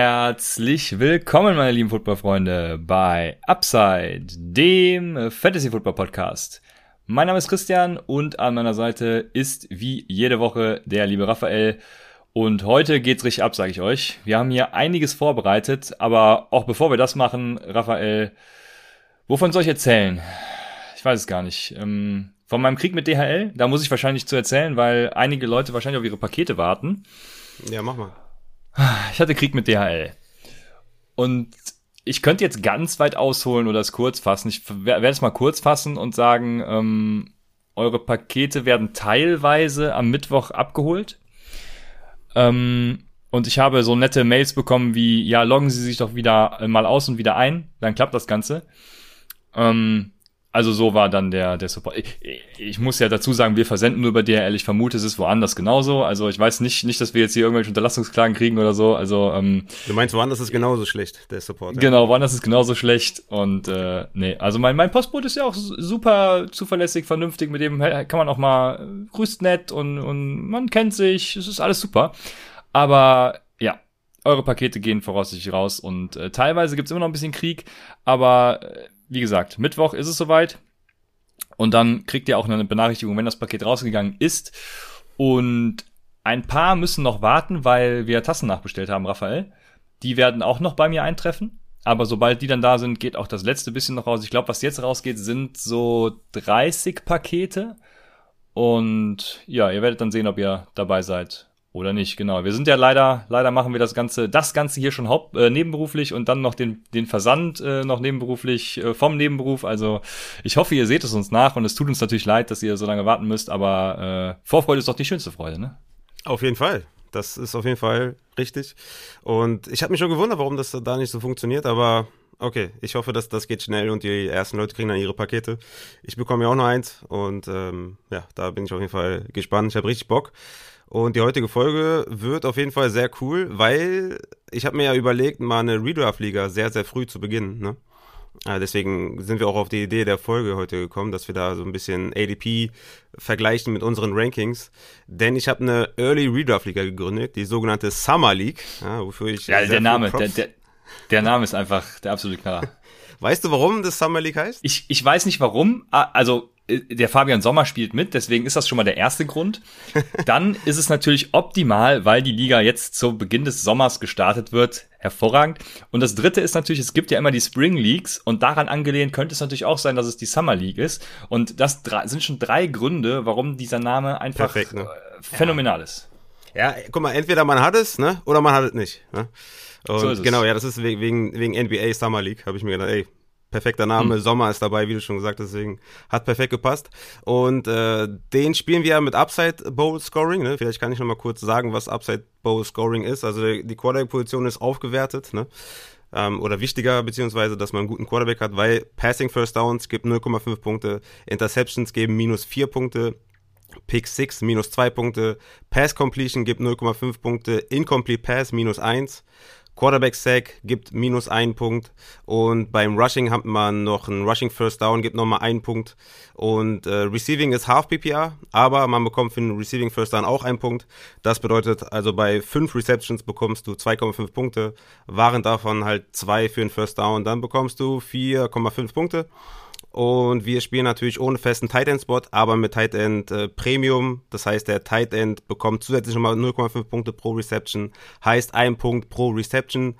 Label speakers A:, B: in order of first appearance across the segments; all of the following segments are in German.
A: Herzlich willkommen, meine lieben Footballfreunde, bei Upside, dem Fantasy Football Podcast. Mein Name ist Christian und an meiner Seite ist wie jede Woche der liebe Raphael. Und heute geht's richtig ab, sage ich euch. Wir haben hier einiges vorbereitet, aber auch bevor wir das machen, Raphael, wovon soll ich erzählen? Ich weiß es gar nicht. Ähm, von meinem Krieg mit DHL, da muss ich wahrscheinlich zu erzählen, weil einige Leute wahrscheinlich auf ihre Pakete warten.
B: Ja, mach mal.
A: Ich hatte Krieg mit DHL. Und ich könnte jetzt ganz weit ausholen oder es kurz fassen. Ich werde es mal kurz fassen und sagen, ähm, eure Pakete werden teilweise am Mittwoch abgeholt. Ähm, und ich habe so nette Mails bekommen wie, ja, loggen Sie sich doch wieder mal aus und wieder ein, dann klappt das Ganze. Ähm, also so war dann der, der Support. Ich, ich, muss ja dazu sagen, wir versenden nur über DHL. Ich vermute, es ist woanders genauso. Also ich weiß nicht, nicht, dass wir jetzt hier irgendwelche Unterlassungsklagen kriegen oder so. Also ähm,
B: Du meinst, woanders ist genauso schlecht, der Support. Ja.
A: Genau, woanders ist genauso schlecht. Und äh, nee, also mein, mein Postbote ist ja auch super zuverlässig, vernünftig. Mit dem kann man auch mal grüßt nett und, und man kennt sich. Es ist alles super. Aber ja, eure Pakete gehen voraussichtlich raus und äh, teilweise gibt's immer noch ein bisschen Krieg, aber äh, wie gesagt, Mittwoch ist es soweit. Und dann kriegt ihr auch eine Benachrichtigung, wenn das Paket rausgegangen ist. Und ein paar müssen noch warten, weil wir Tassen nachbestellt haben, Raphael. Die werden auch noch bei mir eintreffen. Aber sobald die dann da sind, geht auch das letzte bisschen noch raus. Ich glaube, was jetzt rausgeht, sind so 30 Pakete. Und ja, ihr werdet dann sehen, ob ihr dabei seid oder nicht, genau. Wir sind ja leider, leider machen wir das Ganze, das Ganze hier schon haupt, äh, nebenberuflich und dann noch den, den Versand äh, noch nebenberuflich äh, vom Nebenberuf. Also ich hoffe, ihr seht es uns nach und es tut uns natürlich leid, dass ihr so lange warten müsst, aber äh, Vorfreude ist doch die schönste Freude, ne?
B: Auf jeden Fall. Das ist auf jeden Fall richtig. Und ich habe mich schon gewundert, warum das da nicht so funktioniert, aber okay, ich hoffe, dass das geht schnell und die ersten Leute kriegen dann ihre Pakete. Ich bekomme ja auch noch eins und ähm, ja, da bin ich auf jeden Fall gespannt. Ich habe richtig Bock. Und die heutige Folge wird auf jeden Fall sehr cool, weil ich habe mir ja überlegt, mal eine Redraft-Liga sehr, sehr früh zu beginnen. Ne? Äh, deswegen sind wir auch auf die Idee der Folge heute gekommen, dass wir da so ein bisschen ADP vergleichen mit unseren Rankings. Denn ich habe eine Early Redraft-Liga gegründet, die sogenannte Summer League, ja, wofür ich.
A: Ja, der Name, der, der, der Name ist einfach der absolute Knaller.
B: Weißt du, warum das Summer League heißt?
A: Ich, ich weiß nicht warum. Also der Fabian Sommer spielt mit, deswegen ist das schon mal der erste Grund. Dann ist es natürlich optimal, weil die Liga jetzt zu Beginn des Sommers gestartet wird. Hervorragend. Und das dritte ist natürlich, es gibt ja immer die Spring Leagues und daran angelehnt könnte es natürlich auch sein, dass es die Summer League ist. Und das sind schon drei Gründe, warum dieser Name einfach Perfekt, ne? Äh, phänomenal ist.
B: Ja, guck mal, entweder man hat es, ne, oder man hat es nicht. Ne? Und so genau, ja, das ist wegen, wegen NBA Summer League, habe ich mir gedacht, ey, perfekter Name. Hm. Sommer ist dabei, wie du schon gesagt hast, deswegen hat perfekt gepasst. Und äh, den spielen wir mit Upside Bowl Scoring. Ne? Vielleicht kann ich noch mal kurz sagen, was Upside Bowl Scoring ist. Also die Quarterback-Position ist aufgewertet. Ne? Ähm, oder wichtiger, beziehungsweise, dass man einen guten Quarterback hat, weil Passing First Downs gibt 0,5 Punkte, Interceptions geben minus 4 Punkte, Pick 6 minus 2 Punkte, Pass Completion gibt 0,5 Punkte, Incomplete Pass minus 1 Quarterback Sack gibt minus einen Punkt und beim Rushing hat man noch einen Rushing First Down, gibt nochmal einen Punkt und äh, Receiving ist Half PPR, aber man bekommt für einen Receiving First Down auch einen Punkt. Das bedeutet also bei fünf Receptions bekommst du 2,5 Punkte, waren davon halt zwei für einen First Down, dann bekommst du 4,5 Punkte. Und wir spielen natürlich ohne festen Tight End Spot, aber mit Tight End äh, Premium. Das heißt, der Tight End bekommt zusätzlich nochmal 0,5 Punkte pro Reception, heißt ein Punkt pro Reception.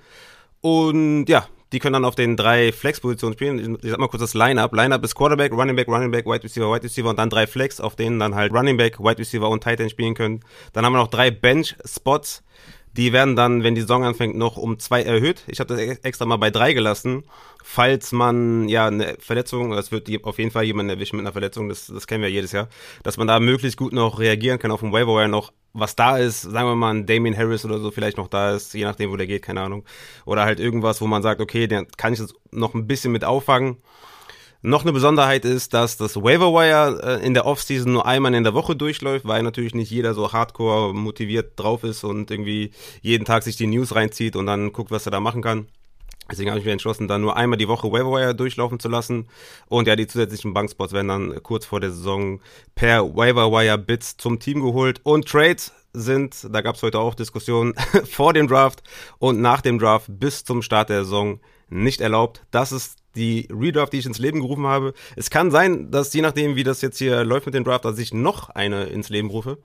B: Und ja, die können dann auf den drei Flex-Positionen spielen. Ich sag mal kurz das Line-Up. Line-Up ist Quarterback, Running Back, Running Back, Wide Receiver, Wide Receiver und dann drei Flex, auf denen dann halt Running Back, Wide Receiver und Tight End spielen können. Dann haben wir noch drei Bench-Spots. Die werden dann, wenn die Saison anfängt, noch um zwei erhöht. Ich habe das extra mal bei drei gelassen. Falls man ja eine Verletzung, das wird auf jeden Fall jemand erwischen mit einer Verletzung, das, das kennen wir jedes Jahr, dass man da möglichst gut noch reagieren kann auf dem Waiver noch was da ist, sagen wir mal ein Damien Harris oder so vielleicht noch da ist, je nachdem, wo der geht, keine Ahnung. Oder halt irgendwas, wo man sagt, okay, den kann ich jetzt noch ein bisschen mit auffangen. Noch eine Besonderheit ist, dass das Waiver Wire äh, in der Offseason nur einmal in der Woche durchläuft, weil natürlich nicht jeder so hardcore motiviert drauf ist und irgendwie jeden Tag sich die News reinzieht und dann guckt, was er da machen kann. Deswegen habe ich mich entschlossen, da nur einmal die Woche Waiver Wire durchlaufen zu lassen. Und ja, die zusätzlichen Bankspots werden dann kurz vor der Saison per Waiver Wire Bits zum Team geholt. Und Trades sind, da gab es heute auch Diskussionen, vor dem Draft und nach dem Draft bis zum Start der Saison nicht erlaubt. Das ist die Redraft, die ich ins Leben gerufen habe. Es kann sein, dass je nachdem, wie das jetzt hier läuft mit dem Draft, dass ich noch eine ins Leben rufe.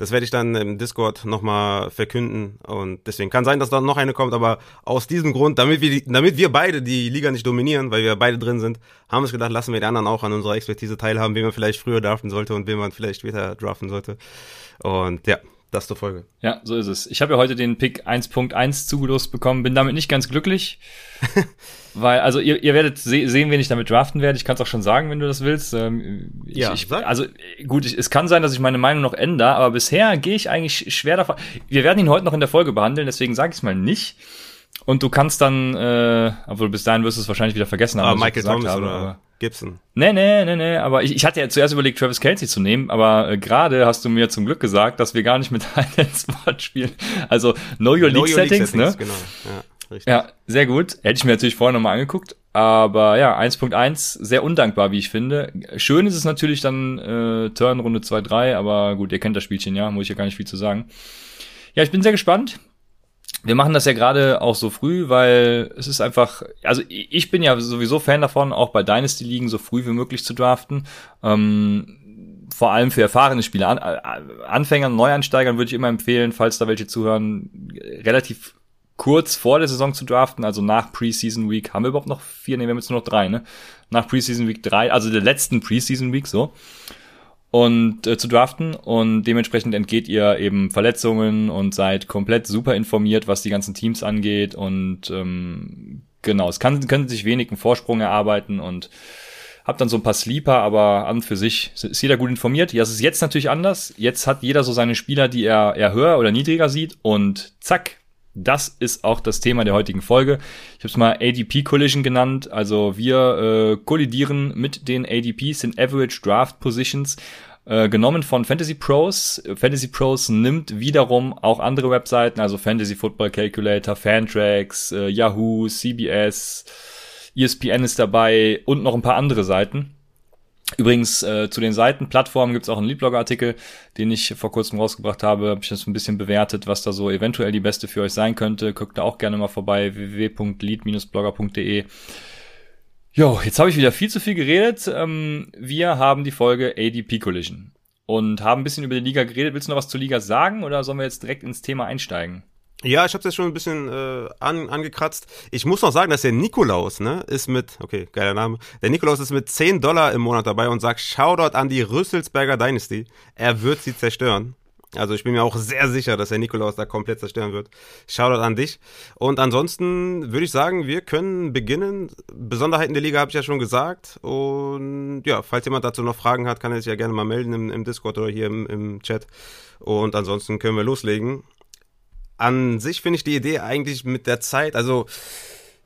B: Das werde ich dann im Discord nochmal verkünden. Und deswegen kann sein, dass da noch eine kommt, aber aus diesem Grund, damit wir, damit wir beide die Liga nicht dominieren, weil wir beide drin sind, haben wir uns gedacht, lassen wir die anderen auch an unserer Expertise teilhaben, wen man vielleicht früher draften sollte und wen man vielleicht später draften sollte. Und ja, das zur Folge.
A: Ja, so ist es. Ich habe ja heute den Pick 1.1 zugelost bekommen, bin damit nicht ganz glücklich. weil, also ihr, ihr werdet se sehen, wen ich damit draften werde. Ich kann es auch schon sagen, wenn du das willst. Ähm, ich, ja, ich, also gut, ich, es kann sein, dass ich meine Meinung noch ändere, aber bisher gehe ich eigentlich schwer davon. Wir werden ihn heute noch in der Folge behandeln, deswegen sage ich es mal nicht. Und du kannst dann, äh, obwohl bis dahin wirst du es wahrscheinlich wieder vergessen
B: haben. Aber Michael Thomas habe, oder aber, Gibson.
A: Nee, nee, nee, nee, aber ich, ich hatte ja zuerst überlegt, Travis Kelsey zu nehmen, aber äh, gerade hast du mir zum Glück gesagt, dass wir gar nicht mit einem Spot spielen. Also Know Your know League your Settings, League Settings, ne? Genau, ja. Richtig. Ja, sehr gut. Hätte ich mir natürlich vorher nochmal angeguckt. Aber ja, 1.1, sehr undankbar, wie ich finde. Schön ist es natürlich dann äh, Turn Runde 2, 3, aber gut, ihr kennt das Spielchen ja, muss ich ja gar nicht viel zu sagen. Ja, ich bin sehr gespannt wir machen das ja gerade auch so früh, weil es ist einfach, also ich bin ja sowieso Fan davon, auch bei Dynasty Ligen so früh wie möglich zu draften. Ähm, vor allem für erfahrene Spieler. An, Anfängern, Neuansteigern würde ich immer empfehlen, falls da welche zuhören, relativ kurz vor der Saison zu draften, also nach Preseason Week. Haben wir überhaupt noch vier? Ne, wir haben jetzt nur noch drei, ne? Nach Preseason Week drei, also der letzten Preseason Week, so und äh, zu draften und dementsprechend entgeht ihr eben Verletzungen und seid komplett super informiert, was die ganzen Teams angeht und ähm, genau, es kann, können sich wenig einen Vorsprung erarbeiten und habt dann so ein paar Sleeper, aber an und für sich ist jeder gut informiert. Ja, es ist jetzt natürlich anders. Jetzt hat jeder so seine Spieler, die er eher höher oder niedriger sieht und zack, das ist auch das Thema der heutigen Folge. Ich habe es mal ADP Collision genannt. Also wir äh, kollidieren mit den ADPs, den Average Draft Positions, äh, genommen von Fantasy Pros. Fantasy Pros nimmt wiederum auch andere Webseiten, also Fantasy Football Calculator, Fantrax, äh, Yahoo, CBS, ESPN ist dabei und noch ein paar andere Seiten. Übrigens äh, zu den Seiten, Plattformen gibt es auch einen Leadblogger-Artikel, den ich vor kurzem rausgebracht habe. Habe ich das ein bisschen bewertet, was da so eventuell die beste für euch sein könnte. Guckt da auch gerne mal vorbei, www.lead-blogger.de. Jo, jetzt habe ich wieder viel zu viel geredet. Ähm, wir haben die Folge ADP Collision und haben ein bisschen über die Liga geredet. Willst du noch was zur Liga sagen oder sollen wir jetzt direkt ins Thema einsteigen?
B: Ja, ich habe jetzt schon ein bisschen äh, an, angekratzt. Ich muss noch sagen, dass der Nikolaus, ne, ist mit, okay, geiler Name, der Nikolaus ist mit 10 Dollar im Monat dabei und sagt Shoutout an die Rüsselsberger Dynasty. Er wird sie zerstören. Also ich bin mir auch sehr sicher, dass der Nikolaus da komplett zerstören wird. Shoutout an dich. Und ansonsten würde ich sagen, wir können beginnen. Besonderheiten der Liga habe ich ja schon gesagt. Und ja, falls jemand dazu noch Fragen hat, kann er sich ja gerne mal melden im, im Discord oder hier im, im Chat. Und ansonsten können wir loslegen an sich finde ich die Idee eigentlich mit der Zeit, also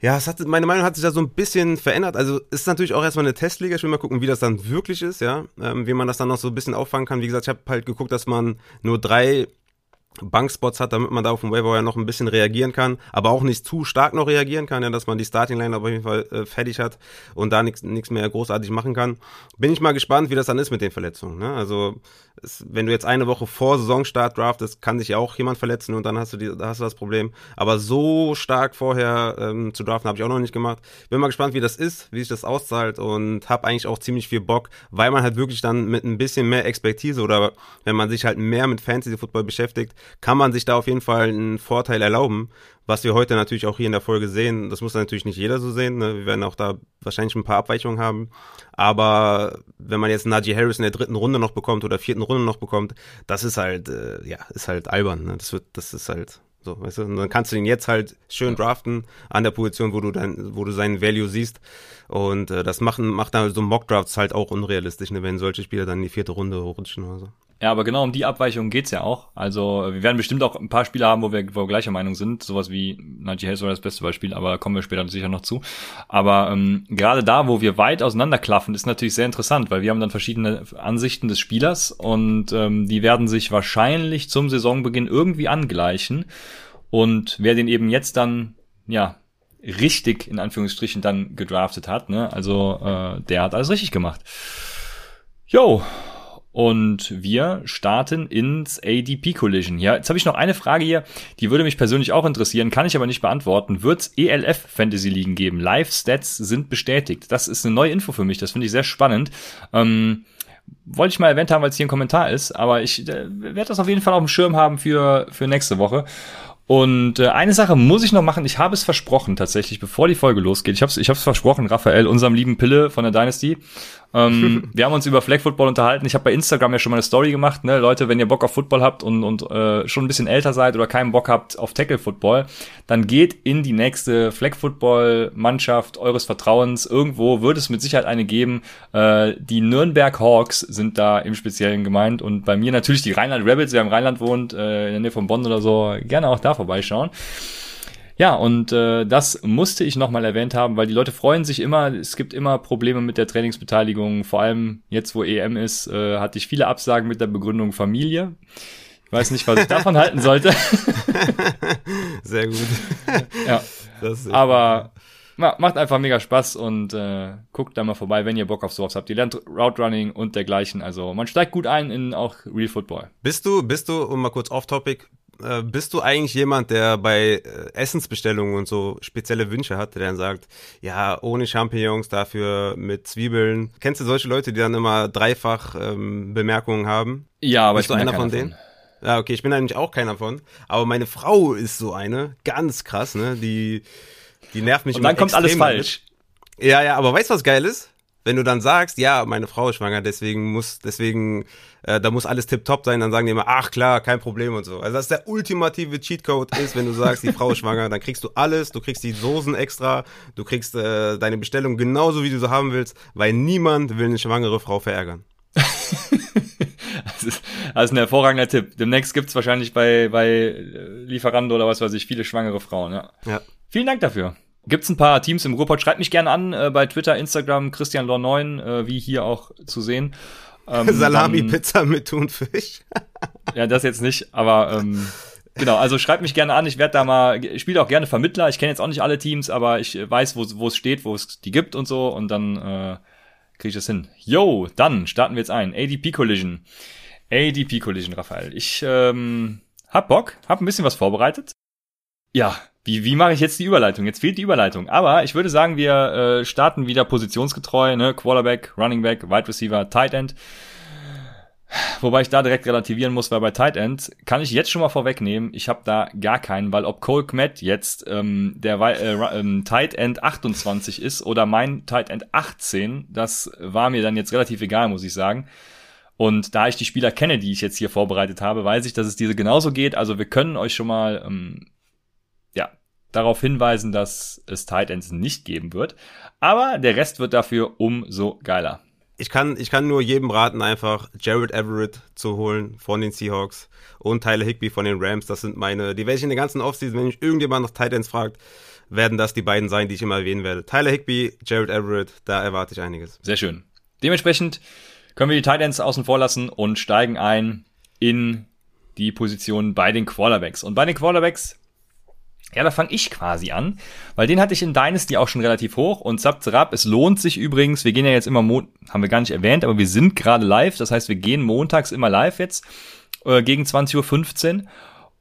B: ja, es hat, meine Meinung hat sich da so ein bisschen verändert. Also ist natürlich auch erstmal eine Testliga. Ich will mal gucken, wie das dann wirklich ist, ja. Ähm, wie man das dann noch so ein bisschen auffangen kann. Wie gesagt, ich habe halt geguckt, dass man nur drei Bankspots hat, damit man da auf dem Waiver noch ein bisschen reagieren kann, aber auch nicht zu stark noch reagieren kann, ja, dass man die Starting Line auf jeden Fall äh, fertig hat und da nichts mehr großartig machen kann. Bin ich mal gespannt, wie das dann ist mit den Verletzungen. Ne? Also es, wenn du jetzt eine Woche vor Saisonstart draftest, kann sich ja auch jemand verletzen und dann hast du die, da hast du das Problem. Aber so stark vorher ähm, zu draften habe ich auch noch nicht gemacht. Bin mal gespannt, wie das ist, wie sich das auszahlt und habe eigentlich auch ziemlich viel Bock, weil man halt wirklich dann mit ein bisschen mehr Expertise oder wenn man sich halt mehr mit Fantasy Football beschäftigt, kann man sich da auf jeden Fall einen Vorteil erlauben, was wir heute natürlich auch hier in der Folge sehen. Das muss natürlich nicht jeder so sehen. Ne? Wir werden auch da wahrscheinlich ein paar Abweichungen haben. Aber wenn man jetzt Najee Harris in der dritten Runde noch bekommt oder vierten Runde noch bekommt, das ist halt, äh, ja, ist halt albern. Ne? Das wird, das ist halt so, weißt du? Und dann kannst du ihn jetzt halt schön draften an der Position, wo du dein, wo du seinen Value siehst. Und äh, das machen, macht dann so Mock-Drafts halt auch unrealistisch, ne, wenn solche Spieler dann in die vierte Runde rutschen oder so.
A: Ja, aber genau um die Abweichung geht's ja auch. Also wir werden bestimmt auch ein paar Spiele haben, wo wir, wo wir gleicher Meinung sind. Sowas wie Najee Harris war das beste Beispiel, aber kommen wir später sicher noch zu. Aber ähm, gerade da, wo wir weit auseinanderklaffen, ist natürlich sehr interessant, weil wir haben dann verschiedene Ansichten des Spielers und ähm, die werden sich wahrscheinlich zum Saisonbeginn irgendwie angleichen. Und wer den eben jetzt dann, ja, richtig in Anführungsstrichen dann gedraftet hat, ne? Also äh, der hat alles richtig gemacht. Jo, und wir starten ins ADP Collision. Ja, jetzt habe ich noch eine Frage hier, die würde mich persönlich auch interessieren, kann ich aber nicht beantworten. Wird es ELF Fantasy Ligen geben? Live Stats sind bestätigt. Das ist eine neue Info für mich, das finde ich sehr spannend. Ähm, wollte ich mal erwähnt haben, weil es hier ein Kommentar ist, aber ich äh, werde das auf jeden Fall auf dem Schirm haben für, für nächste Woche. Und äh, eine Sache muss ich noch machen. Ich habe es versprochen tatsächlich, bevor die Folge losgeht. Ich habe es ich hab's versprochen, Raphael, unserem lieben Pille von der Dynasty. Ähm, wir haben uns über Flag Football unterhalten. Ich habe bei Instagram ja schon mal eine Story gemacht. Ne? Leute, wenn ihr Bock auf Football habt und, und äh, schon ein bisschen älter seid oder keinen Bock habt auf Tackle Football, dann geht in die nächste Flag Football Mannschaft eures Vertrauens. Irgendwo wird es mit Sicherheit eine geben. Äh, die Nürnberg Hawks sind da im Speziellen gemeint und bei mir natürlich die Rheinland Rebels. Wer im Rheinland wohnt, äh, in der Nähe von Bonn oder so, gerne auch da vorbeischauen. Ja, und äh, das musste ich nochmal erwähnt haben, weil die Leute freuen sich immer, es gibt immer Probleme mit der Trainingsbeteiligung, vor allem jetzt, wo EM ist, äh, hatte ich viele Absagen mit der Begründung Familie. Ich weiß nicht, was ich davon halten sollte.
B: Sehr gut.
A: ja. Aber macht einfach mega Spaß und äh, guckt da mal vorbei, wenn ihr Bock auf sowas habt. Ihr lernt Route Running und dergleichen. Also man steigt gut ein in auch Real Football.
B: Bist du, bist du, um mal kurz off-topic, äh, bist du eigentlich jemand, der bei äh, Essensbestellungen und so spezielle Wünsche hat, der dann sagt, ja, ohne Champignons, dafür mit Zwiebeln? Kennst du solche Leute, die dann immer dreifach ähm, Bemerkungen haben?
A: Ja, aber
B: bist
A: ich
B: bin du einer von denen? Von. Ja, okay, ich bin eigentlich auch keiner von. Aber meine Frau ist so eine, ganz krass, ne? Die, die nervt mich
A: Und dann kommt alles falsch.
B: Ja, ja, aber weißt du, was geil ist? Wenn du dann sagst, ja, meine Frau ist schwanger, deswegen muss, deswegen, äh, da muss alles tipptopp sein, dann sagen die immer, ach klar, kein Problem und so. Also das ist der ultimative Cheatcode ist, wenn du sagst, die Frau ist schwanger, dann kriegst du alles, du kriegst die Soßen extra, du kriegst äh, deine Bestellung genauso, wie du sie haben willst, weil niemand will eine schwangere Frau verärgern.
A: das, ist, das ist ein hervorragender Tipp. Demnächst gibt's wahrscheinlich bei, bei äh, Lieferando oder was weiß ich, viele schwangere Frauen, ja.
B: ja.
A: Vielen Dank dafür. Gibt's ein paar Teams im Ruhrpott? Schreibt mich gerne an äh, bei Twitter, Instagram, Christian Lor 9, äh, wie hier auch zu sehen.
B: Ähm, Salami-Pizza mit Thunfisch.
A: ja, das jetzt nicht, aber ähm, genau, also schreibt mich gerne an. Ich werde da mal, ich spiele auch gerne Vermittler. Ich kenne jetzt auch nicht alle Teams, aber ich weiß, wo es steht, wo es die gibt und so und dann äh, kriege ich das hin. Yo, dann starten wir jetzt ein. ADP Collision. ADP Collision, Raphael. Ich ähm, hab Bock, hab ein bisschen was vorbereitet. Ja, wie, wie mache ich jetzt die Überleitung? Jetzt fehlt die Überleitung. Aber ich würde sagen, wir äh, starten wieder positionsgetreu, ne? Quarterback, Running Back, Wide Receiver, Tight End. Wobei ich da direkt relativieren muss, weil bei Tight End kann ich jetzt schon mal vorwegnehmen, ich habe da gar keinen, weil ob Cole Kmet jetzt ähm, der äh, ähm, Tight End 28 ist oder mein Tight End 18, das war mir dann jetzt relativ egal, muss ich sagen. Und da ich die Spieler kenne, die ich jetzt hier vorbereitet habe, weiß ich, dass es diese genauso geht. Also wir können euch schon mal ähm, darauf hinweisen, dass es Tight Ends nicht geben wird. Aber der Rest wird dafür umso geiler.
B: Ich kann, ich kann nur jedem raten, einfach Jared Everett zu holen von den Seahawks und Tyler Higby von den Rams. Das sind meine, die werde ich in der ganzen Offseason, wenn mich irgendjemand nach Tight Ends fragt, werden das die beiden sein, die ich immer erwähnen werde. Tyler Higby, Jared Everett, da erwarte ich einiges.
A: Sehr schön. Dementsprechend können wir die Tight Ends außen vor lassen und steigen ein in die Position bei den Quarterbacks. Und bei den Quarterbacks ja, da fange ich quasi an, weil den hatte ich in Dynasty auch schon relativ hoch und zap, zap es lohnt sich übrigens, wir gehen ja jetzt immer, haben wir gar nicht erwähnt, aber wir sind gerade live, das heißt, wir gehen montags immer live jetzt äh, gegen 20.15 Uhr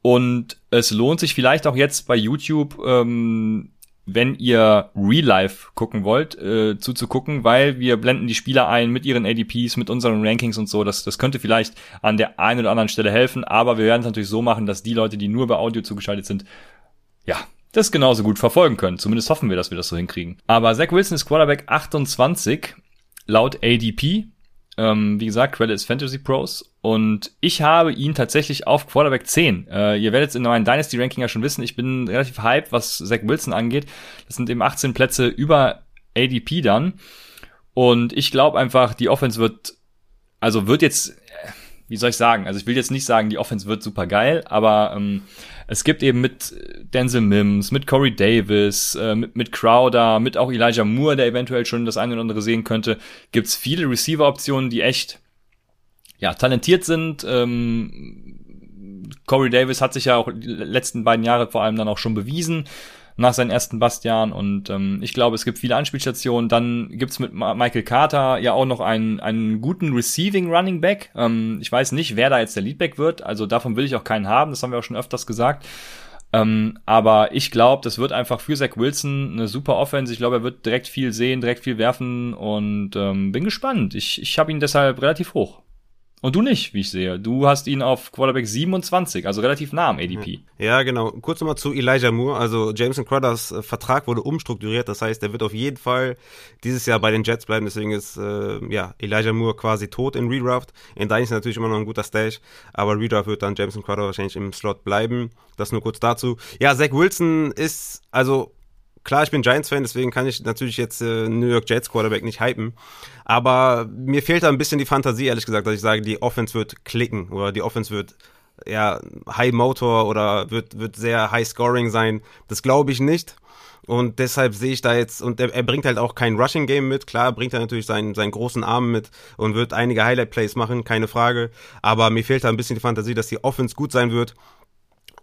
A: und es lohnt sich vielleicht auch jetzt bei YouTube, ähm, wenn ihr Real Life gucken wollt, äh, zuzugucken, weil wir blenden die Spieler ein mit ihren ADPs, mit unseren Rankings und so. Das, das könnte vielleicht an der einen oder anderen Stelle helfen, aber wir werden es natürlich so machen, dass die Leute, die nur bei Audio zugeschaltet sind, ja, das genauso gut verfolgen können. Zumindest hoffen wir, dass wir das so hinkriegen. Aber Zach Wilson ist Quarterback 28 laut ADP. Ähm, wie gesagt, Quelle ist Fantasy Pros. Und ich habe ihn tatsächlich auf Quarterback 10. Äh, ihr werdet es in meinem Dynasty Ranking ja schon wissen. Ich bin relativ hyped, was Zach Wilson angeht. Das sind eben 18 Plätze über ADP dann. Und ich glaube einfach, die Offense wird, also wird jetzt wie soll ich sagen? Also ich will jetzt nicht sagen, die Offense wird super geil, aber ähm, es gibt eben mit Denzel Mims, mit Corey Davis, äh, mit, mit Crowder, mit auch Elijah Moore, der eventuell schon das eine oder andere sehen könnte, gibt's viele Receiver-Optionen, die echt ja, talentiert sind. Ähm, Corey Davis hat sich ja auch die letzten beiden Jahre vor allem dann auch schon bewiesen nach seinen ersten Bastian und ähm, ich glaube, es gibt viele Anspielstationen. Dann gibt's mit Michael Carter ja auch noch einen, einen guten Receiving Running Back. Ähm, ich weiß nicht, wer da jetzt der Leadback wird, also davon will ich auch keinen haben, das haben wir auch schon öfters gesagt. Ähm, aber ich glaube, das wird einfach für Zach Wilson eine super Offense. Ich glaube, er wird direkt viel sehen, direkt viel werfen und ähm, bin gespannt. Ich, ich habe ihn deshalb relativ hoch. Und du nicht, wie ich sehe. Du hast ihn auf Quarterback 27, also relativ nah am ADP.
B: Ja, genau. Kurz nochmal zu Elijah Moore. Also Jameson Cruthers äh, Vertrag wurde umstrukturiert. Das heißt, er wird auf jeden Fall dieses Jahr bei den Jets bleiben. Deswegen ist äh, ja Elijah Moore quasi tot in Redraft. In Dynasty ist natürlich immer noch ein guter Stash. Aber Redraft wird dann Jameson Crowder wahrscheinlich im Slot bleiben. Das nur kurz dazu. Ja, Zach Wilson ist, also klar, ich bin Giants-Fan, deswegen kann ich natürlich jetzt äh, New York Jets Quarterback nicht hypen. Aber mir fehlt da ein bisschen die Fantasie, ehrlich gesagt, dass ich sage, die Offense wird klicken oder die Offense wird ja High Motor oder wird, wird sehr High Scoring sein. Das glaube ich nicht. Und deshalb sehe ich da jetzt, und er, er bringt halt auch kein Rushing Game mit. Klar, bringt er natürlich seinen, seinen großen Arm mit und wird einige Highlight Plays machen, keine Frage. Aber mir fehlt da ein bisschen die Fantasie, dass die Offense gut sein wird.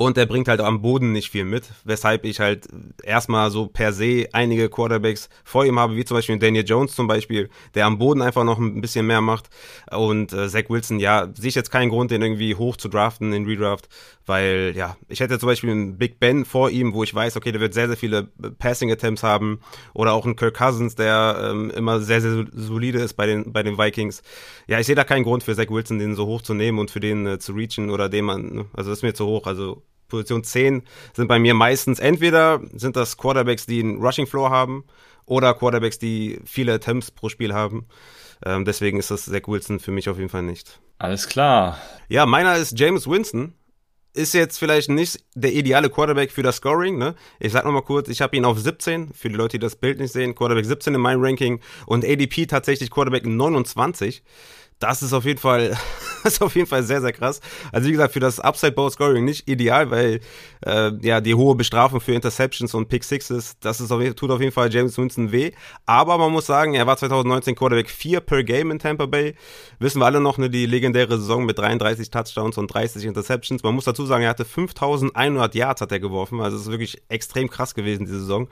B: Und er bringt halt am Boden nicht viel mit, weshalb ich halt erstmal so per se einige Quarterbacks vor ihm habe, wie zum Beispiel Daniel Jones zum Beispiel, der am Boden einfach noch ein bisschen mehr macht. Und äh, Zach Wilson, ja, sehe ich jetzt keinen Grund, den irgendwie hoch zu draften in Redraft, weil ja, ich hätte zum Beispiel einen Big Ben vor ihm, wo ich weiß, okay, der wird sehr, sehr viele Passing Attempts haben. Oder auch einen Kirk Cousins, der ähm, immer sehr, sehr solide ist bei den, bei den Vikings. Ja, ich sehe da keinen Grund für Zach Wilson, den so hoch zu nehmen und für den äh, zu reachen oder den man, ne? also das ist mir zu hoch. Also Position 10 sind bei mir meistens entweder sind das Quarterbacks, die einen Rushing Floor haben oder Quarterbacks, die viele Attempts pro Spiel haben. Ähm, deswegen ist das Zach Wilson für mich auf jeden Fall nicht.
A: Alles klar.
B: Ja, meiner ist James Winston. Ist jetzt vielleicht nicht der ideale Quarterback für das Scoring, ne? Ich sag nochmal kurz, ich habe ihn auf 17, für die Leute, die das Bild nicht sehen, Quarterback 17 in meinem Ranking und ADP tatsächlich Quarterback 29 das ist auf jeden Fall, ist auf jeden Fall sehr, sehr krass. Also wie gesagt, für das Upside Bowl Scoring nicht ideal, weil äh, ja die hohe Bestrafung für Interceptions und Pick Sixes, das ist auf, tut auf jeden Fall James Winston weh. Aber man muss sagen, er war 2019 Quarterback 4 per Game in Tampa Bay. Wissen wir alle noch, ne, die legendäre Saison mit 33 Touchdowns und 30 Interceptions. Man muss dazu sagen, er hatte 5100 Yards hat er geworfen. Also es ist wirklich extrem krass gewesen, diese Saison.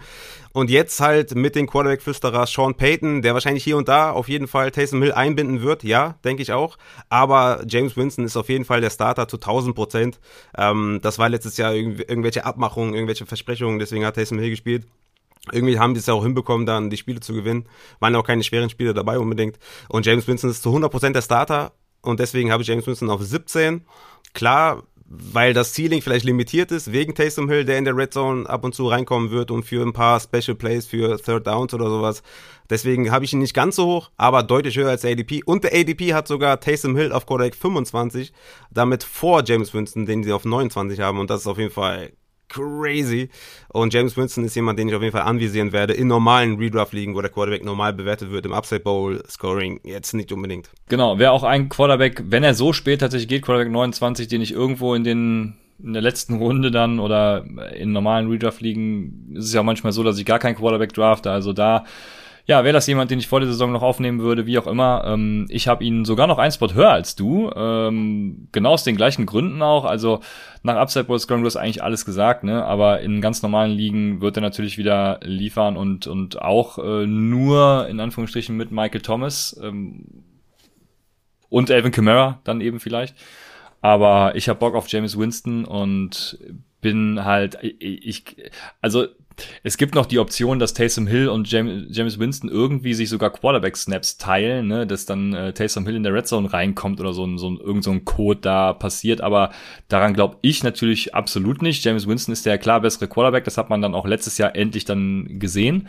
B: Und jetzt halt mit den Quarterback-Flüsterer Sean Payton, der wahrscheinlich hier und da auf jeden Fall Taysom Hill einbinden wird, ja, denke ich auch. Aber James Winston ist auf jeden Fall der Starter zu 1000 Prozent. Ähm, das war letztes Jahr irg irgendwelche Abmachungen, irgendwelche Versprechungen, deswegen hat Taysom Hill gespielt. Irgendwie haben die es ja auch hinbekommen, dann die Spiele zu gewinnen. Waren auch keine schweren Spiele dabei unbedingt. Und James Winston ist zu 100% der Starter. Und deswegen habe ich James Winston auf 17. Klar, weil das Ceiling vielleicht limitiert ist, wegen Taysom Hill, der in der Red Zone ab und zu reinkommen wird und für ein paar Special Plays für Third Downs oder sowas. Deswegen habe ich ihn nicht ganz so hoch, aber deutlich höher als der ADP. Und der ADP hat sogar Taysom Hill auf Quarterback 25, damit vor James Winston, den sie auf 29 haben. Und das ist auf jeden Fall crazy. Und James Winston ist jemand, den ich auf jeden Fall anvisieren werde in normalen Redraft-Ligen, wo der Quarterback normal bewertet wird, im Upside Bowl Scoring jetzt nicht unbedingt.
A: Genau, wäre auch ein Quarterback, wenn er so spät tatsächlich geht, Quarterback 29, den ich irgendwo in den in der letzten Runde dann oder in normalen Redraft-Ligen ist es ja manchmal so, dass ich gar keinen Quarterback drafte. Also da ja, wäre das jemand, den ich vor der Saison noch aufnehmen würde, wie auch immer. Ähm, ich habe ihn sogar noch ein Spot höher als du. Ähm, genau aus den gleichen Gründen auch. Also nach Upside Bowl du hast eigentlich alles gesagt, ne? Aber in ganz normalen Ligen wird er natürlich wieder liefern und, und auch äh, nur in Anführungsstrichen mit Michael Thomas ähm, und Alvin Kamara dann eben vielleicht. Aber ich habe Bock auf James Winston und bin halt, ich, also es gibt noch die Option, dass Taysom Hill und James Winston irgendwie sich sogar Quarterback-Snaps teilen, ne? dass dann äh, Taysom Hill in der Red Zone reinkommt oder so ein, so ein, irgend so ein Code da passiert. Aber daran glaube ich natürlich absolut nicht. James Winston ist der klar bessere Quarterback. Das hat man dann auch letztes Jahr endlich dann gesehen.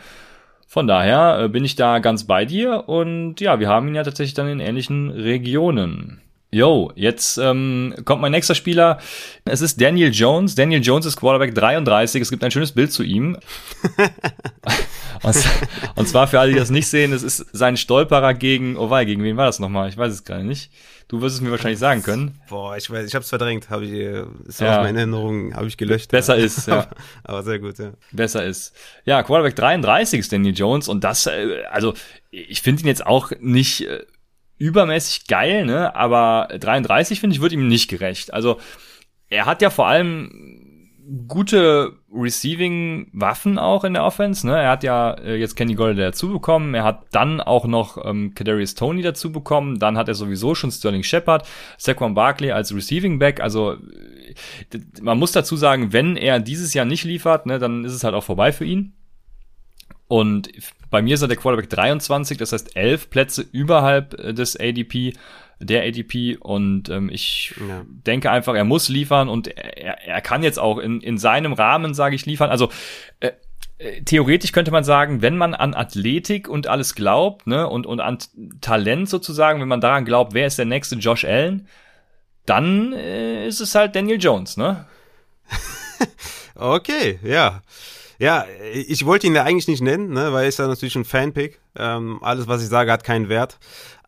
A: Von daher äh, bin ich da ganz bei dir und ja, wir haben ihn ja tatsächlich dann in ähnlichen Regionen. Yo, jetzt ähm, kommt mein nächster Spieler. Es ist Daniel Jones. Daniel Jones ist Quarterback 33. Es gibt ein schönes Bild zu ihm. aus, Und zwar für alle, die das nicht sehen, es ist sein Stolperer gegen, oh wei, gegen wen war das nochmal? Ich weiß es gar nicht. Du wirst es mir wahrscheinlich sagen können.
B: Boah, ich weiß, ich hab's verdrängt, habe ich, äh, ist ja. aus meiner Erinnerung, habe ich gelöscht.
A: Besser ja. ist, ja.
B: Aber sehr gut, ja.
A: Besser ist. Ja, Quarterback 33 ist Danny Jones und das, äh, also ich finde ihn jetzt auch nicht äh, übermäßig geil, ne? Aber 33 finde ich wird ihm nicht gerecht. Also er hat ja vor allem gute Receiving-Waffen auch in der Offense. Ne? Er hat ja äh, jetzt Kenny Golladay dazu bekommen. Er hat dann auch noch ähm, Kadarius Tony dazu bekommen. Dann hat er sowieso schon Sterling Shepard, Saquon Barkley als Receiving-Back. Also äh, man muss dazu sagen, wenn er dieses Jahr nicht liefert, ne, dann ist es halt auch vorbei für ihn. Und bei mir ist er der Quarterback 23, das heißt elf Plätze überhalb äh, des ADP der ADP und ähm, ich ja. denke einfach, er muss liefern und er, er kann jetzt auch in, in seinem Rahmen, sage ich, liefern. Also äh, äh, theoretisch könnte man sagen, wenn man an Athletik und alles glaubt, ne, und, und an Talent sozusagen, wenn man daran glaubt, wer ist der nächste Josh Allen, dann äh, ist es halt Daniel Jones, ne?
B: okay, ja. Ja, ich wollte ihn ja eigentlich nicht nennen, ne, weil er ist ja natürlich ein Fanpick. Ähm, alles, was ich sage, hat keinen Wert.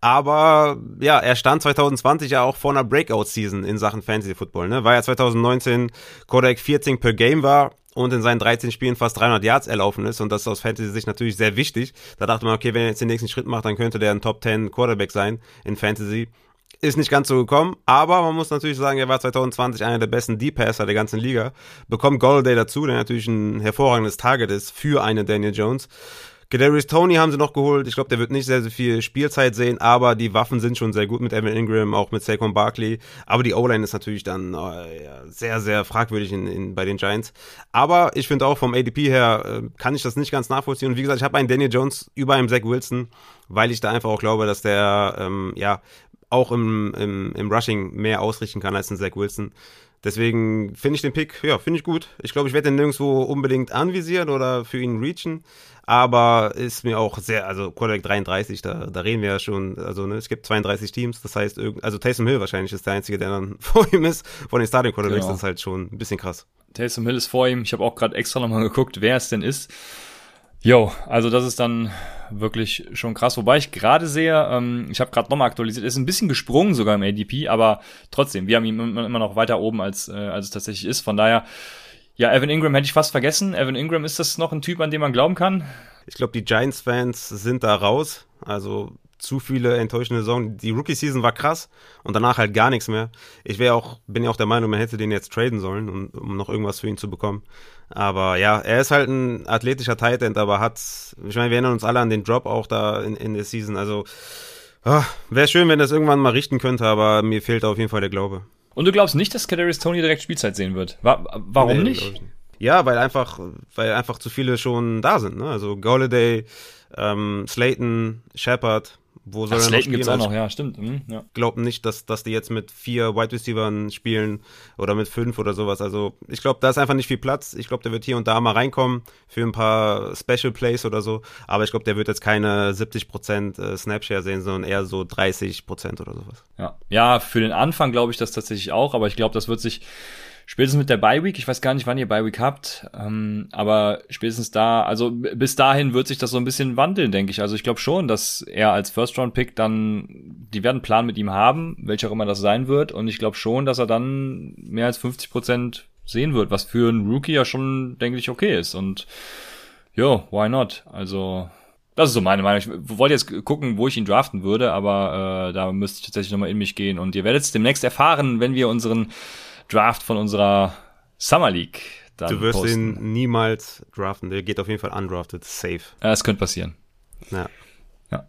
B: Aber ja, er stand 2020 ja auch vor einer Breakout-Season in Sachen Fantasy Football. Ne? War ja 2019 Kodak 14 per Game war und in seinen 13 Spielen fast 300 Yards erlaufen ist und das ist aus Fantasy-Sicht natürlich sehr wichtig. Da dachte man, okay, wenn er jetzt den nächsten Schritt macht, dann könnte der ein Top 10 Quarterback sein in Fantasy. Ist nicht ganz so gekommen, aber man muss natürlich sagen, er war 2020 einer der besten D-Passer der ganzen Liga. Bekommt Golladay dazu, der natürlich ein hervorragendes Target ist für einen Daniel Jones. Kadarius Tony haben sie noch geholt. Ich glaube, der wird nicht sehr, sehr viel Spielzeit sehen, aber die Waffen sind schon sehr gut mit Evan Ingram, auch mit Saquon Barkley. Aber die O-Line ist natürlich dann äh, ja, sehr, sehr fragwürdig in, in, bei den Giants. Aber ich finde auch vom ADP her äh, kann ich das nicht ganz nachvollziehen. Und wie gesagt, ich habe einen Daniel Jones über einem Zach Wilson, weil ich da einfach auch glaube, dass der ähm, ja auch im, im, im Rushing mehr ausrichten kann als ein Zach Wilson. Deswegen finde ich den Pick, ja, finde ich gut. Ich glaube, ich werde den nirgendwo unbedingt anvisieren oder für ihn reachen. Aber ist mir auch sehr, also Quarterback 33, da, da reden wir ja schon, also ne, es gibt 32 Teams, das heißt, also Taysom Hill wahrscheinlich ist der Einzige, der dann vor ihm ist. Von den Starting Quarterbacks genau. das ist halt schon ein bisschen krass.
A: Taysom Hill ist vor ihm. Ich habe auch gerade extra nochmal geguckt, wer es denn ist. Jo, also das ist dann wirklich schon krass. Wobei ich gerade sehe, ähm, ich habe gerade nochmal aktualisiert, ist ein bisschen gesprungen sogar im ADP, aber trotzdem, wir haben ihn immer noch weiter oben, als, äh, als es tatsächlich ist. Von daher, ja, Evan Ingram hätte ich fast vergessen. Evan Ingram, ist das noch ein Typ, an dem man glauben kann?
B: Ich glaube, die Giants-Fans sind da raus. Also zu viele enttäuschende Saison. Die Rookie-Season war krass und danach halt gar nichts mehr. Ich wäre auch, bin ja auch der Meinung, man hätte den jetzt traden sollen, um, um noch irgendwas für ihn zu bekommen. Aber ja, er ist halt ein athletischer Tight End, aber hat, ich meine, wir erinnern uns alle an den Drop auch da in, in der Season. Also, oh, wäre schön, wenn das irgendwann mal richten könnte, aber mir fehlt auf jeden Fall der Glaube.
A: Und du glaubst nicht, dass Kadarius Tony direkt Spielzeit sehen wird? Wa warum nee, nicht?
B: Ja, weil einfach, weil einfach zu viele schon da sind. Ne? Also Galladay, ähm, Slayton, Shepard, wo soll Ach, er
A: noch spielen? gibt's auch noch, ja, stimmt. Mhm, ja.
B: Glaub nicht, dass, dass die jetzt mit vier Wide Receivers spielen oder mit fünf oder sowas. Also ich glaube, da ist einfach nicht viel Platz. Ich glaube, der wird hier und da mal reinkommen für ein paar Special Plays oder so. Aber ich glaube, der wird jetzt keine 70% äh, Snapshare sehen, sondern eher so 30% oder sowas.
A: Ja, ja für den Anfang glaube ich das tatsächlich auch, aber ich glaube, das wird sich spätestens mit der Bye Week, ich weiß gar nicht, wann ihr Bye Week habt, ähm, aber spätestens da, also bis dahin wird sich das so ein bisschen wandeln, denke ich. Also ich glaube schon, dass er als First Round Pick dann, die werden einen Plan mit ihm haben, welcher auch immer das sein wird, und ich glaube schon, dass er dann mehr als 50 Prozent sehen wird, was für einen Rookie ja schon, denke ich, okay ist. Und jo, why not? Also das ist so meine Meinung. Ich wollte jetzt gucken, wo ich ihn draften würde, aber äh, da müsste ich tatsächlich nochmal in mich gehen. Und ihr werdet es demnächst erfahren, wenn wir unseren Draft von unserer Summer League
B: dann Du wirst posten. ihn niemals draften. Der geht auf jeden Fall undrafted. Safe.
A: Ja, es könnte passieren. Ja. Ja.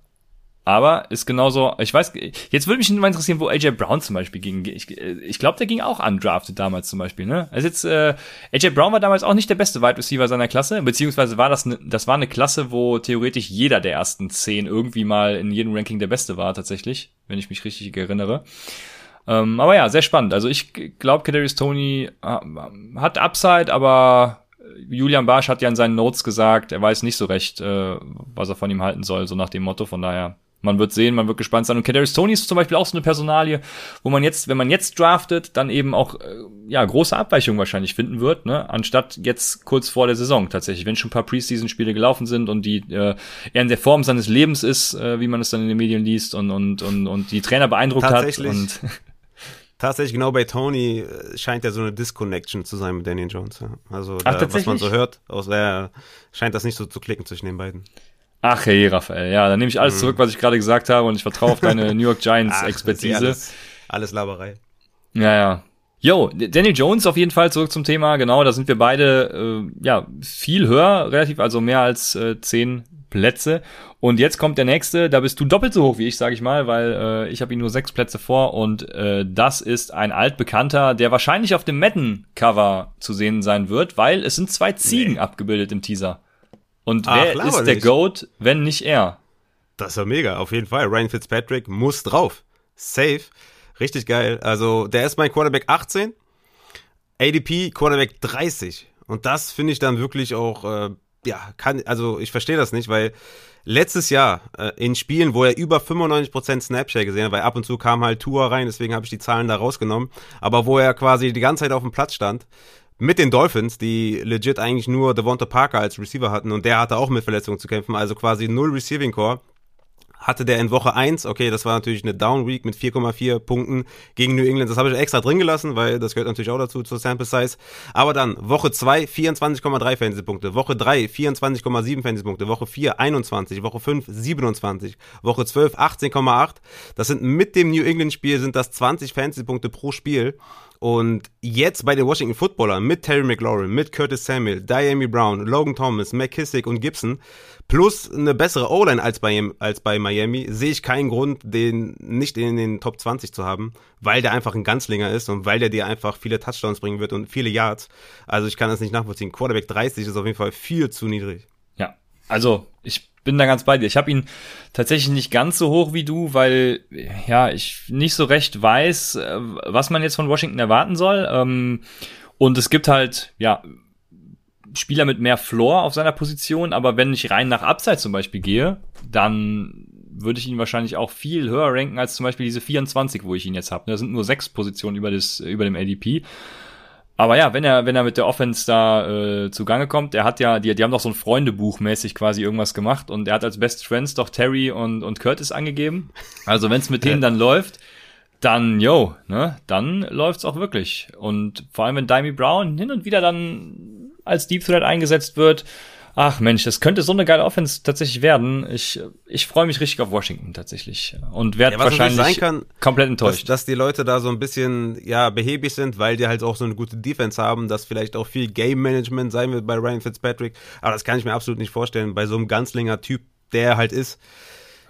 A: Aber ist genauso, ich weiß, jetzt würde mich mal interessieren, wo AJ Brown zum Beispiel ging. Ich, ich glaube, der ging auch undrafted damals zum Beispiel, ne? Also jetzt, äh, AJ Brown war damals auch nicht der beste Wide Receiver seiner Klasse, beziehungsweise war das, ne, das war eine Klasse, wo theoretisch jeder der ersten zehn irgendwie mal in jedem Ranking der Beste war, tatsächlich, wenn ich mich richtig erinnere. Ähm, aber ja, sehr spannend. Also ich glaube, Kadarius Tony äh, hat Upside, aber Julian Barsch hat ja in seinen Notes gesagt, er weiß nicht so recht, äh, was er von ihm halten soll, so nach dem Motto. Von daher man wird sehen, man wird gespannt sein. Und Kadarius Tony ist zum Beispiel auch so eine Personalie, wo man jetzt, wenn man jetzt draftet, dann eben auch äh, ja große Abweichungen wahrscheinlich finden wird, ne? Anstatt jetzt kurz vor der Saison tatsächlich, wenn schon ein paar Preseason-Spiele gelaufen sind und die äh, er in der Form seines Lebens ist, äh, wie man es dann in den Medien liest und und und und die Trainer beeindruckt hat und
B: Tatsächlich, genau bei Tony äh, scheint ja so eine Disconnection zu sein mit Daniel Jones. Also, Ach, da, was man so hört, aus der scheint das nicht so zu klicken zwischen den beiden.
A: Ach hey, Raphael, ja, dann nehme ich alles mhm. zurück, was ich gerade gesagt habe und ich vertraue auf deine New York Giants Ach, Expertise.
B: Alles, alles Laberei.
A: Ja, ja. Yo, Daniel Jones auf jeden Fall zurück zum Thema. Genau, da sind wir beide äh, ja viel höher, relativ, also mehr als äh, zehn Plätze. Und jetzt kommt der nächste, da bist du doppelt so hoch wie ich, sage ich mal, weil äh, ich habe ihn nur sechs Plätze vor und äh, das ist ein altbekannter, der wahrscheinlich auf dem Madden-Cover zu sehen sein wird, weil es sind zwei Ziegen nee. abgebildet im Teaser. Und Ach, wer ist der nicht. Goat, wenn nicht er?
B: Das ist ja mega, auf jeden Fall. Ryan Fitzpatrick muss drauf. Safe. Richtig geil. Also, der ist mein Quarterback 18. ADP Quarterback 30. Und das finde ich dann wirklich auch, äh, ja, kann, also ich verstehe das nicht, weil letztes Jahr äh, in Spielen, wo er über 95% Snapshare gesehen hat, weil ab und zu kam halt Tour rein, deswegen habe ich die Zahlen da rausgenommen, aber wo er quasi die ganze Zeit auf dem Platz stand, mit den Dolphins, die legit eigentlich nur Devonta Parker als Receiver hatten und der hatte auch mit Verletzungen zu kämpfen, also quasi null Receiving Core hatte der in Woche 1, okay, das war natürlich eine Down Week mit 4,4 Punkten gegen New England. Das habe ich extra drin gelassen, weil das gehört natürlich auch dazu zur Sample Size. Aber dann Woche 2 24,3 Fantasy Punkte, Woche 3 24,7 Fantasy Punkte, Woche 4 21, Woche 5 27, Woche 12 18,8. Das sind mit dem New England Spiel sind das 20 Fantasy Punkte pro Spiel. Und jetzt bei den Washington Footballern mit Terry McLaurin, mit Curtis Samuel, Diami Brown, Logan Thomas, McKissick und Gibson plus eine bessere O-Line als bei, als bei Miami, sehe ich keinen Grund, den nicht in den Top 20 zu haben, weil der einfach ein Ganzlinger ist und weil der dir einfach viele Touchdowns bringen wird und viele Yards. Also ich kann das nicht nachvollziehen. Quarterback 30 ist auf jeden Fall viel zu niedrig.
A: Ja, also ich bin da ganz bei dir. Ich habe ihn tatsächlich nicht ganz so hoch wie du, weil ja ich nicht so recht weiß, äh, was man jetzt von Washington erwarten soll. Ähm, und es gibt halt ja Spieler mit mehr Floor auf seiner Position, aber wenn ich rein nach Upside zum Beispiel gehe, dann würde ich ihn wahrscheinlich auch viel höher ranken als zum Beispiel diese 24, wo ich ihn jetzt habe. Da sind nur sechs Positionen über, das, über dem ADP. Aber ja, wenn er, wenn er mit der Offense da äh, zugange kommt, er hat ja, die, die haben doch so ein Freundebuch mäßig quasi irgendwas gemacht und er hat als Best Friends doch Terry und, und Curtis angegeben. Also wenn es mit denen dann läuft, dann, yo, ne, dann läuft's auch wirklich. Und vor allem, wenn Dimey Brown hin und wieder dann als Deep Threat eingesetzt wird. Ach Mensch, das könnte so eine geile Offense tatsächlich werden. Ich, ich freue mich richtig auf Washington tatsächlich und werde ja, wahrscheinlich kann, komplett enttäuscht.
B: Dass, dass die Leute da so ein bisschen ja behäbig sind, weil die halt auch so eine gute Defense haben, dass vielleicht auch viel Game Management sein wird bei Ryan Fitzpatrick. Aber das kann ich mir absolut nicht vorstellen bei so einem Ganzlinger Typ, der halt ist.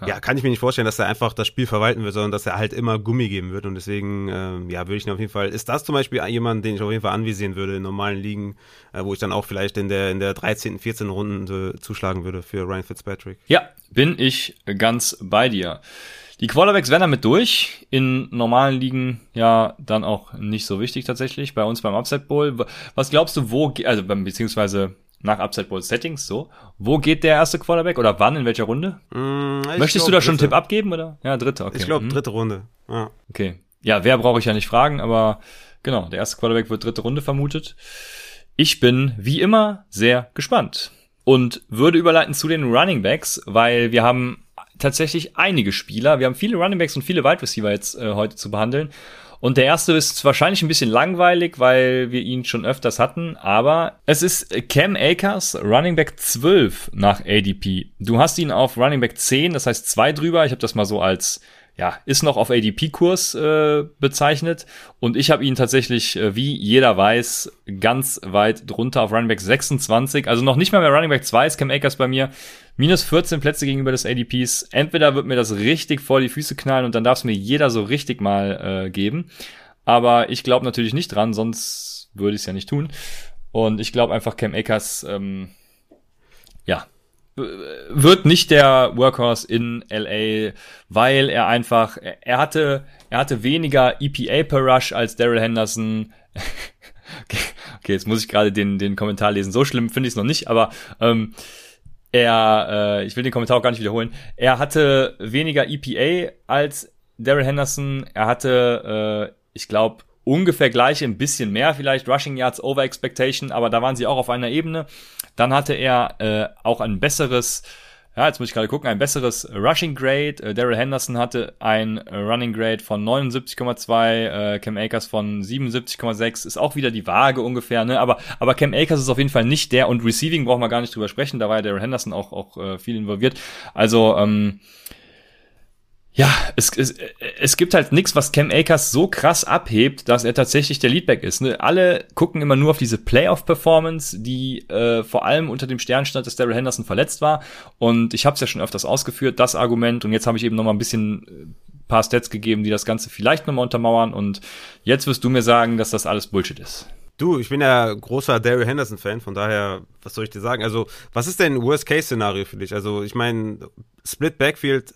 B: Ja. ja. kann ich mir nicht vorstellen, dass er einfach das Spiel verwalten wird, sondern dass er halt immer Gummi geben wird. Und deswegen, äh, ja, würde ich ihn auf jeden Fall, ist das zum Beispiel jemand, den ich auf jeden Fall anvisieren würde in normalen Ligen, äh, wo ich dann auch vielleicht in der, in der 13., 14. Runde zuschlagen würde für Ryan Fitzpatrick.
A: Ja, bin ich ganz bei dir. Die Quarterbacks werden damit durch. In normalen Ligen ja dann auch nicht so wichtig tatsächlich. Bei uns beim Upset Bowl. Was glaubst du, wo, also beziehungsweise nach Upside Bowl Settings so. Wo geht der erste Quarterback oder wann, in welcher Runde? Mm, Möchtest glaub, du da schon einen Tipp abgeben oder? Ja, dritte, okay.
B: Ich glaube, hm. dritte Runde. Ja.
A: Okay. Ja, wer brauche ich ja nicht fragen, aber genau, der erste Quarterback wird dritte Runde vermutet. Ich bin wie immer sehr gespannt und würde überleiten zu den Running Backs, weil wir haben tatsächlich einige Spieler. Wir haben viele Running Backs und viele Wide Receiver jetzt äh, heute zu behandeln. Und der erste ist wahrscheinlich ein bisschen langweilig, weil wir ihn schon öfters hatten, aber es ist Cam Akers, Running Back 12 nach ADP. Du hast ihn auf Running Back 10, das heißt zwei drüber. Ich habe das mal so als ja, ist noch auf ADP-Kurs äh, bezeichnet. Und ich habe ihn tatsächlich, äh, wie jeder weiß, ganz weit drunter auf Running Back 26, also noch nicht mal mehr Running Back 2 ist Cam Akers bei mir, minus 14 Plätze gegenüber des ADPs. Entweder wird mir das richtig vor die Füße knallen und dann darf es mir jeder so richtig mal äh, geben, aber ich glaube natürlich nicht dran, sonst würde ich es ja nicht tun. Und ich glaube einfach Cam Akers, ähm, wird nicht der Workhorse in LA, weil er einfach, er hatte, er hatte weniger EPA per Rush als Daryl Henderson. okay, jetzt muss ich gerade den, den Kommentar lesen. So schlimm finde ich es noch nicht, aber ähm, er, äh, ich will den Kommentar auch gar nicht wiederholen, er hatte weniger EPA als Daryl Henderson. Er hatte, äh, ich glaube, ungefähr gleich, ein bisschen mehr vielleicht Rushing Yards over Expectation, aber da waren sie auch auf einer Ebene. Dann hatte er äh, auch ein besseres ja, jetzt muss ich gerade gucken, ein besseres Rushing Grade. Äh, Daryl Henderson hatte ein Running Grade von 79,2, äh, Cam Akers von 77,6, ist auch wieder die Waage ungefähr, ne? Aber, aber Cam Akers ist auf jeden Fall nicht der und Receiving brauchen wir gar nicht drüber sprechen, da war ja Daryl Henderson auch, auch äh, viel involviert. Also, ähm, ja, es, es, es gibt halt nichts, was Cam Akers so krass abhebt, dass er tatsächlich der Leadback ist. Ne? Alle gucken immer nur auf diese Playoff-Performance, die äh, vor allem unter dem Stern stand, dass Daryl Henderson verletzt war. Und ich habe es ja schon öfters ausgeführt, das Argument. Und jetzt habe ich eben noch mal ein bisschen äh, paar Stats gegeben, die das Ganze vielleicht noch mal untermauern. Und jetzt wirst du mir sagen, dass das alles Bullshit ist.
B: Du, ich bin ja großer Daryl Henderson-Fan, von daher, was soll ich dir sagen? Also, was ist denn Worst-Case-Szenario für dich? Also, ich meine, Split Backfield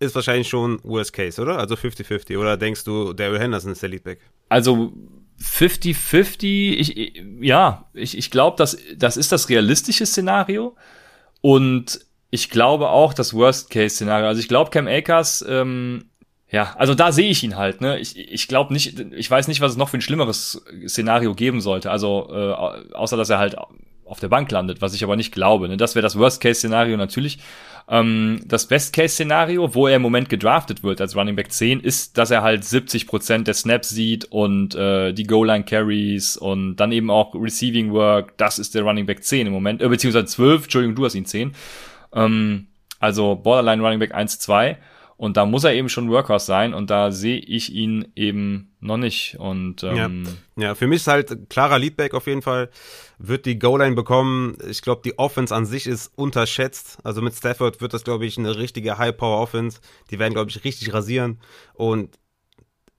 B: ist wahrscheinlich schon Worst Case, oder? Also 50-50. Oder denkst du, Daryl Henderson ist der Leadback?
A: Also 50-50, ich, ja, ich, ich glaube, das, das ist das realistische Szenario. Und ich glaube auch das Worst-Case-Szenario. Also ich glaube, Cam Akers, ähm, ja, also da sehe ich ihn halt. Ne? Ich, ich glaube nicht, ich weiß nicht, was es noch für ein schlimmeres Szenario geben sollte. Also äh, außer dass er halt auf der Bank landet, was ich aber nicht glaube. Ne? Das wäre das Worst-Case-Szenario natürlich. Ähm, das Best-Case-Szenario, wo er im Moment gedraftet wird als Running Back 10, ist, dass er halt 70% der Snaps sieht und äh, die Goal-Line-Carries und dann eben auch Receiving Work. Das ist der Running Back 10 im Moment, äh, beziehungsweise 12, Entschuldigung, du hast ihn 10. Ähm, also Borderline Running Back 1, 2. Und da muss er eben schon Workhorse sein und da sehe ich ihn eben noch nicht. Und
B: ähm, ja. ja, für mich ist halt klarer Leadback auf jeden Fall. Wird die Goal-Line bekommen. Ich glaube, die Offense an sich ist unterschätzt. Also mit Stafford wird das, glaube ich, eine richtige High-Power-Offense. Die werden, glaube ich, richtig rasieren. Und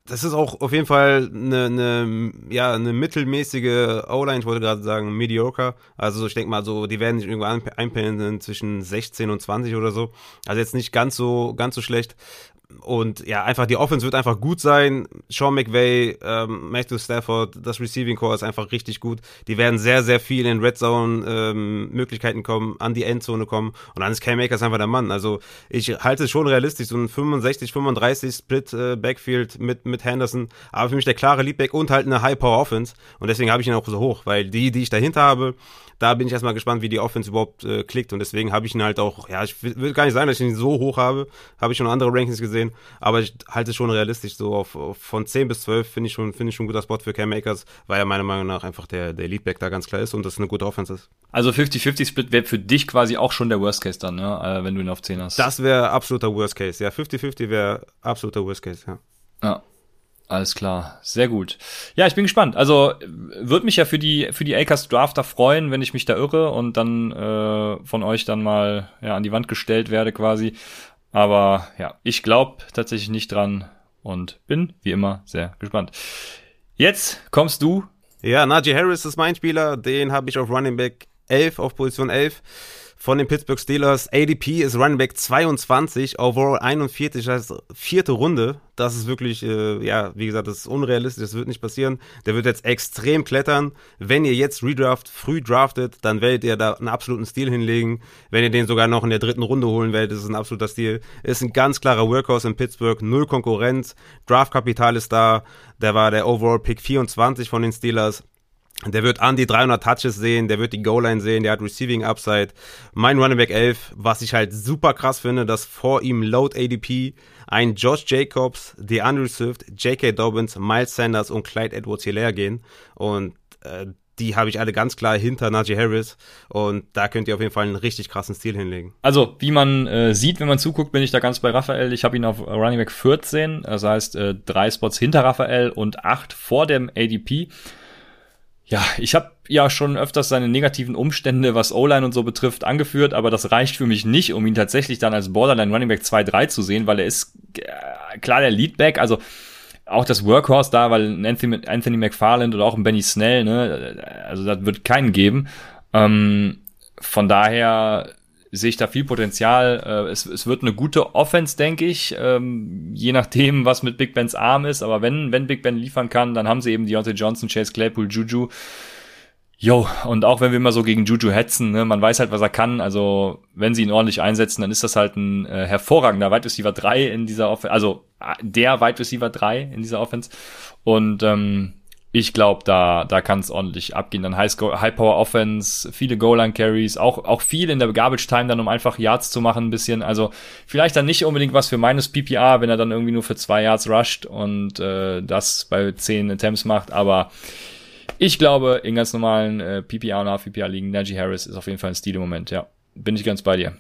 B: das ist auch auf jeden Fall eine, eine, ja, eine mittelmäßige O-Line, ich wollte gerade sagen, mediocre. Also ich denke mal so, die werden sich irgendwo einpendeln zwischen 16 und 20 oder so. Also jetzt nicht ganz so, ganz so schlecht und ja, einfach die Offense wird einfach gut sein. Sean McVay, ähm, Matthew Stafford, das Receiving Core ist einfach richtig gut. Die werden sehr, sehr viel in Red Zone ähm, Möglichkeiten kommen, an die Endzone kommen. Und dann ist Cam Akers einfach der Mann. Also ich halte es schon realistisch, so ein 65, 35 Split äh, Backfield mit, mit Henderson. Aber für mich der klare Leadback und halt eine High Power Offense. Und deswegen habe ich ihn auch so hoch, weil die, die ich dahinter habe, da bin ich erstmal gespannt, wie die Offense überhaupt äh, klickt. Und deswegen habe ich ihn halt auch, ja, ich will gar nicht sagen, dass ich ihn so hoch habe. Habe ich schon andere Rankings gesehen. Aber ich halte es schon realistisch. So auf, auf von 10 bis 12 finde ich schon, finde ich schon ein guter Spot für Cam Makers, weil er meiner Meinung nach einfach der, der Leadback da ganz klar ist und das eine gute Offense ist.
A: Also 50-50-Split wäre für dich quasi auch schon der Worst Case dann, ja, äh, wenn du ihn auf 10 hast.
B: Das wäre absoluter Worst Case. Ja, 50-50 wäre absoluter Worst Case, ja.
A: Ja. Alles klar, sehr gut. Ja, ich bin gespannt. Also würde mich ja für die für die Acres Drafter freuen, wenn ich mich da irre und dann äh, von euch dann mal ja an die Wand gestellt werde quasi. Aber ja, ich glaube tatsächlich nicht dran und bin wie immer sehr gespannt. Jetzt kommst du.
B: Ja, Najee Harris ist mein Spieler. Den habe ich auf Running Back 11 auf Position 11 von den Pittsburgh Steelers. ADP ist Running Back 22, Overall 41, das heißt vierte Runde. Das ist wirklich, äh, ja, wie gesagt, das ist unrealistisch, das wird nicht passieren. Der wird jetzt extrem klettern. Wenn ihr jetzt Redraft früh draftet, dann werdet ihr da einen absoluten Stil hinlegen. Wenn ihr den sogar noch in der dritten Runde holen werdet, ist es ein absoluter Stil. Ist ein ganz klarer Workhouse in Pittsburgh, null Konkurrenz. Draftkapital ist da. Der war der Overall Pick 24 von den Steelers. Der wird an die 300 Touches sehen, der wird die Goal-Line sehen, der hat Receiving Upside. Mein Running Back 11, was ich halt super krass finde, dass vor ihm Load ADP ein Josh Jacobs, DeAndre Swift, J.K. Dobbins, Miles Sanders und Clyde Edwards-Hilaire gehen. Und äh, die habe ich alle ganz klar hinter Najee Harris und da könnt ihr auf jeden Fall einen richtig krassen Stil hinlegen.
A: Also, wie man äh, sieht, wenn man zuguckt, bin ich da ganz bei Raphael. Ich habe ihn auf Running Back 14, das heißt äh, drei Spots hinter Raphael und acht vor dem ADP. Ja, ich habe ja schon öfters seine negativen Umstände, was O-Line und so betrifft, angeführt, aber das reicht für mich nicht, um ihn tatsächlich dann als Borderline Running Back 2-3 zu sehen, weil er ist äh, klar der Leadback, also auch das Workhorse da, weil Anthony, Anthony McFarland oder auch ein Benny Snell, ne, also das wird keinen geben. Ähm, von daher sehe ich da viel Potenzial. Äh, es, es wird eine gute Offense, denke ich, ähm, je nachdem, was mit Big Bens Arm ist. Aber wenn, wenn Big Ben liefern kann, dann haben sie eben Deontay Johnson, Chase Claypool, Juju. Jo, und auch wenn wir immer so gegen Juju hetzen, ne, man weiß halt, was er kann. Also, wenn sie ihn ordentlich einsetzen, dann ist das halt ein äh, hervorragender Wide Receiver 3 in dieser Offense, also äh, der Wide Receiver 3 in dieser Offense. Und ähm, ich glaube, da, da kann es ordentlich abgehen. Dann High, High Power Offense, viele Goal-Line Carries, auch, auch viel in der Garbage Time dann, um einfach Yards zu machen, ein bisschen. Also vielleicht dann nicht unbedingt was für meines PPR, wenn er dann irgendwie nur für zwei Yards rusht und äh, das bei zehn Attempts macht, aber ich glaube, in ganz normalen äh, PPA und HPPA liegen Najee Harris ist auf jeden Fall ein Stil im Moment, ja. Bin ich ganz bei dir.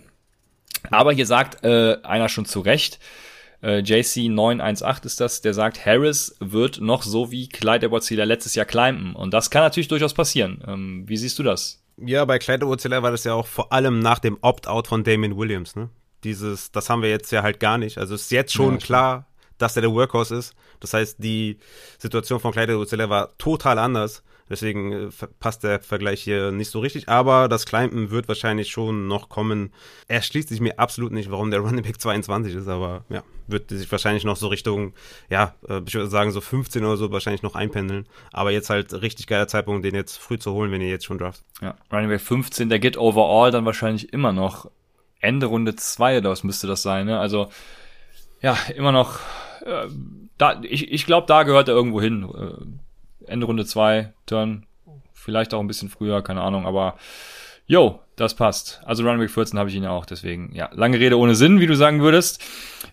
A: Aber hier sagt äh, einer schon zu Recht, äh, JC918 ist das, der sagt, Harris wird noch so wie Clyde edwards letztes Jahr climben. Und das kann natürlich durchaus passieren. Ähm, wie siehst du das?
B: Ja, bei Clyde edwards war das ja auch vor allem nach dem Opt-out von Damien Williams, ne? Dieses, das haben wir jetzt ja halt gar nicht. Also ist jetzt schon ja, klar, dass er der Workhorse ist. Das heißt, die Situation von Clyde edwards war total anders. Deswegen äh, passt der Vergleich hier nicht so richtig. Aber das Climben wird wahrscheinlich schon noch kommen. Er schließt sich mir absolut nicht, warum der Running Back 22 ist. Aber ja, wird sich wahrscheinlich noch so Richtung, ja, äh, ich würde sagen so 15 oder so wahrscheinlich noch einpendeln. Aber jetzt halt richtig geiler Zeitpunkt, den jetzt früh zu holen, wenn ihr jetzt schon draft.
A: Ja, Running Back 15, der geht overall dann wahrscheinlich immer noch Ende Runde 2 oder was müsste das sein, ne? Also, ja, immer noch, äh, da, ich, ich glaube, da gehört er irgendwo hin. Äh, Ende Runde 2, Turn, vielleicht auch ein bisschen früher, keine Ahnung, aber yo, das passt. Also Running Back 14 habe ich ihn auch, deswegen, ja, lange Rede ohne Sinn, wie du sagen würdest.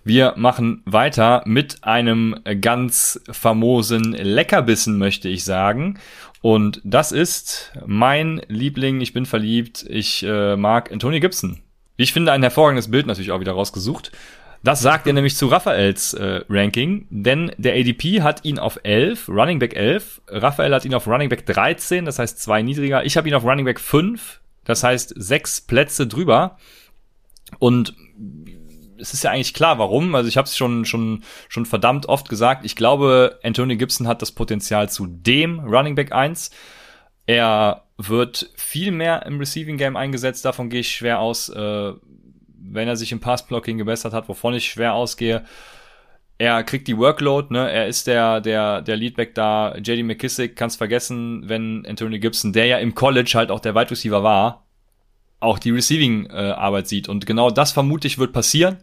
A: Wir machen weiter mit einem ganz famosen Leckerbissen, möchte ich sagen. Und das ist mein Liebling, ich bin verliebt, ich äh, mag Anthony Gibson. Ich finde ein hervorragendes Bild natürlich auch wieder rausgesucht. Das sagt er nämlich zu Raphaels äh, Ranking, denn der ADP hat ihn auf 11, Running Back 11. Raphael hat ihn auf Running Back 13, das heißt zwei niedriger. Ich habe ihn auf Running Back 5, das heißt sechs Plätze drüber. Und es ist ja eigentlich klar, warum. Also ich habe es schon schon schon verdammt oft gesagt. Ich glaube, Anthony Gibson hat das Potenzial zu dem Running Back 1. Er wird viel mehr im Receiving Game eingesetzt, davon gehe ich schwer aus. Äh, wenn er sich im Passblocking gebessert hat, wovon ich schwer ausgehe. Er kriegt die Workload, ne? Er ist der, der, der Leadback da. JD McKissick kann's vergessen, wenn Anthony Gibson, der ja im College halt auch der Wide Receiver war, auch die Receiving-Arbeit äh, sieht. Und genau das vermute ich wird passieren.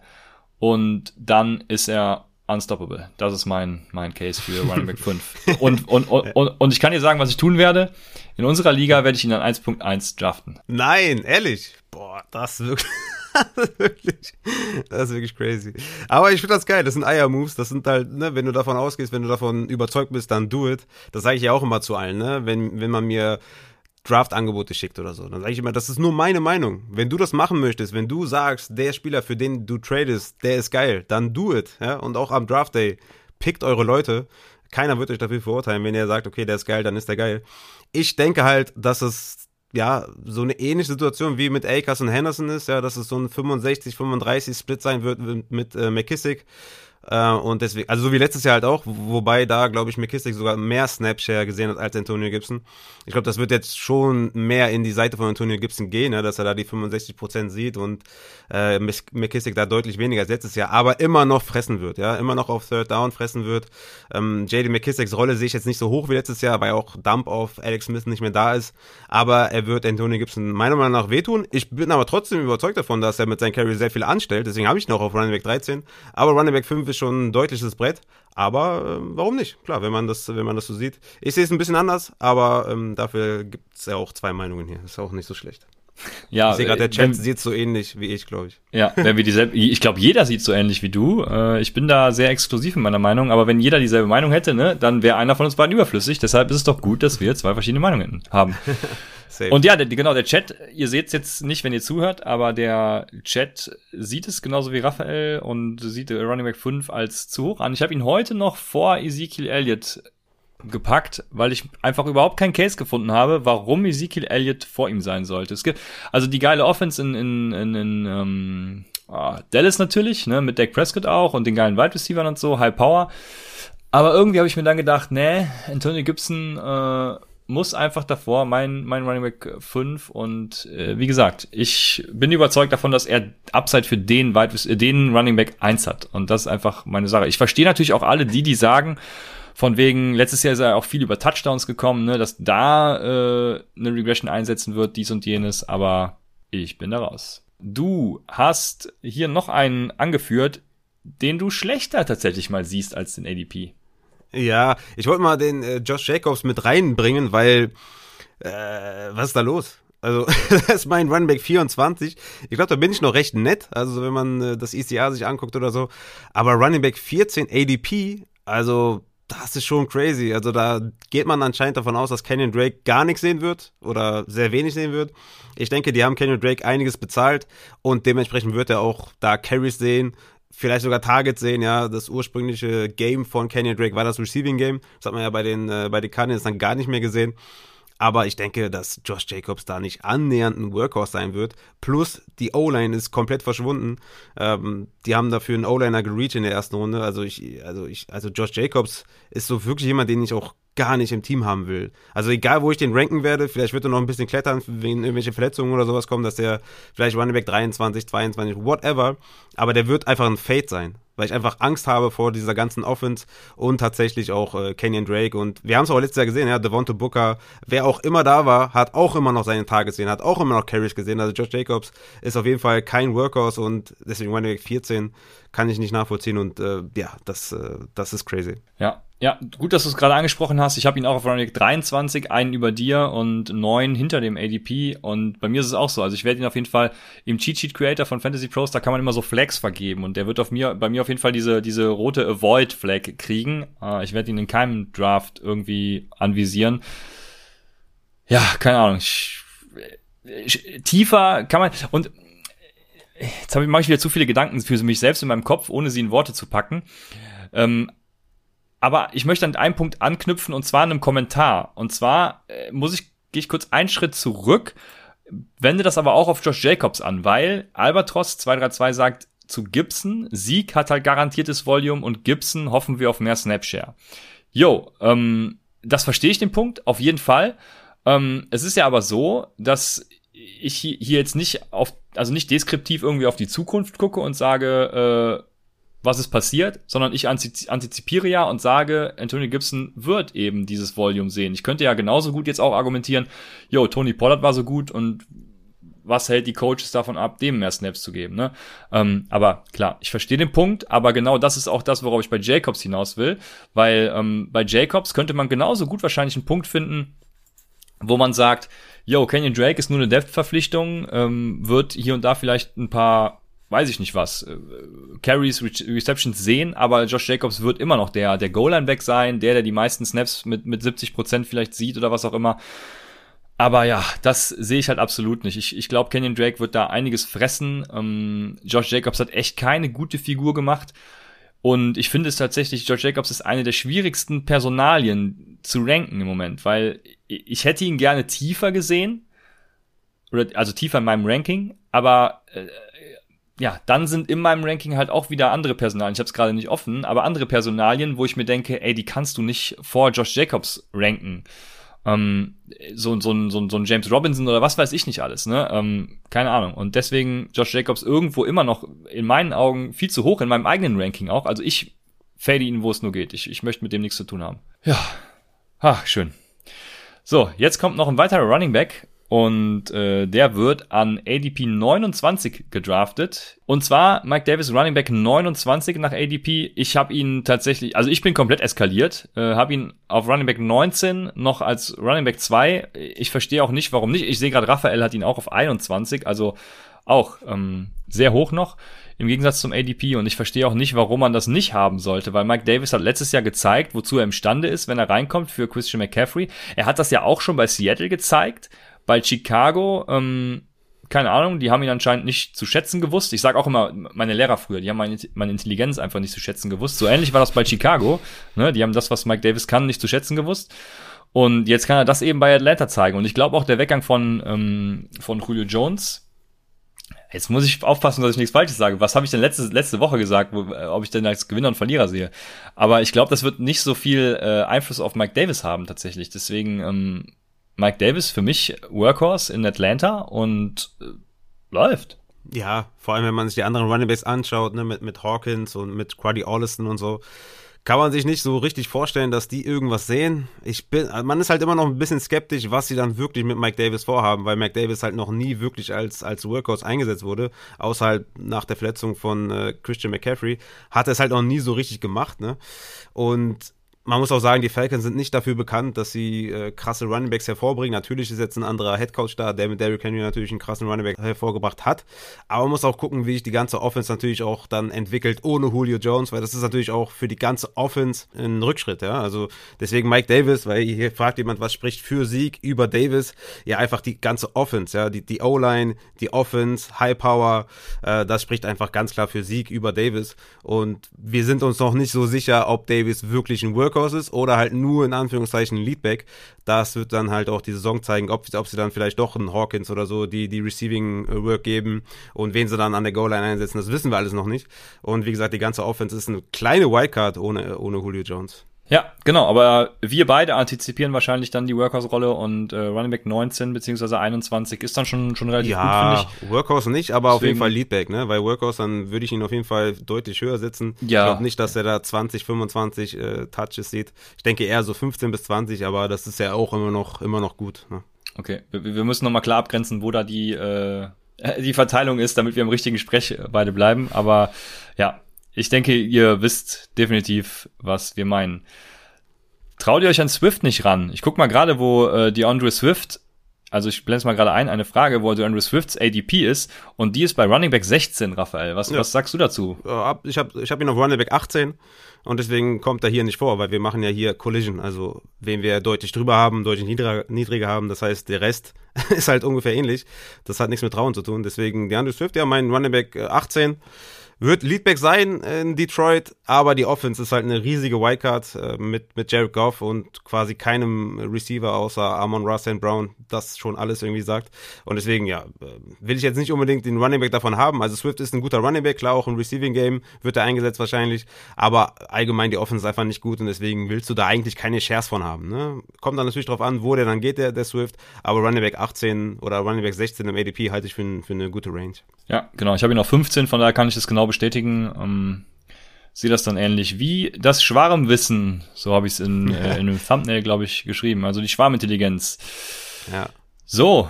A: Und dann ist er unstoppable. Das ist mein, mein Case für Running Back 5. Und, und, und, und, und ich kann dir sagen, was ich tun werde. In unserer Liga werde ich ihn an 1.1 draften.
B: Nein, ehrlich. Boah, das wirklich. das, ist wirklich, das ist wirklich crazy. Aber ich finde das geil. Das sind Eier-Moves. Das sind halt, ne, wenn du davon ausgehst, wenn du davon überzeugt bist, dann do it. Das sage ich ja auch immer zu allen, ne? Wenn, wenn man mir Draft-Angebote schickt oder so. Dann sage ich immer, das ist nur meine Meinung. Wenn du das machen möchtest, wenn du sagst, der Spieler, für den du tradest, der ist geil, dann do it. Ja? Und auch am Draft Day, pickt eure Leute. Keiner wird euch dafür verurteilen, wenn ihr sagt, okay, der ist geil, dann ist der geil. Ich denke halt, dass es ja, so eine ähnliche Situation wie mit Akers und Henderson ist, ja, dass es so ein 65, 35 Split sein wird mit, mit äh, McKissick. Äh, und deswegen, also so wie letztes Jahr halt auch, wobei da, glaube ich, McKissick sogar mehr Snapshare gesehen hat als Antonio Gibson. Ich glaube, das wird jetzt schon mehr in die Seite von Antonio Gibson gehen, ne, dass er da die 65% sieht und äh, McKissick da deutlich weniger als letztes Jahr, aber immer noch fressen wird, ja, immer noch auf Third Down fressen wird. Ähm, JD McKissicks Rolle sehe ich jetzt nicht so hoch wie letztes Jahr, weil auch Dump auf Alex Smith nicht mehr da ist, aber er wird Antonio Gibson meiner Meinung nach wehtun. Ich bin aber trotzdem überzeugt davon, dass er mit seinem Carry sehr viel anstellt, deswegen habe ich noch auf Running Back 13, aber Running Back 5 ist schon ein deutliches Brett. Aber äh, warum nicht? Klar, wenn man das, wenn man das so sieht. Ich sehe es ein bisschen anders, aber ähm, dafür gibt es ja auch zwei Meinungen hier. Ist auch nicht so schlecht. Ja, ich sehe gerade, der Chat wenn, sieht so ähnlich wie ich, glaube ich.
A: Ja, wenn wir dieselbe, ich glaube, jeder sieht so ähnlich wie du. Äh, ich bin da sehr exklusiv in meiner Meinung, aber wenn jeder dieselbe Meinung hätte, ne, dann wäre einer von uns beiden überflüssig. Deshalb ist es doch gut, dass wir zwei verschiedene Meinungen haben. Und ja, der, genau, der Chat, ihr seht es jetzt nicht, wenn ihr zuhört, aber der Chat sieht es genauso wie Raphael und sieht Running Back 5 als zu hoch an. Ich habe ihn heute noch vor Ezekiel Elliott gepackt, weil ich einfach überhaupt keinen Case gefunden habe, warum Ezekiel Elliott vor ihm sein sollte. Es gibt also die geile Offense in, in, in, in ähm, oh, Dallas natürlich, ne, mit Dak Prescott auch und den geilen Wide Receivers und so, High Power. Aber irgendwie habe ich mir dann gedacht, nee, Antonio Gibson äh, muss einfach davor mein, mein Running Back 5 und äh, wie gesagt, ich bin überzeugt davon, dass er Upside für den, Wide, äh, den Running Back 1 hat und das ist einfach meine Sache. Ich verstehe natürlich auch alle die, die sagen, Von wegen, letztes Jahr ist er auch viel über Touchdowns gekommen, ne, dass da äh, eine Regression einsetzen wird, dies und jenes, aber ich bin da raus. Du hast hier noch einen angeführt, den du schlechter tatsächlich mal siehst als den ADP.
B: Ja, ich wollte mal den äh, Josh Jacobs mit reinbringen, weil äh, was ist da los? Also, das ist mein Runback 24. Ich glaube, da bin ich noch recht nett, also wenn man äh, das ECA sich anguckt oder so. Aber Running Back 14 ADP, also das ist schon crazy. Also da geht man anscheinend davon aus, dass Kenyon Drake gar nichts sehen wird oder sehr wenig sehen wird. Ich denke, die haben Kenyon Drake einiges bezahlt und dementsprechend wird er auch da Carries sehen, vielleicht sogar Targets sehen. Ja, das ursprüngliche Game von Kenyon Drake war das Receiving Game. Das hat man ja bei den äh, bei den Cardinals dann gar nicht mehr gesehen. Aber ich denke, dass Josh Jacobs da nicht annähernd ein Workhorse sein wird. Plus, die O-Line ist komplett verschwunden. Ähm, die haben dafür einen O-Liner gereached in der ersten Runde. Also ich, also ich, also Josh Jacobs ist so wirklich jemand, den ich auch gar nicht im Team haben will. Also egal, wo ich den ranken werde, vielleicht wird er noch ein bisschen klettern, wenn irgendwelche Verletzungen oder sowas kommen, dass der vielleicht Running Back 23, 22, whatever. Aber der wird einfach ein Fade sein weil ich einfach Angst habe vor dieser ganzen Offense und tatsächlich auch äh, Kenyon Drake. Und wir haben es auch letztes Jahr gesehen, ja, Devonta Booker, wer auch immer da war, hat auch immer noch seine Tage gesehen, hat auch immer noch Carries gesehen. Also Josh Jacobs ist auf jeden Fall kein Workhorse und deswegen Running Back 14 kann ich nicht nachvollziehen und äh, ja, das, äh, das ist crazy.
A: Ja, ja, gut, dass du es gerade angesprochen hast. Ich habe ihn auch auf Running 23, einen über dir und neun hinter dem ADP. Und bei mir ist es auch so. Also ich werde ihn auf jeden Fall im Cheat Sheet Creator von Fantasy Pros, da kann man immer so Flags vergeben. Und der wird auf mir, bei mir auf jeden Fall diese, diese rote Avoid Flag kriegen. Äh, ich werde ihn in keinem Draft irgendwie anvisieren. Ja, keine Ahnung. Ich, ich, tiefer kann man, und jetzt mache ich wieder zu viele Gedanken für mich selbst in meinem Kopf, ohne sie in Worte zu packen. Ähm, aber ich möchte an einem Punkt anknüpfen und zwar in einem Kommentar. Und zwar äh, muss ich, gehe ich kurz einen Schritt zurück, wende das aber auch auf Josh Jacobs an, weil Albatros 232 sagt zu Gibson, Sieg hat halt garantiertes Volume und Gibson hoffen wir auf mehr Snapshare. Jo, ähm, das verstehe ich den Punkt, auf jeden Fall. Ähm, es ist ja aber so, dass ich hier jetzt nicht auf, also nicht deskriptiv irgendwie auf die Zukunft gucke und sage, äh, was ist passiert, sondern ich antizipiere ja und sage, Anthony Gibson wird eben dieses Volume sehen. Ich könnte ja genauso gut jetzt auch argumentieren, yo, Tony Pollard war so gut und was hält die Coaches davon ab, dem mehr Snaps zu geben, ne? Ähm, aber klar, ich verstehe den Punkt, aber genau das ist auch das, worauf ich bei Jacobs hinaus will, weil ähm, bei Jacobs könnte man genauso gut wahrscheinlich einen Punkt finden, wo man sagt, yo, Kenyon Drake ist nur eine Depth-Verpflichtung, ähm, wird hier und da vielleicht ein paar weiß ich nicht was, äh, Carries, Re Receptions sehen, aber Josh Jacobs wird immer noch der, der Goal-Line weg sein, der, der die meisten Snaps mit, mit 70 Prozent vielleicht sieht oder was auch immer. Aber ja, das sehe ich halt absolut nicht. Ich, ich glaube, Kenyon Drake wird da einiges fressen. Ähm, Josh Jacobs hat echt keine gute Figur gemacht. Und ich finde es tatsächlich, Josh Jacobs ist eine der schwierigsten Personalien zu ranken im Moment, weil ich hätte ihn gerne tiefer gesehen, also tiefer in meinem Ranking, aber äh, ja, dann sind in meinem Ranking halt auch wieder andere Personalien. Ich habe es gerade nicht offen, aber andere Personalien, wo ich mir denke, ey, die kannst du nicht vor Josh Jacobs ranken. Ähm, so, so, so, so ein James Robinson oder was weiß ich nicht alles, ne? Ähm, keine Ahnung. Und deswegen Josh Jacobs irgendwo immer noch in meinen Augen viel zu hoch, in meinem eigenen Ranking auch. Also ich fade ihn, wo es nur geht. Ich, ich möchte mit dem nichts zu tun haben. Ja. Ha, schön. So, jetzt kommt noch ein weiterer Running Back und äh, der wird an ADP 29 gedraftet. Und zwar Mike Davis Running Back 29 nach ADP. Ich habe ihn tatsächlich, also ich bin komplett eskaliert, äh, habe ihn auf Running Back 19 noch als Running Back 2. Ich verstehe auch nicht, warum nicht. Ich sehe gerade, Raphael hat ihn auch auf 21, also auch ähm, sehr hoch noch im Gegensatz zum ADP und ich verstehe auch nicht, warum man das nicht haben sollte, weil Mike Davis hat letztes Jahr gezeigt, wozu er imstande ist, wenn er reinkommt für Christian McCaffrey. Er hat das ja auch schon bei Seattle gezeigt bei Chicago, ähm, keine Ahnung, die haben ihn anscheinend nicht zu schätzen gewusst. Ich sage auch immer, meine Lehrer früher, die haben meine, meine, Intelligenz einfach nicht zu schätzen gewusst. So ähnlich war das bei Chicago. Ne? Die haben das, was Mike Davis kann, nicht zu schätzen gewusst. Und jetzt kann er das eben bei Atlanta zeigen. Und ich glaube auch der Weggang von, ähm, von Julio Jones. Jetzt muss ich aufpassen, dass ich nichts Falsches sage. Was habe ich denn letzte, letzte Woche gesagt, wo, äh, ob ich denn als Gewinner und Verlierer sehe? Aber ich glaube, das wird nicht so viel äh, Einfluss auf Mike Davis haben tatsächlich. Deswegen ähm, Mike Davis für mich Workhorse in Atlanta und äh, läuft.
B: Ja, vor allem wenn man sich die anderen Running Backs anschaut, ne, mit, mit Hawkins und mit Quaddy Orliston und so. kann man sich nicht so richtig vorstellen, dass die irgendwas sehen. Ich bin, man ist halt immer noch ein bisschen skeptisch, was sie dann wirklich mit Mike Davis vorhaben, weil Mike Davis halt noch nie wirklich als, als Workhorse eingesetzt wurde, außer halt nach der Verletzung von äh, Christian McCaffrey, hat er es halt noch nie so richtig gemacht, ne? Und man muss auch sagen, die Falcons sind nicht dafür bekannt, dass sie äh, krasse Runningbacks hervorbringen. Natürlich ist jetzt ein anderer Headcoach da, der mit Derrick Henry natürlich einen krassen Runningback hervorgebracht hat. Aber man muss auch gucken, wie sich die ganze Offense natürlich auch dann entwickelt ohne Julio Jones, weil das ist natürlich auch für die ganze Offense ein Rückschritt. Ja? Also deswegen Mike Davis, weil hier fragt jemand, was spricht für Sieg über Davis? Ja, einfach die ganze Offense, ja, die, die O-Line, die Offense, High Power, äh, das spricht einfach ganz klar für Sieg über Davis. Und wir sind uns noch nicht so sicher, ob Davis wirklich ein Work Workhorse ist oder halt nur in Anführungszeichen Leadback. Das wird dann halt auch die Saison zeigen, ob, ob sie dann vielleicht doch einen Hawkins oder so die, die Receiving äh, Work geben und wen sie dann an der Goal-Line einsetzen. Das wissen wir alles noch nicht. Und wie gesagt, die ganze Offense ist eine kleine Wildcard ohne, ohne Julio Jones.
A: Ja, genau, aber wir beide antizipieren wahrscheinlich dann die Workhorse-Rolle und äh, Running Back 19 beziehungsweise 21 ist dann schon, schon relativ
B: ja, gut, finde ich. Workhorse nicht, aber Deswegen, auf jeden Fall Leadback, ne? Weil Workhorse, dann würde ich ihn auf jeden Fall deutlich höher setzen. Ja. Ich glaube nicht, dass er da 20, 25 äh, Touches sieht. Ich denke eher so 15 bis 20, aber das ist ja auch immer noch, immer noch gut. Ne?
A: Okay, wir, wir müssen nochmal klar abgrenzen, wo da die, äh, die Verteilung ist, damit wir im richtigen Sprech beide bleiben. Aber ja, ich denke, ihr wisst definitiv, was wir meinen. Traut ihr euch an Swift nicht ran? Ich guck mal gerade, wo äh, die Andre Swift, also ich blende es mal gerade ein, eine Frage, wo die Andre Swifts ADP ist und die ist bei Running Back 16, Raphael. Was, ja. was sagst du dazu?
B: Ich habe ich hab ihn auf Running Back 18 und deswegen kommt er hier nicht vor, weil wir machen ja hier Collision, also wen wir deutlich drüber haben, deutlich niedriger, niedriger haben, das heißt, der Rest ist halt ungefähr ähnlich. Das hat nichts mit Trauen zu tun, deswegen die Andre Swift, ja, mein Running Back 18 äh, wird Leadback sein in Detroit, aber die Offense ist halt eine riesige Wildcard äh, mit, mit Jared Goff und quasi keinem Receiver außer Amon Russell Brown, das schon alles irgendwie sagt. Und deswegen, ja, äh, will ich jetzt nicht unbedingt den Running Back davon haben. Also Swift ist ein guter Running Back, klar, auch im Receiving Game wird er eingesetzt wahrscheinlich, aber allgemein die Offense ist einfach nicht gut und deswegen willst du da eigentlich keine Shares von haben. Ne? Kommt dann natürlich drauf an, wo der dann geht, der, der Swift, aber Running Back 18 oder Running Back 16 im ADP halte ich für, für eine gute Range.
A: Ja, genau. Ich habe ihn auf 15, von daher kann ich das genau bestätigen. Ähm, sehe das dann ähnlich wie das Schwarmwissen, so habe ich es in, äh, in einem Thumbnail, glaube ich, geschrieben. Also die Schwarmintelligenz. Ja. So,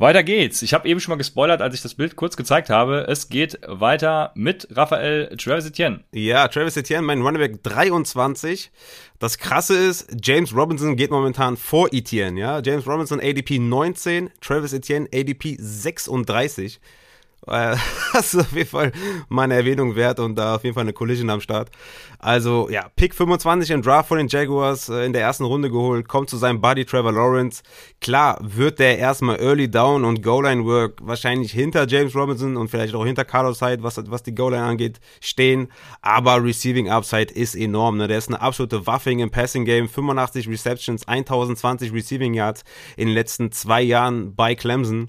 A: weiter geht's. Ich habe eben schon mal gespoilert, als ich das Bild kurz gezeigt habe. Es geht weiter mit Raphael Travis Etienne.
B: Ja, Travis Etienne, mein Runnerback 23. Das krasse ist, James Robinson geht momentan vor Etienne, ja. James Robinson ADP 19, Travis Etienne ADP 36. Äh, das ist auf jeden Fall meine Erwähnung wert und da auf jeden Fall eine Collision am Start. Also ja, Pick 25 im Draft von den Jaguars äh, in der ersten Runde geholt, kommt zu seinem Buddy Trevor Lawrence. Klar wird der erstmal Early Down und Goal-Line Work wahrscheinlich hinter James Robinson und vielleicht auch hinter Carlos Hyde, was, was die Goal-Line angeht, stehen. Aber Receiving Upside ist enorm. Ne? Der ist eine absolute Waffe im Passing Game. 85 Receptions, 1020 Receiving Yards in den letzten zwei Jahren bei Clemson.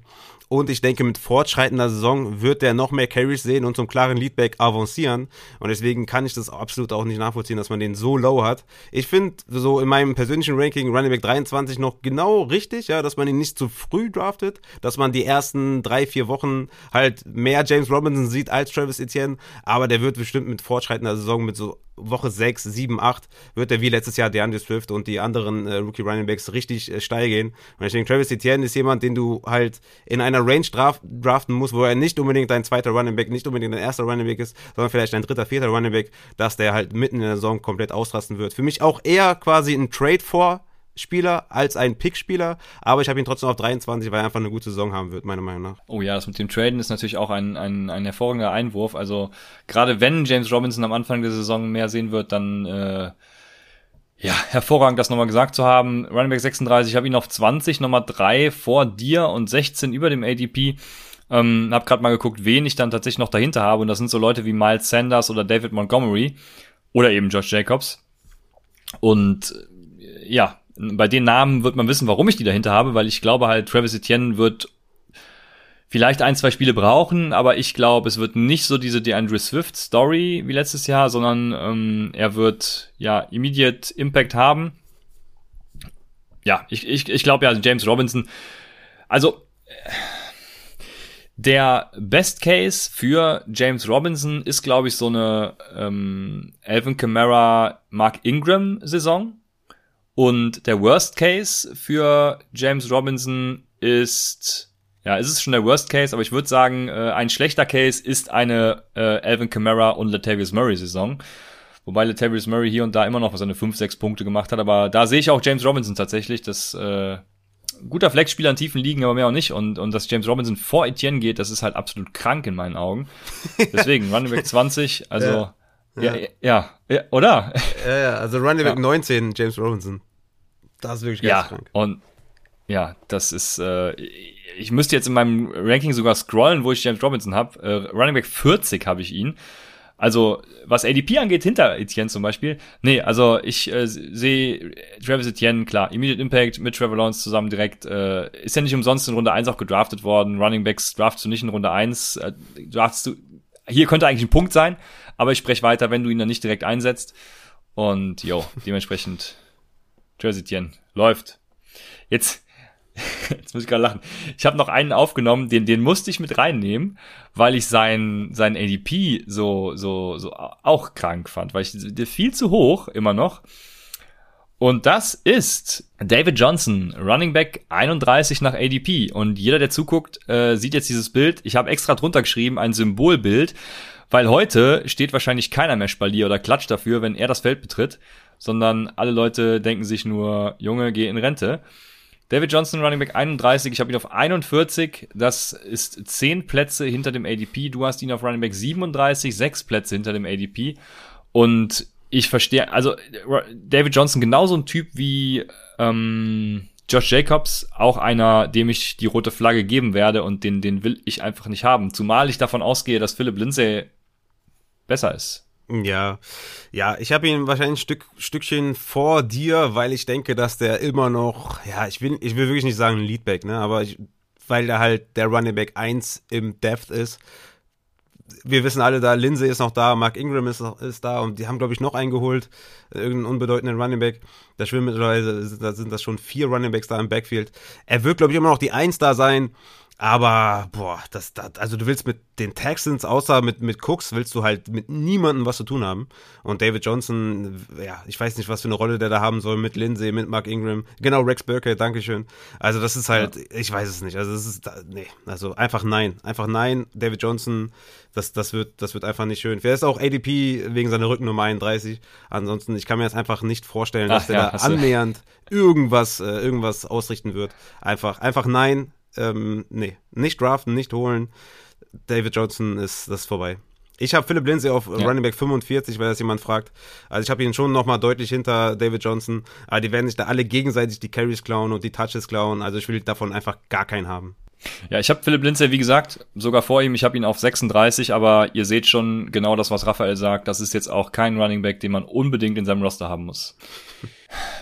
B: Und ich denke, mit fortschreitender Saison wird der noch mehr Carries sehen und zum klaren Leadback avancieren. Und deswegen kann ich das absolut auch nicht nachvollziehen, dass man den so low hat. Ich finde so in meinem persönlichen Ranking Running Back 23 noch genau richtig, ja, dass man ihn nicht zu früh draftet, dass man die ersten drei, vier Wochen halt mehr James Robinson sieht als Travis Etienne. Aber der wird bestimmt mit fortschreitender Saison mit so Woche 6, 7, 8 wird er wie letztes Jahr DeAndre Swift und die anderen äh, Rookie Running Backs richtig äh, steil gehen. Und ich denke, Travis Etienne ist jemand, den du halt in einer Range draft, draften musst, wo er nicht unbedingt dein zweiter Running Back, nicht unbedingt dein erster Running Back ist, sondern vielleicht dein dritter, vierter Running Back, dass der halt mitten in der Saison komplett ausrasten wird. Für mich auch eher quasi ein Trade vor Spieler als ein Pick-Spieler, aber ich habe ihn trotzdem auf 23, weil er einfach eine gute Saison haben wird, meiner Meinung nach.
A: Oh ja, das mit dem Traden ist natürlich auch ein, ein, ein hervorragender Einwurf. Also gerade wenn James Robinson am Anfang der Saison mehr sehen wird, dann äh, ja, hervorragend, das nochmal gesagt zu haben. Running Back 36, ich habe ihn auf 20, Nummer 3 vor dir und 16 über dem ADP. Ähm, hab gerade mal geguckt, wen ich dann tatsächlich noch dahinter habe und das sind so Leute wie Miles Sanders oder David Montgomery oder eben Josh Jacobs. Und ja, bei den Namen wird man wissen, warum ich die dahinter habe, weil ich glaube halt, Travis Etienne wird vielleicht ein, zwei Spiele brauchen, aber ich glaube, es wird nicht so diese DeAndre Swift Story wie letztes Jahr, sondern ähm, er wird ja immediate Impact haben. Ja, ich, ich, ich glaube ja, James Robinson, also Der Best Case für James Robinson ist, glaube ich, so eine ähm, Alvin Kamara, Mark Ingram Saison. Und der Worst Case für James Robinson ist, ja, ist es schon der Worst Case, aber ich würde sagen, äh, ein schlechter Case ist eine äh, Alvin Kamara und Latavius Murray Saison. Wobei Latavius Murray hier und da immer noch seine 5, 6 Punkte gemacht hat, aber da sehe ich auch James Robinson tatsächlich, das äh, guter Flexspieler in tiefen Ligen, aber mehr auch nicht. Und, und dass James Robinson vor Etienne geht, das ist halt absolut krank in meinen Augen. Deswegen, Running Back 20, also ja. Ja, ja, ja, ja oder?
B: Ja, ja, also Running Back ja. 19, James Robinson. Das ist wirklich
A: ganz
B: ja, krank.
A: Und ja, das ist, äh, ich müsste jetzt in meinem Ranking sogar scrollen, wo ich James Robinson habe. Äh, Running Back 40 habe ich ihn. Also, was ADP angeht, hinter Etienne zum Beispiel. Nee, also ich äh, sehe Travis Etienne, klar, Immediate Impact mit Trevor Lawrence zusammen direkt. Äh, ist ja nicht umsonst in Runde 1 auch gedraftet worden. Running Backs draftest du nicht in Runde 1. Äh, draftest du, hier könnte eigentlich ein Punkt sein, aber ich spreche weiter, wenn du ihn dann nicht direkt einsetzt. Und jo, dementsprechend Travis Etienne läuft. Jetzt Jetzt muss ich gerade lachen. Ich habe noch einen aufgenommen, den, den musste ich mit reinnehmen, weil ich sein, sein ADP so, so, so auch krank fand, weil ich viel zu hoch immer noch. Und das ist David Johnson, Running Back 31 nach ADP. Und jeder, der zuguckt, äh, sieht jetzt dieses Bild. Ich habe extra drunter geschrieben, ein Symbolbild, weil heute steht wahrscheinlich keiner mehr Spalier oder klatscht dafür, wenn er das Feld betritt, sondern alle Leute denken sich nur, Junge, geh in Rente. David Johnson, Running Back 31, ich habe ihn auf 41, das ist 10 Plätze hinter dem ADP. Du hast ihn auf Running Back 37, 6 Plätze hinter dem ADP. Und ich verstehe, also David Johnson genauso ein Typ wie ähm, Josh Jacobs, auch einer, dem ich die rote Flagge geben werde und den, den will ich einfach nicht haben. Zumal ich davon ausgehe, dass Philip Lindsay besser ist.
B: Ja, ja, ich habe ihn wahrscheinlich ein Stück, Stückchen vor dir, weil ich denke, dass der immer noch, ja, ich will, ich will wirklich nicht sagen Leadback, ne, aber ich, weil der halt der Running Back 1 im Depth ist. Wir wissen alle da, Lindsay ist noch da, Mark Ingram ist, ist da und die haben, glaube ich, noch eingeholt, irgendeinen unbedeutenden Running Back. Da schwimmen mittlerweile, da sind das schon vier Running Backs da im Backfield. Er wird, glaube ich, immer noch die 1 da sein. Aber, boah, das, das, also du willst mit den Texans, außer mit, mit Cooks, willst du halt mit niemandem was zu tun haben. Und David Johnson, ja, ich weiß nicht, was für eine Rolle der da haben soll mit Lindsay, mit Mark Ingram. Genau, Rex Burkhead, Dankeschön. Also das ist halt, ja. ich weiß es nicht. Also das ist, nee, also einfach nein. Einfach nein. David Johnson, das, das wird, das wird einfach nicht schön. Wer ist auch ADP wegen seiner Rückennummer 31? Ansonsten, ich kann mir jetzt einfach nicht vorstellen, dass Ach, der ja, da annähernd irgendwas, äh, irgendwas ausrichten wird. Einfach, einfach nein ähm, nee, nicht draften, nicht holen. David Johnson ist das ist vorbei. Ich habe Philip Lindsay auf ja. Running Back 45, weil das jemand fragt. Also ich habe ihn schon nochmal deutlich hinter David Johnson. Aber die werden sich da alle gegenseitig die Carries klauen und die Touches klauen. Also ich will davon einfach gar keinen haben.
A: Ja, ich habe Philipp Lindsay, wie gesagt, sogar vor ihm. Ich habe ihn auf 36, aber ihr seht schon genau das, was Raphael sagt. Das ist jetzt auch kein Running Back, den man unbedingt in seinem Roster haben muss.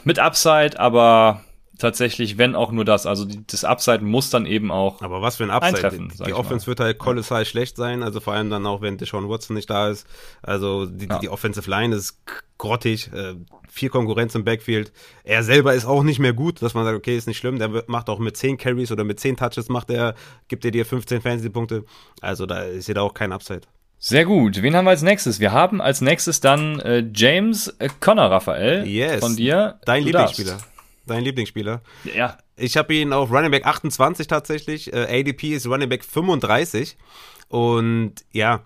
A: Mit Upside, aber tatsächlich, wenn auch nur das. Also die, das Upside muss dann eben auch.
B: Aber was für ein Upside? Die, die Offense wird halt kolossal ja. schlecht sein, also vor allem dann auch, wenn Deshaun Watson nicht da ist. Also die, ja. die Offensive Line ist grottig, äh, viel Konkurrenz im Backfield. Er selber ist auch nicht mehr gut, dass man sagt, okay, ist nicht schlimm. Der macht auch mit 10 Carries oder mit 10 Touches macht er, gibt er dir 15 Fantasy-Punkte. Also da ist ja da auch kein Upside.
A: Sehr gut. Wen haben wir als nächstes? Wir haben als nächstes dann äh, James äh, Connor Raphael
B: yes.
A: von dir.
B: Dein Lieblingsspieler. Darfst dein Lieblingsspieler.
A: Ja.
B: Ich habe ihn auf Running Back 28 tatsächlich. Äh, ADP ist Running Back 35. Und ja,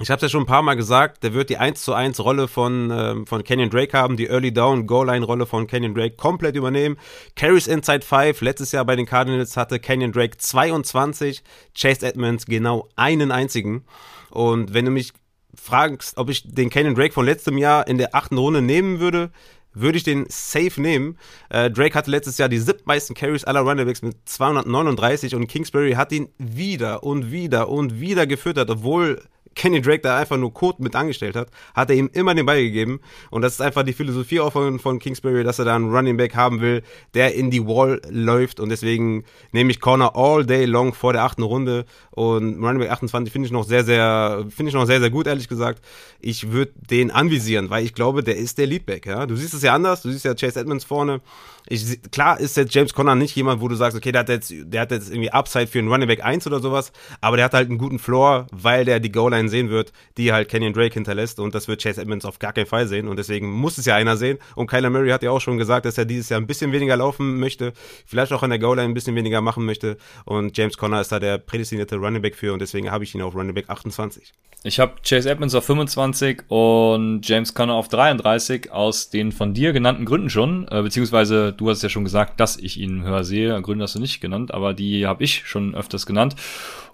B: ich habe es ja schon ein paar Mal gesagt, der wird die 1 zu 1 Rolle von, ähm, von Kenyon Drake haben, die Early Down Goal Line Rolle von Kenyon Drake komplett übernehmen. Carries Inside 5, letztes Jahr bei den Cardinals hatte Kenyon Drake 22, Chase Edmonds genau einen einzigen. Und wenn du mich fragst, ob ich den Kenyon Drake von letztem Jahr in der achten Runde nehmen würde, würde ich den safe nehmen. Äh, Drake hatte letztes Jahr die siebtmeisten Carries aller Runnerbacks mit 239 und Kingsbury hat ihn wieder und wieder und wieder gefüttert, obwohl Kenny Drake da einfach nur Code mit angestellt hat, hat er ihm immer den Ball gegeben. Und das ist einfach die Philosophie auch von, von Kingsbury, dass er da einen Running Back haben will, der in die Wall läuft. Und deswegen nehme ich Corner all day long vor der achten Runde. Und Running Back 28 finde ich noch sehr, sehr, finde ich noch sehr, sehr gut, ehrlich gesagt. Ich würde den anvisieren, weil ich glaube, der ist der Leadback. Ja? Du siehst es ja anders. Du siehst ja Chase Edmonds vorne. Ich, klar ist jetzt James Conner nicht jemand, wo du sagst, okay, der hat jetzt, der hat jetzt irgendwie Upside für einen Running Back 1 oder sowas, aber der hat halt einen guten Floor, weil der die Goal-Line sehen wird, die halt Kenyon Drake hinterlässt und das wird Chase Edmonds auf gar keinen Fall sehen und deswegen muss es ja einer sehen und Kyler Murray hat ja auch schon gesagt, dass er dieses Jahr ein bisschen weniger laufen möchte, vielleicht auch an der Goal-Line ein bisschen weniger machen möchte und James Conner ist da der prädestinierte Running Back für und deswegen habe ich ihn auf Running Back 28.
A: Ich habe Chase Edmonds auf 25 und James Conner auf 33 aus den von dir genannten Gründen schon, äh, beziehungsweise du hast ja schon gesagt, dass ich ihn höher sehe. Gründe hast du nicht genannt, aber die habe ich schon öfters genannt.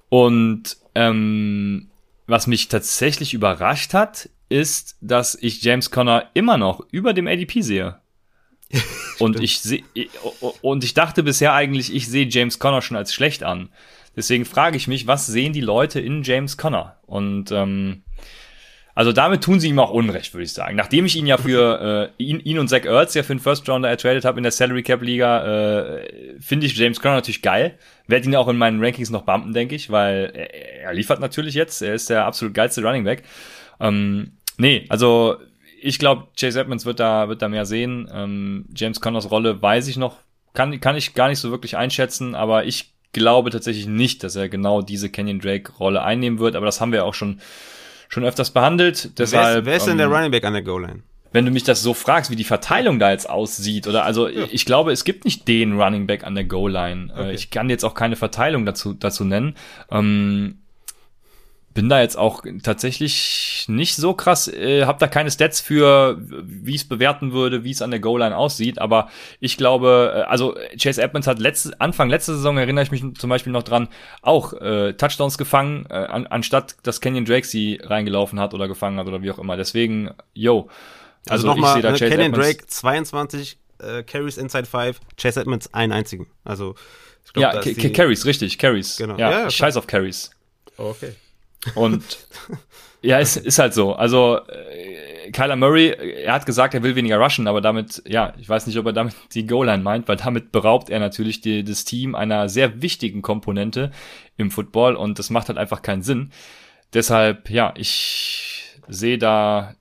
A: Und ähm, was mich tatsächlich überrascht hat, ist, dass ich James Conner immer noch über dem ADP sehe. und ich sehe und ich dachte bisher eigentlich, ich sehe James Conner schon als schlecht an. Deswegen frage ich mich, was sehen die Leute in James Conner? Und ähm, also damit tun sie ihm auch Unrecht, würde ich sagen. Nachdem ich ihn ja für äh, ihn, ihn und Zach Ertz ja für den First Rounder ertradet habe in der Salary Cap Liga, äh, finde ich James Conner natürlich geil. Werde ihn auch in meinen Rankings noch bumpen, denke ich, weil er, er, liefert natürlich jetzt. Er ist der absolut geilste Running Back. Ähm, nee, also ich glaube, Chase Edmonds wird da wird da mehr sehen. Ähm, James Connors Rolle weiß ich noch, kann kann ich gar nicht so wirklich einschätzen, aber ich glaube tatsächlich nicht, dass er genau diese Kenyon Drake Rolle einnehmen wird, aber das haben wir auch schon, schon öfters behandelt. Deshalb,
B: wer ist, wer ist denn der ähm, Running Back an der Goal Line?
A: Wenn du mich das so fragst, wie die Verteilung da jetzt aussieht, oder also ja. ich glaube, es gibt nicht den Running Back an der Goal Line. Äh, okay. Ich kann jetzt auch keine Verteilung dazu, dazu nennen. Ähm, bin da jetzt auch tatsächlich nicht so krass, äh, habe da keine Stats für, wie es bewerten würde, wie es an der Goal-Line aussieht, aber ich glaube, äh, also Chase Edmonds hat letzte, Anfang letzter Saison, erinnere ich mich zum Beispiel noch dran, auch äh, Touchdowns gefangen, äh, an, anstatt dass Kenyon Drake sie reingelaufen hat oder gefangen hat oder wie auch immer. Deswegen, yo.
B: Also, also nochmal, ne, Kenyon Edmonds, Drake 22 äh, Carries inside 5, Chase Edmonds einen einzigen. Also
A: ich glaub, Ja, Carries, richtig, Carries. Genau. Ja, ja, scheiß auf Carries.
B: Okay.
A: Und ja, es ist halt so. Also äh, Kyler Murray, er hat gesagt, er will weniger rushen, aber damit, ja, ich weiß nicht, ob er damit die Goal-Line meint, weil damit beraubt er natürlich die, das Team einer sehr wichtigen Komponente im Football und das macht halt einfach keinen Sinn. Deshalb, ja, ich sehe da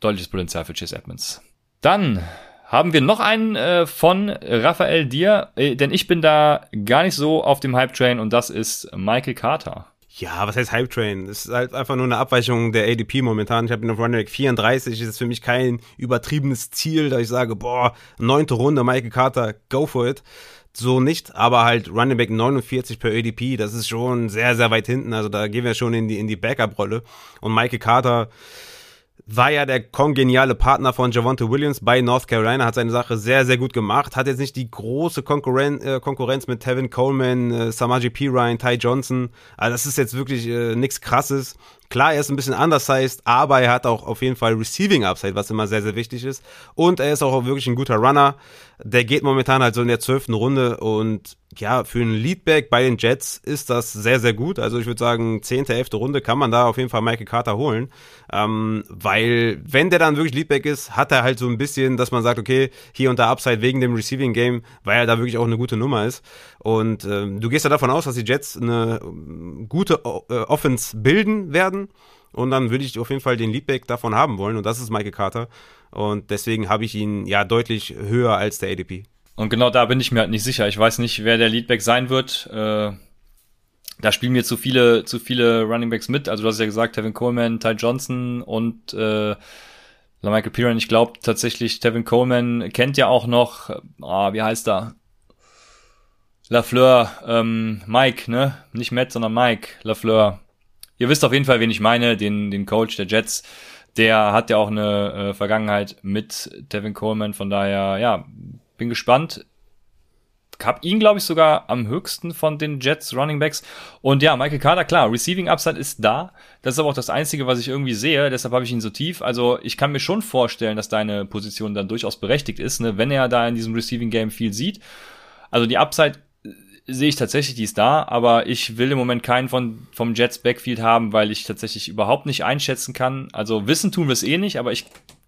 A: deutliches Potenzial für Chase Edmonds. Dann haben wir noch einen äh, von Raphael Dier, äh, denn ich bin da gar nicht so auf dem Hype-Train und das ist Michael Carter.
B: Ja, was heißt Hype Train? Das ist halt einfach nur eine Abweichung der ADP momentan. Ich habe ihn auf Running Back 34. Das ist für mich kein übertriebenes Ziel, da ich sage, boah, neunte Runde, Michael Carter, go for it. So nicht, aber halt Running Back 49 per ADP, das ist schon sehr, sehr weit hinten. Also da gehen wir schon in die, in die Backup-Rolle. Und Michael Carter, war ja der kongeniale Partner von Javonte Williams bei North Carolina, hat seine Sache sehr, sehr gut gemacht, hat jetzt nicht die große Konkurren äh, Konkurrenz mit Tevin Coleman, äh, Samaji P. Ryan, Ty Johnson. Also das ist jetzt wirklich äh, nichts krasses. Klar, er ist ein bisschen undersized, aber er hat auch auf jeden Fall Receiving Upside, was immer sehr, sehr wichtig ist. Und er ist auch wirklich ein guter Runner. Der geht momentan halt so in der zwölften Runde und ja, für einen Leadback bei den Jets ist das sehr, sehr gut. Also ich würde sagen, zehnte, elfte Runde kann man da auf jeden Fall Michael Carter holen. Ähm, weil, wenn der dann wirklich Leadback ist, hat er halt so ein bisschen, dass man sagt, okay, hier und da Upside wegen dem Receiving Game, weil er da wirklich auch eine gute Nummer ist. Und ähm, du gehst ja davon aus, dass die Jets eine ähm, gute äh, Offense bilden werden. Und dann würde ich auf jeden Fall den Leadback davon haben wollen. Und das ist Michael Carter. Und deswegen habe ich ihn ja deutlich höher als der ADP.
A: Und genau da bin ich mir halt nicht sicher. Ich weiß nicht, wer der Leadback sein wird. Äh, da spielen mir zu viele, zu viele Runningbacks mit. Also du hast ja gesagt, Tevin Coleman, Ty Johnson und äh, Michael Piran. Ich glaube tatsächlich, Tevin Coleman kennt ja auch noch, ah, wie heißt er? Lafleur, ähm, Mike, ne? Nicht Matt, sondern Mike Lafleur. Ihr wisst auf jeden Fall, wen ich meine, den, den Coach der Jets. Der hat ja auch eine äh, Vergangenheit mit Devin Coleman, von daher, ja, bin gespannt. Hab ihn, glaube ich, sogar am höchsten von den Jets Running Backs. Und ja, Michael Carter, klar, Receiving Upside ist da. Das ist aber auch das Einzige, was ich irgendwie sehe. Deshalb habe ich ihn so tief. Also ich kann mir schon vorstellen, dass deine Position dann durchaus berechtigt ist, ne? wenn er da in diesem Receiving Game viel sieht. Also die Upside sehe ich tatsächlich, die ist da, aber ich will im Moment keinen von, vom Jets Backfield haben, weil ich tatsächlich überhaupt nicht einschätzen kann. Also wissen tun wir es eh nicht, aber ich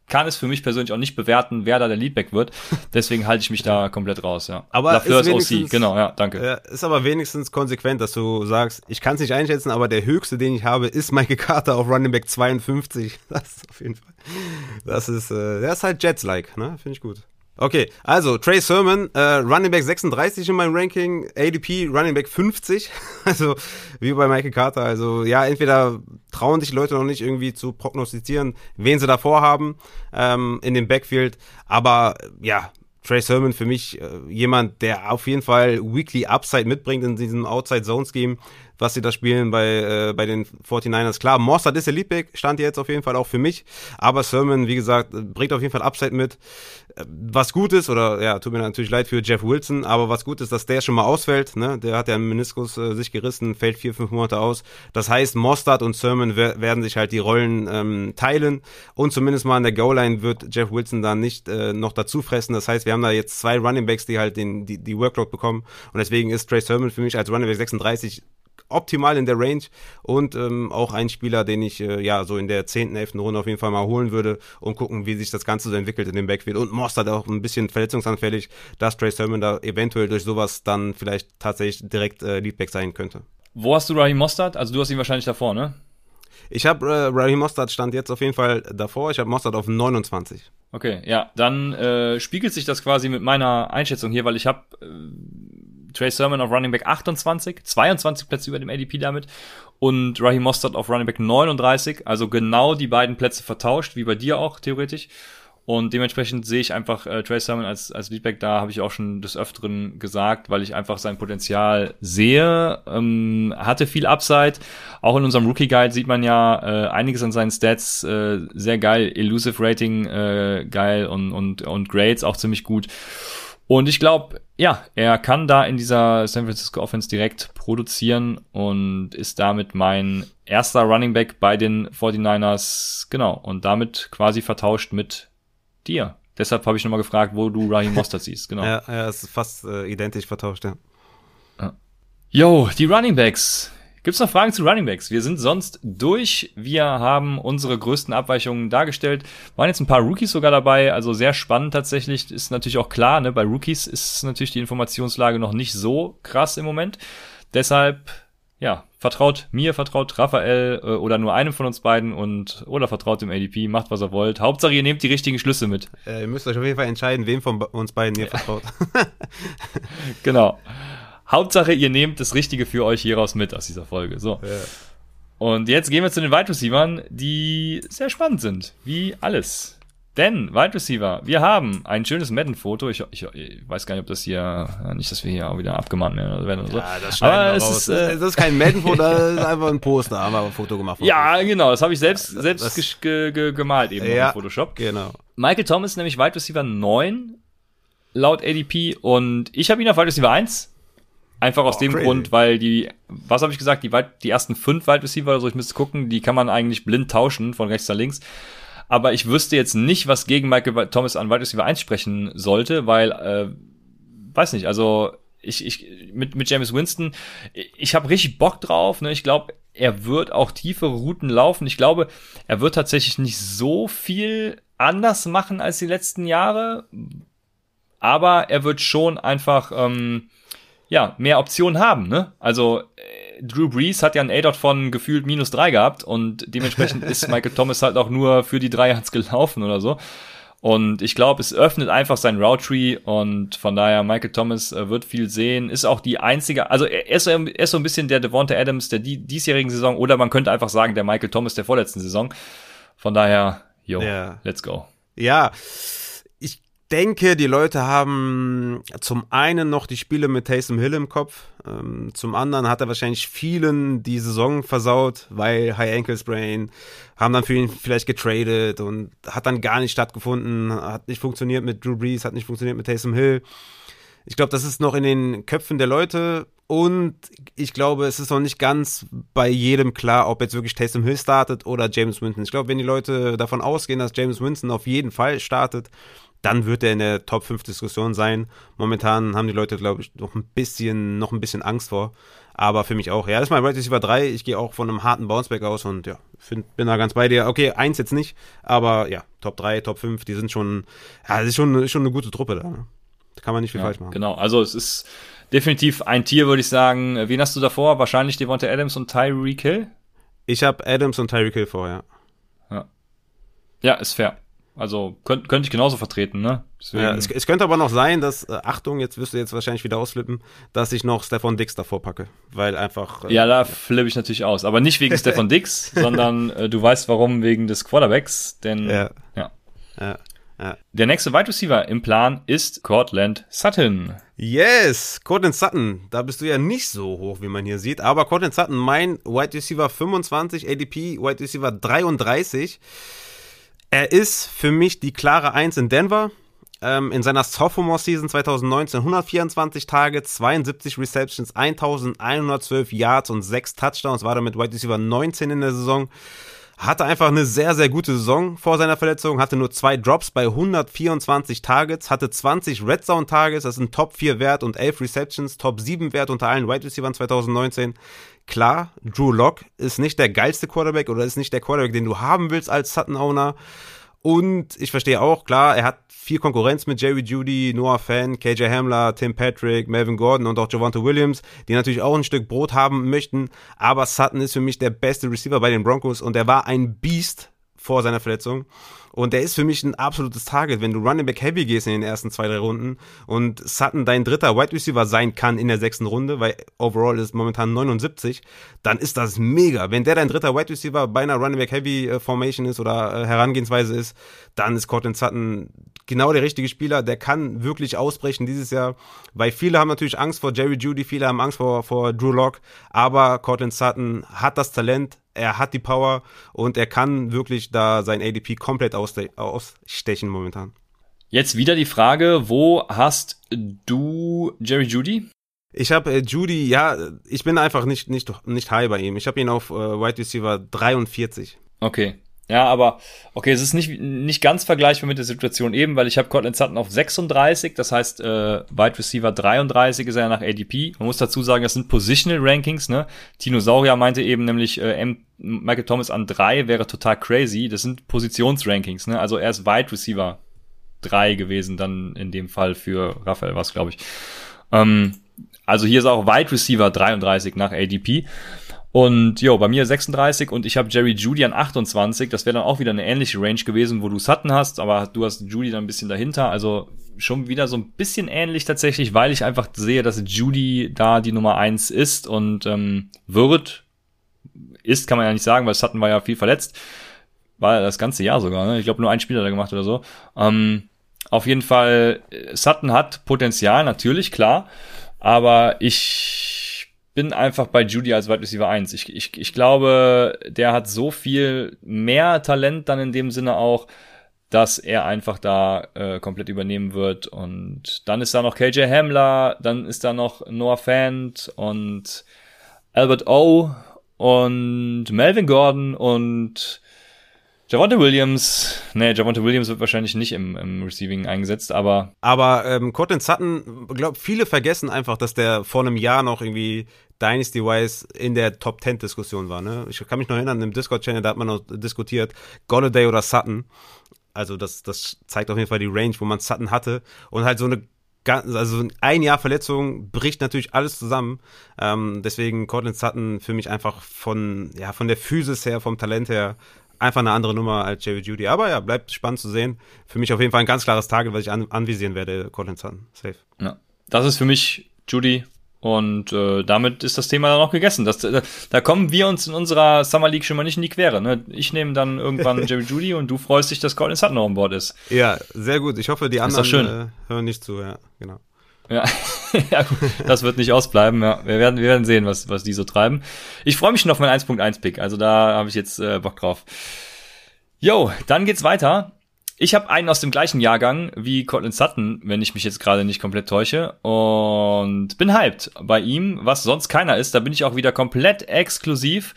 A: kann es für mich persönlich auch nicht bewerten, wer da der Leadback wird. Deswegen halte ich mich da komplett raus, ja.
B: Aber Lafleur ist OC, genau, ja, danke. Ist aber wenigstens konsequent, dass du sagst, ich kann es nicht einschätzen, aber der höchste, den ich habe, ist Michael Carter auf Running Back 52. Das ist auf jeden Fall. Das ist, äh, der ist halt Jets-like, ne? Finde ich gut. Okay, also Trey Sermon, äh, Running Back 36 in meinem Ranking, ADP Running Back 50, also wie bei Michael Carter. Also ja, entweder trauen sich Leute noch nicht irgendwie zu prognostizieren, wen sie davor haben ähm, in dem Backfield, aber ja, Trey Sermon für mich äh, jemand, der auf jeden Fall Weekly Upside mitbringt in diesem Outside Zone Scheme was sie da spielen bei, äh, bei den 49ers. Klar, Mossad ist der Leadback, stand jetzt auf jeden Fall auch für mich. Aber Sermon, wie gesagt, bringt auf jeden Fall Upside mit. Was gut ist, oder ja, tut mir natürlich leid für Jeff Wilson, aber was gut ist, dass der schon mal ausfällt. Ne? Der hat ja einen Meniskus äh, sich gerissen, fällt vier, fünf Monate aus. Das heißt, Mostard und Sermon werden sich halt die Rollen ähm, teilen und zumindest mal an der Goal-Line wird Jeff Wilson da nicht äh, noch dazu fressen. Das heißt, wir haben da jetzt zwei Running Backs, die halt den, die, die Workload bekommen und deswegen ist Trey Sermon für mich als Running Back 36 optimal in der Range und ähm, auch ein Spieler, den ich äh, ja so in der 10., 11. Runde auf jeden Fall mal holen würde und gucken, wie sich das Ganze so entwickelt in dem Backfield. Und Mostert auch ein bisschen verletzungsanfällig, dass Trey Sermon da eventuell durch sowas dann vielleicht tatsächlich direkt äh, Leadback sein könnte.
A: Wo hast du Raheem Mostert? Also du hast ihn wahrscheinlich davor, ne?
B: Ich habe äh, Raheem Mostert stand jetzt auf jeden Fall davor. Ich habe Mostert auf 29.
A: Okay, ja, dann äh, spiegelt sich das quasi mit meiner Einschätzung hier, weil ich habe äh, Trey Sermon auf Running Back 28, 22 Plätze über dem ADP damit und Raheem Mostert auf Running Back 39, also genau die beiden Plätze vertauscht, wie bei dir auch theoretisch. Und dementsprechend sehe ich einfach äh, Trey Sermon als, als Leadback da, habe ich auch schon des Öfteren gesagt, weil ich einfach sein Potenzial sehe. Ähm, hatte viel Upside. Auch in unserem Rookie Guide sieht man ja äh, einiges an seinen Stats. Äh, sehr geil. Elusive Rating äh, geil und, und, und Grades auch ziemlich gut. Und ich glaube, ja, er kann da in dieser San Francisco Offense direkt produzieren und ist damit mein erster Running Back bei den 49ers. Genau. Und damit quasi vertauscht mit dir. Deshalb habe ich nochmal gefragt, wo du Raheem Mostert siehst. Genau.
B: Ja, ja, es ist fast äh, identisch vertauscht, ja.
A: Yo, die Running Backs. Gibt's noch Fragen zu Running Backs? Wir sind sonst durch. Wir haben unsere größten Abweichungen dargestellt. Waren jetzt ein paar Rookies sogar dabei, also sehr spannend tatsächlich. Ist natürlich auch klar, ne? Bei Rookies ist natürlich die Informationslage noch nicht so krass im Moment. Deshalb, ja, vertraut mir, vertraut Raphael äh, oder nur einem von uns beiden und oder vertraut dem ADP, macht was ihr wollt. Hauptsache ihr nehmt die richtigen Schlüsse mit.
B: Äh, ihr müsst euch auf jeden Fall entscheiden, wem von uns beiden ihr vertraut.
A: genau. Hauptsache, ihr nehmt das Richtige für euch hieraus mit aus dieser Folge. So. Ja. Und jetzt gehen wir zu den Wide Receivers, die sehr spannend sind, wie alles. Denn, Wide Receiver, wir haben ein schönes Madden-Foto. Ich, ich, ich, weiß gar nicht, ob das hier, nicht, dass wir hier auch wieder abgemahnt werden oder so. Ja,
B: das aber es ist, äh, das ist kein Madden-Foto, das ist einfach ein Poster, haben wir ein Foto gemacht.
A: Ja, genau, das habe ich selbst, selbst das, ge, ge, gemalt eben ja, im Photoshop.
B: Genau.
A: Michael Thomas nämlich Wide Receiver 9 laut ADP und ich habe ihn auf Wide Receiver 1 Einfach aus oh, dem crazy. Grund, weil die, was habe ich gesagt, die, die ersten fünf Wide Receiver oder so, ich müsste gucken, die kann man eigentlich blind tauschen von rechts nach links. Aber ich wüsste jetzt nicht, was gegen Michael Thomas an Wide Receiver 1 sprechen sollte, weil, äh, weiß nicht, also ich, ich mit, mit James Winston, ich habe richtig Bock drauf. Ne? Ich glaube, er wird auch tiefere Routen laufen. Ich glaube, er wird tatsächlich nicht so viel anders machen als die letzten Jahre, aber er wird schon einfach ähm, ja, mehr Optionen haben, ne? Also äh, Drew Brees hat ja ein A-Dot von gefühlt minus drei gehabt und dementsprechend ist Michael Thomas halt auch nur für die drei Yards gelaufen oder so. Und ich glaube, es öffnet einfach sein Route Tree und von daher Michael Thomas äh, wird viel sehen, ist auch die einzige, also er ist, er ist so ein bisschen der Devonta Adams der die, diesjährigen Saison oder man könnte einfach sagen der Michael Thomas der vorletzten Saison. Von daher, yo, yeah. let's go.
B: Ja, denke, die Leute haben zum einen noch die Spiele mit Taysom Hill im Kopf, ähm, zum anderen hat er wahrscheinlich vielen die Saison versaut, weil High Ankle Sprain, haben dann für ihn vielleicht getradet und hat dann gar nicht stattgefunden, hat nicht funktioniert mit Drew Brees, hat nicht funktioniert mit Taysom Hill. Ich glaube, das ist noch in den Köpfen der Leute Und ich glaube, es ist noch nicht ganz bei jedem klar, ob jetzt wirklich Taysom Hill startet oder James Winston. Ich glaube, wenn die Leute davon ausgehen, dass James Winston auf jeden Fall startet, dann wird er in der Top 5 Diskussion sein. Momentan haben die Leute, glaube ich, noch ein bisschen, noch ein bisschen Angst vor. Aber für mich auch. Ja, das ist mein Right Receiver 3. Ich gehe auch von einem harten Bounceback aus und ja, find, bin da ganz bei dir. Okay, eins jetzt nicht, aber ja, Top 3, Top 5, die sind schon, ja, das ist schon, schon eine gute Truppe da. Ne? Da kann man nicht viel ja, falsch machen.
A: Genau, also es ist definitiv ein Tier, würde ich sagen. Wen hast du davor? Wahrscheinlich Devonta Adams und Tyreek Hill?
B: Ich habe Adams und Tyreek Hill vorher.
A: Ja. ja, ist fair. Also könnte könnt ich genauso vertreten, ne?
B: Ja, es, es, könnte aber noch sein, dass, äh, Achtung, jetzt wirst du jetzt wahrscheinlich wieder ausflippen, dass ich noch Stefan Dix davor packe. Weil einfach.
A: Äh, ja, da flippe ich natürlich aus. Aber nicht wegen Stefan Dix, sondern äh, du weißt warum, wegen des Quarterbacks. Denn ja. ja. ja. Ja. Der nächste Wide Receiver im Plan ist Cortland Sutton.
B: Yes, Cortland Sutton. Da bist du ja nicht so hoch, wie man hier sieht. Aber Cortland Sutton, mein Wide Receiver 25, ADP, Wide Receiver 33. Er ist für mich die klare Eins in Denver. Ähm, in seiner Sophomore-Season 2019 124 Tage, 72 Receptions, 1112 Yards und 6 Touchdowns, war damit Wide Receiver 19 in der Saison. Hatte einfach eine sehr, sehr gute Saison vor seiner Verletzung, hatte nur zwei Drops bei 124 Targets, hatte 20 Red Zone Targets, das ist ein Top 4 Wert und 11 Receptions, Top 7 Wert unter allen Wide Receivers 2019. Klar, Drew Lock ist nicht der geilste Quarterback oder ist nicht der Quarterback, den du haben willst als Sutton-Owner. Und ich verstehe auch, klar, er hat viel Konkurrenz mit Jerry Judy, Noah Fan, KJ Hamler, Tim Patrick, Melvin Gordon und auch Javante Williams, die natürlich auch ein Stück Brot haben möchten. Aber Sutton ist für mich der beste Receiver bei den Broncos und er war ein Beast vor seiner Verletzung. Und der ist für mich ein absolutes Target, wenn du Running Back Heavy gehst in den ersten zwei, drei Runden und Sutton dein dritter Wide Receiver sein kann in der sechsten Runde, weil overall ist momentan 79, dann ist das mega. Wenn der dein dritter Wide Receiver bei einer Running Back Heavy äh, Formation ist oder äh, Herangehensweise ist, dann ist Cortland Sutton genau der richtige Spieler. Der kann wirklich ausbrechen dieses Jahr, weil viele haben natürlich Angst vor Jerry Judy, viele haben Angst vor, vor Drew Lock, aber Cortland Sutton hat das Talent, er hat die Power und er kann wirklich da sein ADP komplett ausstechen momentan.
A: Jetzt wieder die Frage, wo hast du Jerry Judy?
B: Ich habe äh, Judy, ja, ich bin einfach nicht nicht nicht high bei ihm. Ich habe ihn auf äh, Wide Receiver 43.
A: Okay. Ja, aber okay, es ist nicht, nicht ganz vergleichbar mit der Situation eben, weil ich habe Cortland Sutton auf 36, das heißt äh, Wide Receiver 33 ist er nach ADP. Man muss dazu sagen, das sind Positional Rankings, ne? Tino Sauria meinte eben nämlich äh, M Michael Thomas an 3 wäre total crazy. Das sind Positionsrankings, ne? Also er ist Wide Receiver 3 gewesen, dann in dem Fall für Raphael was, glaube ich. Ähm, also hier ist auch Wide Receiver 33 nach ADP. Und jo, bei mir 36 und ich habe Jerry Judy an 28. Das wäre dann auch wieder eine ähnliche Range gewesen, wo du Sutton hast, aber du hast Judy dann ein bisschen dahinter. Also schon wieder so ein bisschen ähnlich tatsächlich, weil ich einfach sehe, dass Judy da die Nummer eins ist und ähm, wird. Ist, kann man ja nicht sagen, weil Sutton war ja viel verletzt. War das ganze Jahr sogar, ne? Ich glaube, nur ein Spieler da gemacht oder so. Ähm, auf jeden Fall, äh, Sutton hat Potenzial, natürlich, klar. Aber ich bin einfach bei Judy als Wide Receiver 1. Ich, ich, ich glaube, der hat so viel mehr Talent dann in dem Sinne auch, dass er einfach da äh, komplett übernehmen wird. Und dann ist da noch KJ Hamler, dann ist da noch Noah Fant und Albert O und Melvin Gordon und Javonte Williams, nee, Javonte Williams wird wahrscheinlich nicht im, im Receiving eingesetzt, aber.
B: Aber ähm, Cortland Sutton, glaube viele vergessen einfach, dass der vor einem Jahr noch irgendwie Dynasty-wise in der Top 10 Diskussion war. Ne? Ich kann mich noch erinnern, im Discord-Channel, da hat man noch diskutiert, Golladay oder Sutton. Also das, das zeigt auf jeden Fall die Range, wo man Sutton hatte. Und halt so eine also ein Jahr Verletzung bricht natürlich alles zusammen. Ähm, deswegen Cortland Sutton für mich einfach von, ja, von der Physis her, vom Talent her, einfach eine andere Nummer als Jerry Judy. Aber ja, bleibt spannend zu sehen. Für mich auf jeden Fall ein ganz klares Target, was ich an, anvisieren werde, Cortland Sutton. Safe.
A: Ja. Das ist für mich Judy und äh, damit ist das Thema dann auch gegessen. Das, da, da kommen wir uns in unserer Summer League schon mal nicht in die Quere. Ne? Ich nehme dann irgendwann Jerry Judy und du freust dich, dass Colin Sutton noch an Bord ist.
B: Ja, sehr gut. Ich hoffe, die anderen äh, hören nicht zu. Ja, genau.
A: Ja, ja gut, das wird nicht ausbleiben. Ja. Wir, werden, wir werden sehen, was, was die so treiben. Ich freue mich schon auf meinen 1.1-Pick. Also da habe ich jetzt äh, Bock drauf. Jo, dann geht's weiter ich habe einen aus dem gleichen Jahrgang wie Cortland Sutton, wenn ich mich jetzt gerade nicht komplett täusche. Und bin hyped bei ihm, was sonst keiner ist. Da bin ich auch wieder komplett exklusiv.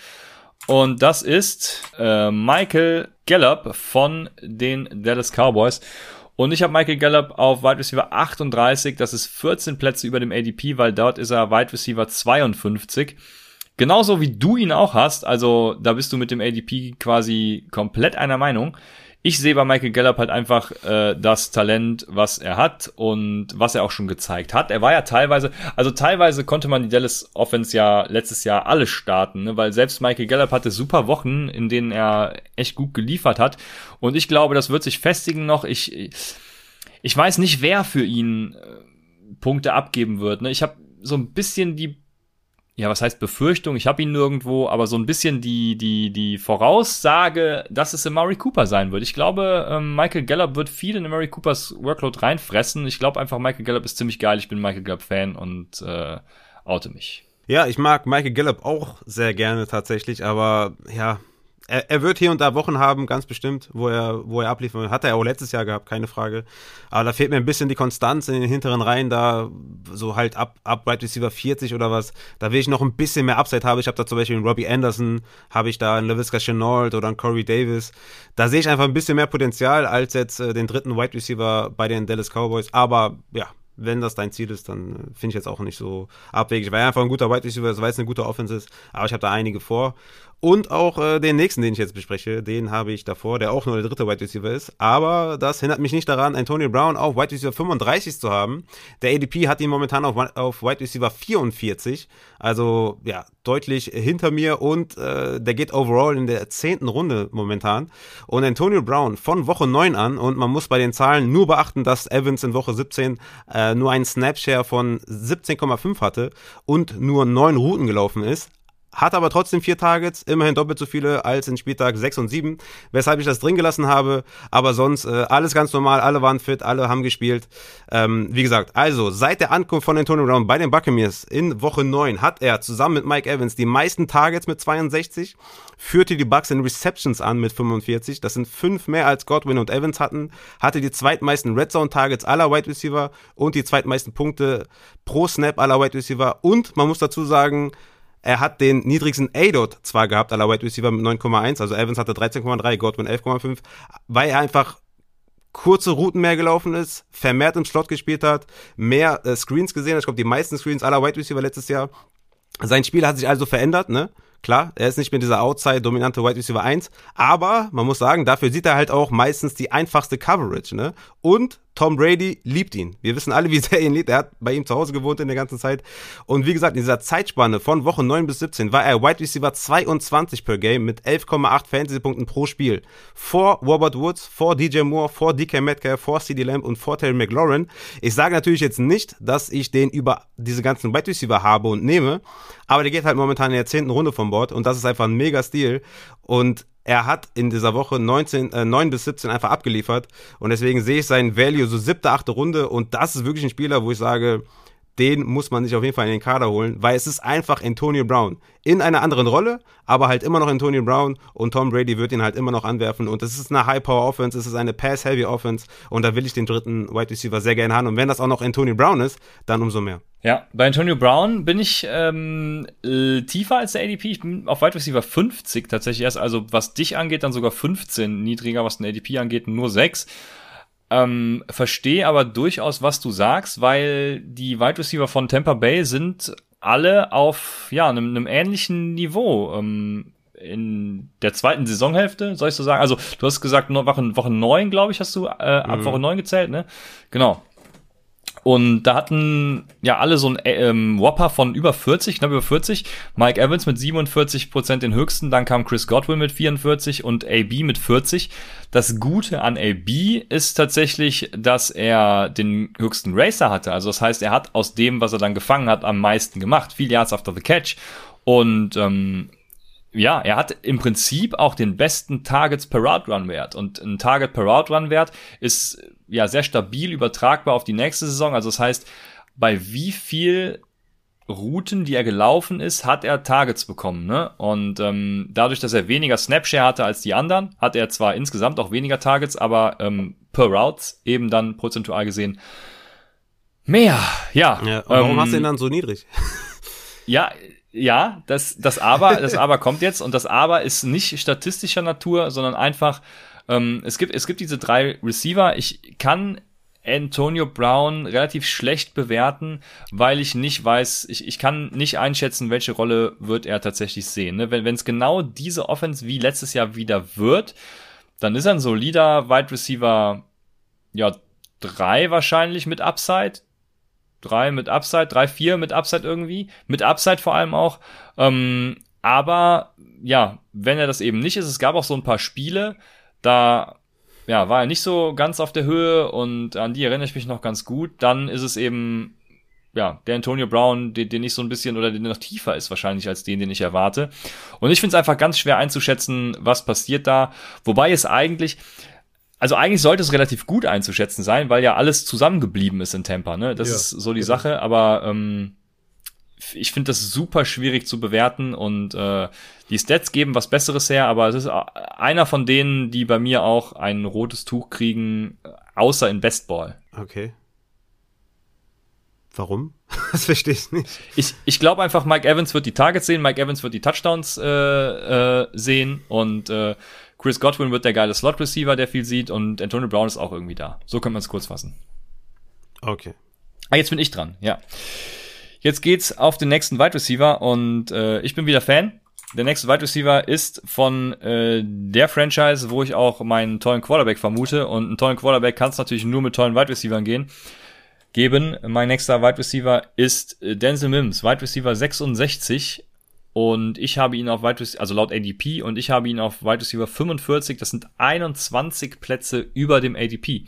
A: Und das ist äh, Michael Gallup von den Dallas Cowboys. Und ich habe Michael Gallup auf Wide Receiver 38. Das ist 14 Plätze über dem ADP, weil dort ist er Wide Receiver 52. Genauso wie du ihn auch hast. Also da bist du mit dem ADP quasi komplett einer Meinung ich sehe bei Michael Gallup halt einfach äh, das Talent, was er hat und was er auch schon gezeigt hat. Er war ja teilweise, also teilweise konnte man die Dallas Offense ja letztes Jahr alles starten, ne? weil selbst Michael Gallup hatte super Wochen, in denen er echt gut geliefert hat. Und ich glaube, das wird sich festigen noch. Ich, ich weiß nicht, wer für ihn äh, Punkte abgeben wird. Ne? Ich habe so ein bisschen die ja, was heißt Befürchtung? Ich habe ihn nirgendwo, aber so ein bisschen die, die, die Voraussage, dass es Murray Cooper sein wird. Ich glaube, ähm, Michael Gallup wird viel in Murray Coopers Workload reinfressen. Ich glaube einfach, Michael Gallup ist ziemlich geil. Ich bin Michael Gallup-Fan und äh, oute mich.
B: Ja, ich mag Michael Gallup auch sehr gerne tatsächlich, aber ja, er, er wird hier und da Wochen haben, ganz bestimmt, wo er, wo er abliefern will. Hat er auch letztes Jahr gehabt, keine Frage. Aber da fehlt mir ein bisschen die Konstanz in den hinteren Reihen, da so halt ab, ab Wide Receiver 40 oder was. Da will ich noch ein bisschen mehr Upside haben. Ich habe da zum Beispiel einen Robbie Anderson, habe ich da einen LaVisca Chenault oder einen Corey Davis. Da sehe ich einfach ein bisschen mehr Potenzial als jetzt äh, den dritten Wide Receiver bei den Dallas Cowboys. Aber ja, wenn das dein Ziel ist, dann äh, finde ich jetzt auch nicht so abwegig. Weil er einfach ein guter Wide Receiver ist, weil es eine gute Offense ist. Aber ich habe da einige vor. Und auch äh, den nächsten, den ich jetzt bespreche, den habe ich davor, der auch nur der dritte Wide Receiver ist. Aber das hindert mich nicht daran, Antonio Brown auf Wide Receiver 35 zu haben. Der ADP hat ihn momentan auf, auf Wide Receiver 44. Also ja, deutlich hinter mir und äh, der geht overall in der zehnten Runde momentan. Und Antonio Brown von Woche 9 an und man muss bei den Zahlen nur beachten, dass Evans in Woche 17 äh, nur einen Snapshare von 17,5 hatte und nur neun Routen gelaufen ist hat aber trotzdem vier Targets, immerhin doppelt so viele als in Spieltag 6 und 7, weshalb ich das drin gelassen habe. Aber sonst äh, alles ganz normal, alle waren fit, alle haben gespielt. Ähm, wie gesagt, also seit der Ankunft von Antonio Brown bei den Buccaneers in Woche 9 hat er zusammen mit Mike Evans die meisten Targets mit 62, führte die Bucks in Receptions an mit 45, das sind fünf mehr als Godwin und Evans hatten, hatte die zweitmeisten Red Zone Targets aller Wide Receiver und die zweitmeisten Punkte pro Snap aller Wide Receiver und man muss dazu sagen, er hat den niedrigsten A-Dot zwar gehabt, aller Wide Receiver mit 9,1, also Evans hatte 13,3, Godwin 11,5, weil er einfach kurze Routen mehr gelaufen ist, vermehrt im Slot gespielt hat, mehr äh, Screens gesehen hat. Ich glaube, die meisten Screens aller Wide Receiver letztes Jahr. Sein Spiel hat sich also verändert, ne? Klar, er ist nicht mehr dieser Outside dominante Wide Receiver 1, aber man muss sagen, dafür sieht er halt auch meistens die einfachste Coverage, ne? Und Tom Brady liebt ihn. Wir wissen alle, wie sehr er ihn liebt. Er hat bei ihm zu Hause gewohnt in der ganzen Zeit. Und wie gesagt, in dieser Zeitspanne von Woche 9 bis 17 war er Wide Receiver 22 per Game mit 11,8 Fantasy-Punkten pro Spiel. Vor Robert Woods, vor DJ Moore, vor DK Metcalf, vor CD Lamb und vor Terry McLaurin. Ich sage natürlich jetzt nicht, dass ich den über diese ganzen Wide Receiver habe und nehme, aber der geht halt momentan in der zehnten Runde vom Bord und das ist einfach ein mega Stil. Und er hat in dieser Woche 19, äh, 9 bis 17 einfach abgeliefert. Und deswegen sehe ich seinen Value so siebte, achte Runde. Und das ist wirklich ein Spieler, wo ich sage, den muss man sich auf jeden Fall in den Kader holen, weil es ist einfach Antonio Brown. In einer anderen Rolle, aber halt immer noch Antonio Brown. Und Tom Brady wird ihn halt immer noch anwerfen. Und es ist eine High-Power-Offense, es ist eine Pass-Heavy-Offense. Und da will ich den dritten Wide Receiver sehr gerne haben. Und wenn das auch noch Antonio Brown ist, dann umso mehr.
A: Ja, bei Antonio Brown bin ich ähm, äh, tiefer als der ADP. Ich bin auf Wide Receiver 50 tatsächlich erst, also was dich angeht, dann sogar 15 niedriger, was den ADP angeht, nur 6. Ähm, verstehe aber durchaus, was du sagst, weil die Wide Receiver von Tampa Bay sind alle auf ja einem, einem ähnlichen Niveau. Ähm, in der zweiten Saisonhälfte, soll ich so sagen? Also, du hast gesagt, Woche, Woche 9, glaube ich, hast du äh, ab mhm. Woche 9 gezählt, ne? Genau. Und da hatten ja alle so ein ähm, Whopper von über 40, knapp über 40. Mike Evans mit 47 Prozent den höchsten, dann kam Chris Godwin mit 44 und AB mit 40. Das Gute an AB ist tatsächlich, dass er den höchsten Racer hatte. Also das heißt, er hat aus dem, was er dann gefangen hat, am meisten gemacht. Viel Yards after the catch. Und ähm, ja, er hat im Prinzip auch den besten Targets per Route Run Wert. Und ein Target per Route Run Wert ist ja sehr stabil übertragbar auf die nächste Saison. Also das heißt, bei wie viel Routen, die er gelaufen ist, hat er Targets bekommen. Ne? Und ähm, dadurch, dass er weniger Snapshare hatte als die anderen, hat er zwar insgesamt auch weniger Targets, aber ähm, per Routes eben dann prozentual gesehen mehr. Ja.
B: ja warum ähm, hast du ihn dann so niedrig?
A: ja, ja, das, das Aber, das Aber kommt jetzt und das Aber ist nicht statistischer Natur, sondern einfach, ähm, es gibt, es gibt diese drei Receiver. Ich kann Antonio Brown relativ schlecht bewerten, weil ich nicht weiß, ich, ich kann nicht einschätzen, welche Rolle wird er tatsächlich sehen. Ne? Wenn es genau diese Offense wie letztes Jahr wieder wird, dann ist er ein solider Wide Receiver, ja, drei wahrscheinlich mit Upside. Drei mit Upside, drei, vier mit Upside irgendwie. Mit Upside vor allem auch. Ähm, aber ja, wenn er das eben nicht ist, es gab auch so ein paar Spiele, da ja, war er nicht so ganz auf der Höhe und an die erinnere ich mich noch ganz gut. Dann ist es eben, ja, der Antonio Brown, den, den ich so ein bisschen oder den noch tiefer ist wahrscheinlich als den, den ich erwarte. Und ich finde es einfach ganz schwer einzuschätzen, was passiert da. Wobei es eigentlich, also eigentlich sollte es relativ gut einzuschätzen sein, weil ja alles zusammengeblieben ist in Tampa, ne? Das ja, ist so die genau. Sache, aber ähm, ich finde das super schwierig zu bewerten und äh, die Stats geben was Besseres her, aber es ist einer von denen, die bei mir auch ein rotes Tuch kriegen, außer in Bestball.
B: Okay. Warum? Das verstehe ich nicht.
A: Ich, ich glaube einfach, Mike Evans wird die Targets sehen, Mike Evans wird die Touchdowns äh, äh, sehen und äh, Chris Godwin wird der geile Slot-Receiver, der viel sieht und Antonio Brown ist auch irgendwie da. So kann man es kurz fassen.
B: Okay.
A: Ah, jetzt bin ich dran, ja. Jetzt geht's auf den nächsten Wide Receiver und äh, ich bin wieder Fan. Der nächste Wide Receiver ist von äh, der Franchise, wo ich auch meinen tollen Quarterback vermute. Und einen tollen Quarterback kann es natürlich nur mit tollen Wide Receivern gehen. Geben. Mein nächster Wide Receiver ist äh, Denzel Mims, Wide Receiver 66. Und ich habe ihn auf Wide Receiver, also laut ADP, und ich habe ihn auf Wide Receiver 45. Das sind 21 Plätze über dem ADP.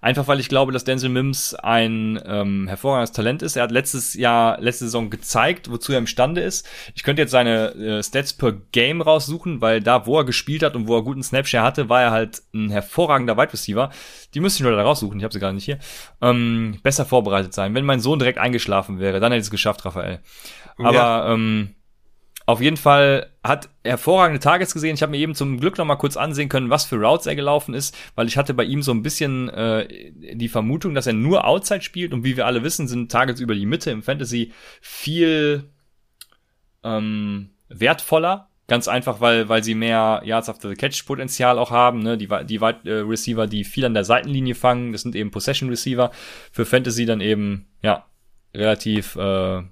A: Einfach weil ich glaube, dass Denzel Mims ein ähm, hervorragendes Talent ist. Er hat letztes Jahr, letzte Saison gezeigt, wozu er imstande ist. Ich könnte jetzt seine äh, Stats per Game raussuchen, weil da, wo er gespielt hat und wo er guten Snapshare hatte, war er halt ein hervorragender Wide Receiver. Die müsste ich nur da raussuchen, ich habe sie gar nicht hier. Ähm, besser vorbereitet sein. Wenn mein Sohn direkt eingeschlafen wäre, dann hätte ich es geschafft, Raphael. Aber ja. ähm, auf jeden Fall hat hervorragende Targets gesehen. Ich habe mir eben zum Glück noch mal kurz ansehen können, was für Routes er gelaufen ist, weil ich hatte bei ihm so ein bisschen äh, die Vermutung, dass er nur Outside spielt und wie wir alle wissen, sind Targets über die Mitte im Fantasy viel ähm, wertvoller. Ganz einfach, weil, weil sie mehr Yards after the Catch Potenzial auch haben. Ne? Die, die Wide äh, Receiver, die viel an der Seitenlinie fangen, das sind eben Possession Receiver. Für Fantasy dann eben, ja, relativ äh,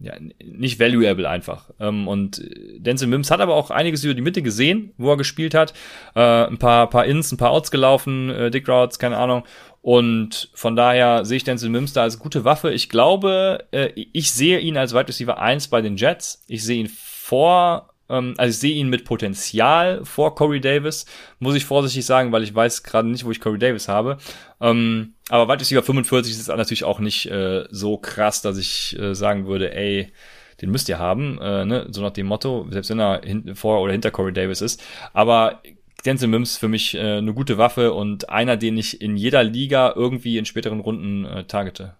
A: ja, nicht valuable einfach. Ähm, und Denzel Mims hat aber auch einiges über die Mitte gesehen, wo er gespielt hat. Äh, ein paar, paar Ins, ein paar Outs gelaufen, äh, Dick Routes, keine Ahnung. Und von daher sehe ich Denzel Mims da als gute Waffe. Ich glaube, äh, ich sehe ihn als Wide Receiver 1 bei den Jets. Ich sehe ihn vor ähm, also ich sehe ihn mit Potenzial vor Corey Davis, muss ich vorsichtig sagen, weil ich weiß gerade nicht, wo ich Corey Davis habe. Ähm, aber Wide Receiver 45 ist natürlich auch nicht äh, so krass, dass ich äh, sagen würde, ey, den müsst ihr haben, äh, ne? so nach dem Motto, selbst wenn er hinten vor oder hinter Corey Davis ist. Aber Denzel Mims für mich eine gute Waffe und einer, den ich in jeder Liga irgendwie in späteren Runden targete.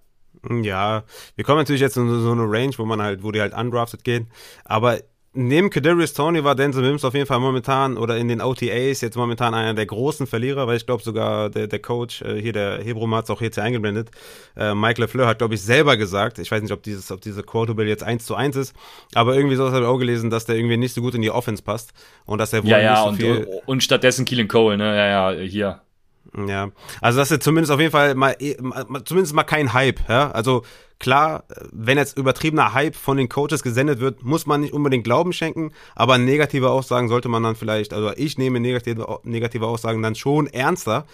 B: Ja, wir kommen natürlich jetzt in so eine Range, wo man halt, wo die halt undrafted gehen. Aber Neben Kadarius Tony war Denzel Mims auf jeden Fall momentan oder in den OTAs jetzt momentan einer der großen Verlierer, weil ich glaube sogar der, der Coach, äh, hier der Hebron hat es auch jetzt hier eingeblendet, äh, Mike LeFleur hat glaube ich selber gesagt, ich weiß nicht, ob dieses, ob diese Quarterbill jetzt eins zu eins ist, aber irgendwie so habe ich auch gelesen, dass der irgendwie nicht so gut in die Offense passt und dass er
A: wohl ja, ja, nicht so und, viel... Und stattdessen Keelan Cole, ne, ja, ja, hier.
B: Ja, also dass er zumindest auf jeden Fall mal, zumindest mal kein Hype, ja, also Klar, wenn jetzt übertriebener Hype von den Coaches gesendet wird, muss man nicht unbedingt Glauben schenken, aber negative Aussagen sollte man dann vielleicht, also ich nehme negative, negative Aussagen dann schon ernster.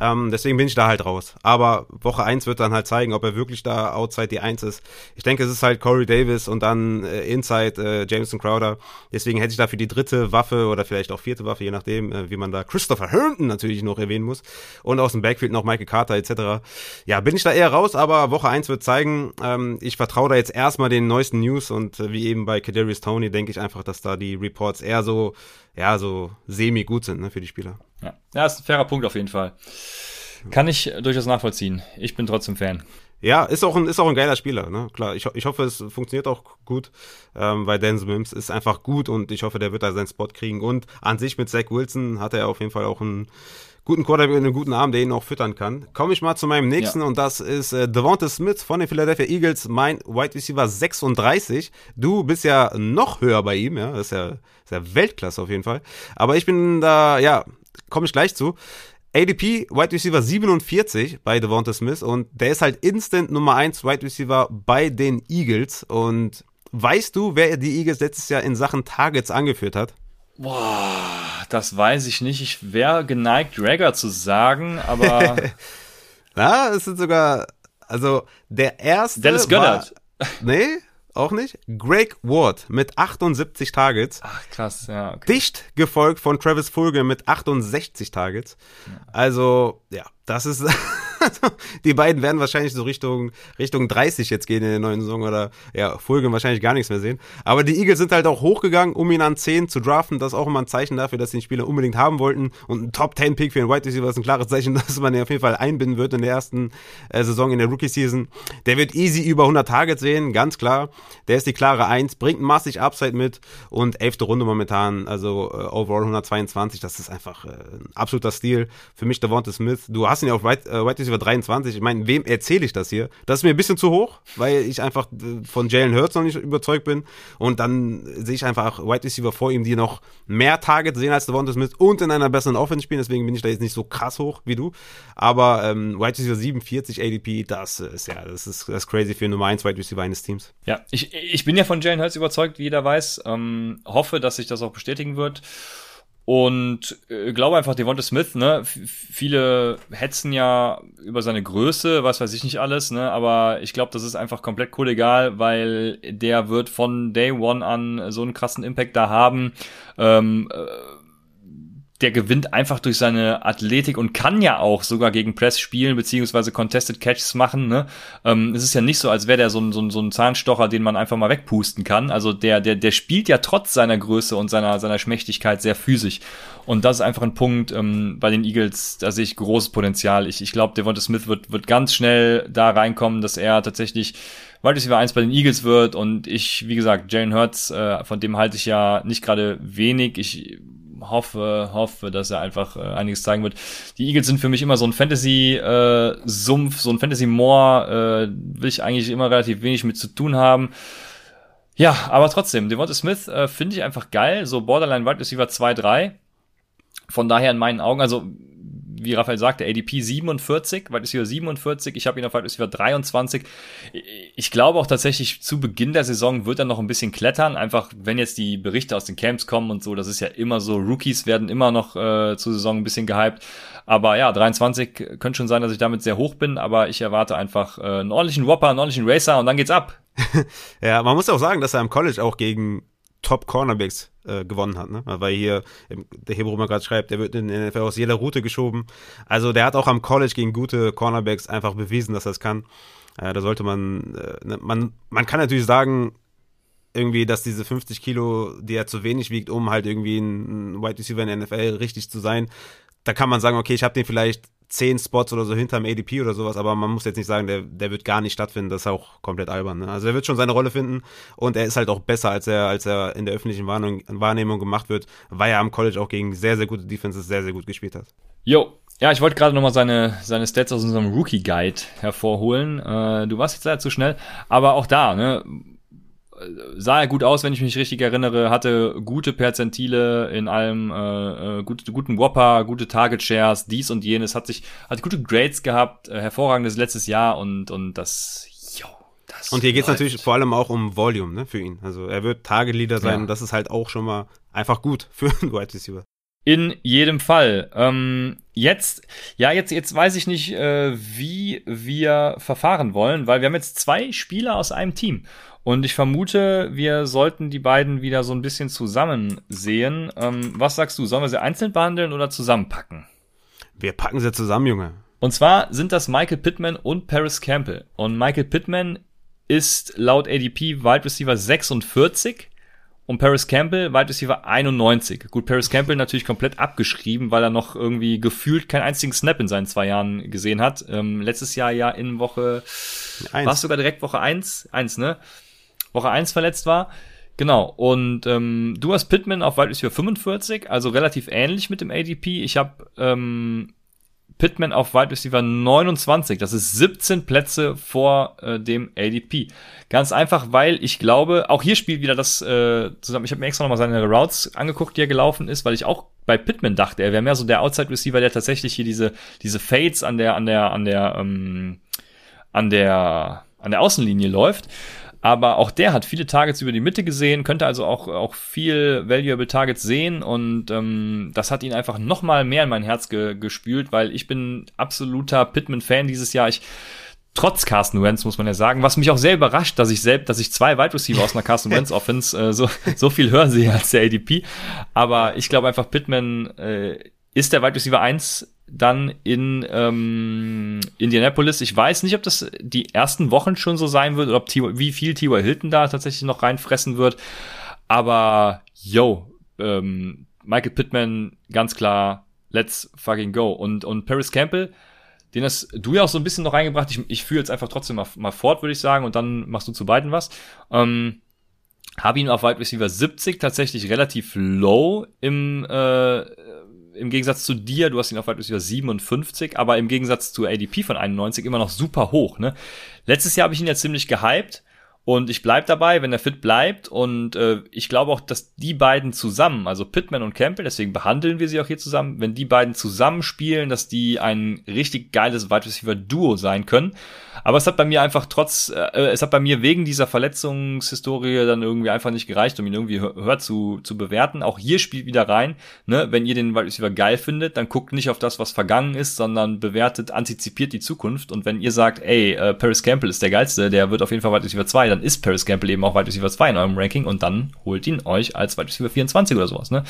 B: Ähm, deswegen bin ich da halt raus. Aber Woche 1 wird dann halt zeigen, ob er wirklich da outside die 1 ist. Ich denke, es ist halt Corey Davis und dann äh, inside äh, Jameson Crowder. Deswegen hätte ich da für die dritte Waffe oder vielleicht auch vierte Waffe, je nachdem, äh, wie man da Christopher Herndon natürlich noch erwähnen muss. Und aus dem Backfield noch Michael Carter etc. Ja, bin ich da eher raus, aber Woche 1 wird zeigen, ähm, ich vertraue da jetzt erstmal den neuesten News und äh, wie eben bei Kadarius Tony denke ich einfach, dass da die Reports eher so, ja, so semi gut sind ne, für die Spieler.
A: Ja. ja, ist ein fairer Punkt auf jeden Fall. Kann ich durchaus nachvollziehen. Ich bin trotzdem Fan.
B: Ja, ist auch ein, ist auch ein geiler Spieler, ne? Klar, ich, ich hoffe, es funktioniert auch gut, ähm, weil Dan Mims ist einfach gut und ich hoffe, der wird da seinen Spot kriegen. Und an sich mit Zach Wilson hat er auf jeden Fall auch einen guten Quarterback mit einem guten Arm, der ihn auch füttern kann. Komme ich mal zu meinem nächsten ja. und das ist äh, Devonta Smith von den Philadelphia Eagles, mein Wide Receiver 36. Du bist ja noch höher bei ihm, ja, das ist ja, das ist ja Weltklasse auf jeden Fall. Aber ich bin da, ja, komme ich gleich zu. ADP Wide Receiver 47 bei Devonta Smith und der ist halt instant Nummer 1 Wide Receiver bei den Eagles und weißt du, wer die Eagles letztes Jahr in Sachen Targets angeführt hat?
A: Boah, das weiß ich nicht. Ich wäre geneigt, Dragger zu sagen, aber.
B: Na, es sind sogar, also der erste.
A: Dennis Gönnert.
B: War, nee, auch nicht. Greg Ward mit 78 Targets.
A: Ach, krass, ja. Okay.
B: Dicht gefolgt von Travis Fulger mit 68 Targets. Also, ja, das ist. die beiden werden wahrscheinlich so Richtung, Richtung 30 jetzt gehen in der neuen Saison oder ja, Fulgen wahrscheinlich gar nichts mehr sehen. Aber die Eagles sind halt auch hochgegangen, um ihn an 10 zu draften. Das ist auch immer ein Zeichen dafür, dass sie den Spieler unbedingt haben wollten. Und ein Top 10 Pick für einen White Receiver ist ein klares Zeichen, dass man ihn auf jeden Fall einbinden wird in der ersten äh, Saison in der Rookie Season. Der wird easy über 100 Targets sehen, ganz klar. Der ist die klare 1, bringt massig Upside mit und 11. Runde momentan, also äh, overall 122. Das ist einfach äh, ein absoluter Stil. Für mich Devonta Smith. Du hast ihn ja auf White, äh, White Receiver 23. Ich meine, wem erzähle ich das hier? Das ist mir ein bisschen zu hoch, weil ich einfach äh, von Jalen Hurts noch nicht überzeugt bin. Und dann sehe ich einfach White Receiver vor ihm, die noch mehr Targets sehen als Devonta Smith und in einer besseren Offense spielen. Deswegen bin ich da jetzt nicht so krass hoch wie du. Aber ähm, White Receiver 47 ADP, das ist ja, das ist, das ist crazy für Nummer 1 White Receiver eines Teams.
A: Ja, ich, ich bin ja von Jalen Hurts überzeugt, wie jeder weiß. Ähm, hoffe, dass sich das auch bestätigen wird. Und äh, glaube einfach, Devonta Smith, ne, viele hetzen ja über seine Größe, was weiß ich nicht alles, ne, aber ich glaube, das ist einfach komplett cool egal, weil der wird von Day One an so einen krassen Impact da haben. Ähm, äh, der gewinnt einfach durch seine Athletik und kann ja auch sogar gegen Press spielen, beziehungsweise Contested Catches machen. Ne? Ähm, es ist ja nicht so, als wäre der so ein, so, ein, so ein Zahnstocher, den man einfach mal wegpusten kann. Also der, der, der spielt ja trotz seiner Größe und seiner, seiner Schmächtigkeit sehr physisch. Und das ist einfach ein Punkt ähm, bei den Eagles, da sehe ich großes Potenzial. Ich, ich glaube, Devonta Smith wird, wird ganz schnell da reinkommen, dass er tatsächlich Wide Receiver 1 bei den Eagles wird und ich, wie gesagt, Jalen Hurts, äh, von dem halte ich ja nicht gerade wenig. Ich hoffe, hoffe, dass er einfach äh, einiges zeigen wird. Die Eagles sind für mich immer so ein Fantasy-Sumpf, äh, so ein Fantasy-Moor, äh, will ich eigentlich immer relativ wenig mit zu tun haben. Ja, aber trotzdem, Devonta Smith äh, finde ich einfach geil, so Borderline Wide Receiver 2, 3. Von daher in meinen Augen, also wie Raphael sagte, ADP 47, Wide Receiver 47, ich habe ihn auf Wide Receiver 23. Ich glaube auch tatsächlich, zu Beginn der Saison wird er noch ein bisschen klettern, einfach wenn jetzt die Berichte aus den Camps kommen und so, das ist ja immer so, Rookies werden immer noch äh, zur Saison ein bisschen gehypt. Aber ja, 23 könnte schon sein, dass ich damit sehr hoch bin, aber ich erwarte einfach äh, einen ordentlichen Whopper, einen ordentlichen Racer und dann geht's ab.
B: ja, man muss auch sagen, dass er im College auch gegen Top-Cornerbacks äh, gewonnen hat, ne? Weil hier der Hebrew mal gerade schreibt, der wird in der NFL aus jeder Route geschoben. Also der hat auch am College gegen gute Cornerbacks einfach bewiesen, dass er es kann. Äh, da sollte man, äh, ne, man, man kann natürlich sagen, irgendwie, dass diese 50 Kilo, die er zu wenig wiegt, um halt irgendwie ein, Wide Receiver in der NFL richtig zu sein. Da kann man sagen, okay, ich habe den vielleicht zehn Spots oder so hinterm ADP oder sowas, aber man muss jetzt nicht sagen, der, der wird gar nicht stattfinden, das ist auch komplett albern. Ne? Also er wird schon seine Rolle finden und er ist halt auch besser, als er, als er in der öffentlichen Wahrnehmung, Wahrnehmung gemacht wird, weil er am College auch gegen sehr, sehr gute Defenses sehr, sehr gut gespielt hat.
A: Jo, ja, ich wollte gerade nochmal seine, seine Stats aus unserem Rookie-Guide hervorholen. Äh, du warst jetzt leider zu schnell, aber auch da, ne, sah er gut aus, wenn ich mich richtig erinnere, hatte gute Perzentile in allem, äh, äh, gute, guten Whopper, gute Target Shares, dies und jenes, hat sich, hat gute Grades gehabt, äh, hervorragendes letztes Jahr und, und das, yo,
B: das Und hier geht es natürlich vor allem auch um Volume, ne, für ihn. Also er wird Target Leader sein ja. und das ist halt auch schon mal einfach gut für einen Wide Receiver.
A: In jedem Fall. Ähm, jetzt, ja, jetzt, jetzt weiß ich nicht, äh, wie wir verfahren wollen, weil wir haben jetzt zwei Spieler aus einem Team. Und ich vermute, wir sollten die beiden wieder so ein bisschen zusammen sehen. Ähm, was sagst du? Sollen wir sie einzeln behandeln oder zusammenpacken?
B: Wir packen sie zusammen, Junge.
A: Und zwar sind das Michael Pittman und Paris Campbell. Und Michael Pittman ist laut ADP Wide Receiver 46 und Paris Campbell, Wide Receiver 91. Gut, Paris Campbell natürlich komplett abgeschrieben, weil er noch irgendwie gefühlt keinen einzigen Snap in seinen zwei Jahren gesehen hat. Ähm, letztes Jahr ja in Woche, war es sogar direkt Woche 1, 1, ne? Woche 1 verletzt war. Genau, und ähm, du hast Pittman auf Wide Receiver 45, also relativ ähnlich mit dem ADP. Ich habe ähm, Pittman auf Wide Receiver 29. Das ist 17 Plätze vor äh, dem ADP. Ganz einfach, weil ich glaube, auch hier spielt wieder das äh, zusammen. Ich habe mir extra nochmal seine Routes angeguckt, die er gelaufen ist, weil ich auch bei Pittman dachte, er wäre mehr so der Outside Receiver, der tatsächlich hier diese diese Fades an der an der an der ähm, an der an der Außenlinie läuft. Aber auch der hat viele Targets über die Mitte gesehen, könnte also auch, auch viel Valuable Targets sehen und ähm, das hat ihn einfach noch mal mehr in mein Herz ge gespült, weil ich bin absoluter Pittman-Fan dieses Jahr. Ich trotz Carsten Wentz, muss man ja sagen, was mich auch sehr überrascht, dass ich selbst, dass ich zwei Wide Receiver aus einer Carsten Wentz Offense äh, so, so viel höher sehe als der ADP. Aber ich glaube einfach, Pittman äh, ist der Wide Receiver 1 dann in ähm, Indianapolis. Ich weiß nicht, ob das die ersten Wochen schon so sein wird oder ob T wie viel T.Y. Hilton da tatsächlich noch reinfressen wird. Aber yo, ähm, Michael Pittman ganz klar, let's fucking go. Und, und Paris Campbell, den hast du ja auch so ein bisschen noch reingebracht. Ich, ich führe jetzt einfach trotzdem mal, mal fort, würde ich sagen, und dann machst du zu beiden was. Ähm, habe ihn auf Wide Receiver 70 tatsächlich relativ low im äh, im Gegensatz zu dir, du hast ihn auf Wide Receiver 57, aber im Gegensatz zu ADP von 91 immer noch super hoch. Ne? Letztes Jahr habe ich ihn ja ziemlich gehypt und ich bleib dabei, wenn er fit bleibt. Und äh, ich glaube auch, dass die beiden zusammen, also Pittman und Campbell, deswegen behandeln wir sie auch hier zusammen, wenn die beiden zusammen spielen, dass die ein richtig geiles Wide Receiver Duo sein können. Aber es hat bei mir einfach trotz, äh, es hat bei mir wegen dieser Verletzungshistorie dann irgendwie einfach nicht gereicht, um ihn irgendwie höher zu, zu bewerten. Auch hier spielt wieder rein, ne, wenn ihr den Wide Receiver geil findet, dann guckt nicht auf das, was vergangen ist, sondern bewertet, antizipiert die Zukunft. Und wenn ihr sagt, ey, äh, Paris Campbell ist der geilste, der wird auf jeden Fall Wide Receiver 2, dann ist Paris Campbell eben auch Wide Receiver 2 in eurem Ranking und dann holt ihn euch als Wide Receiver 24 oder sowas, ne?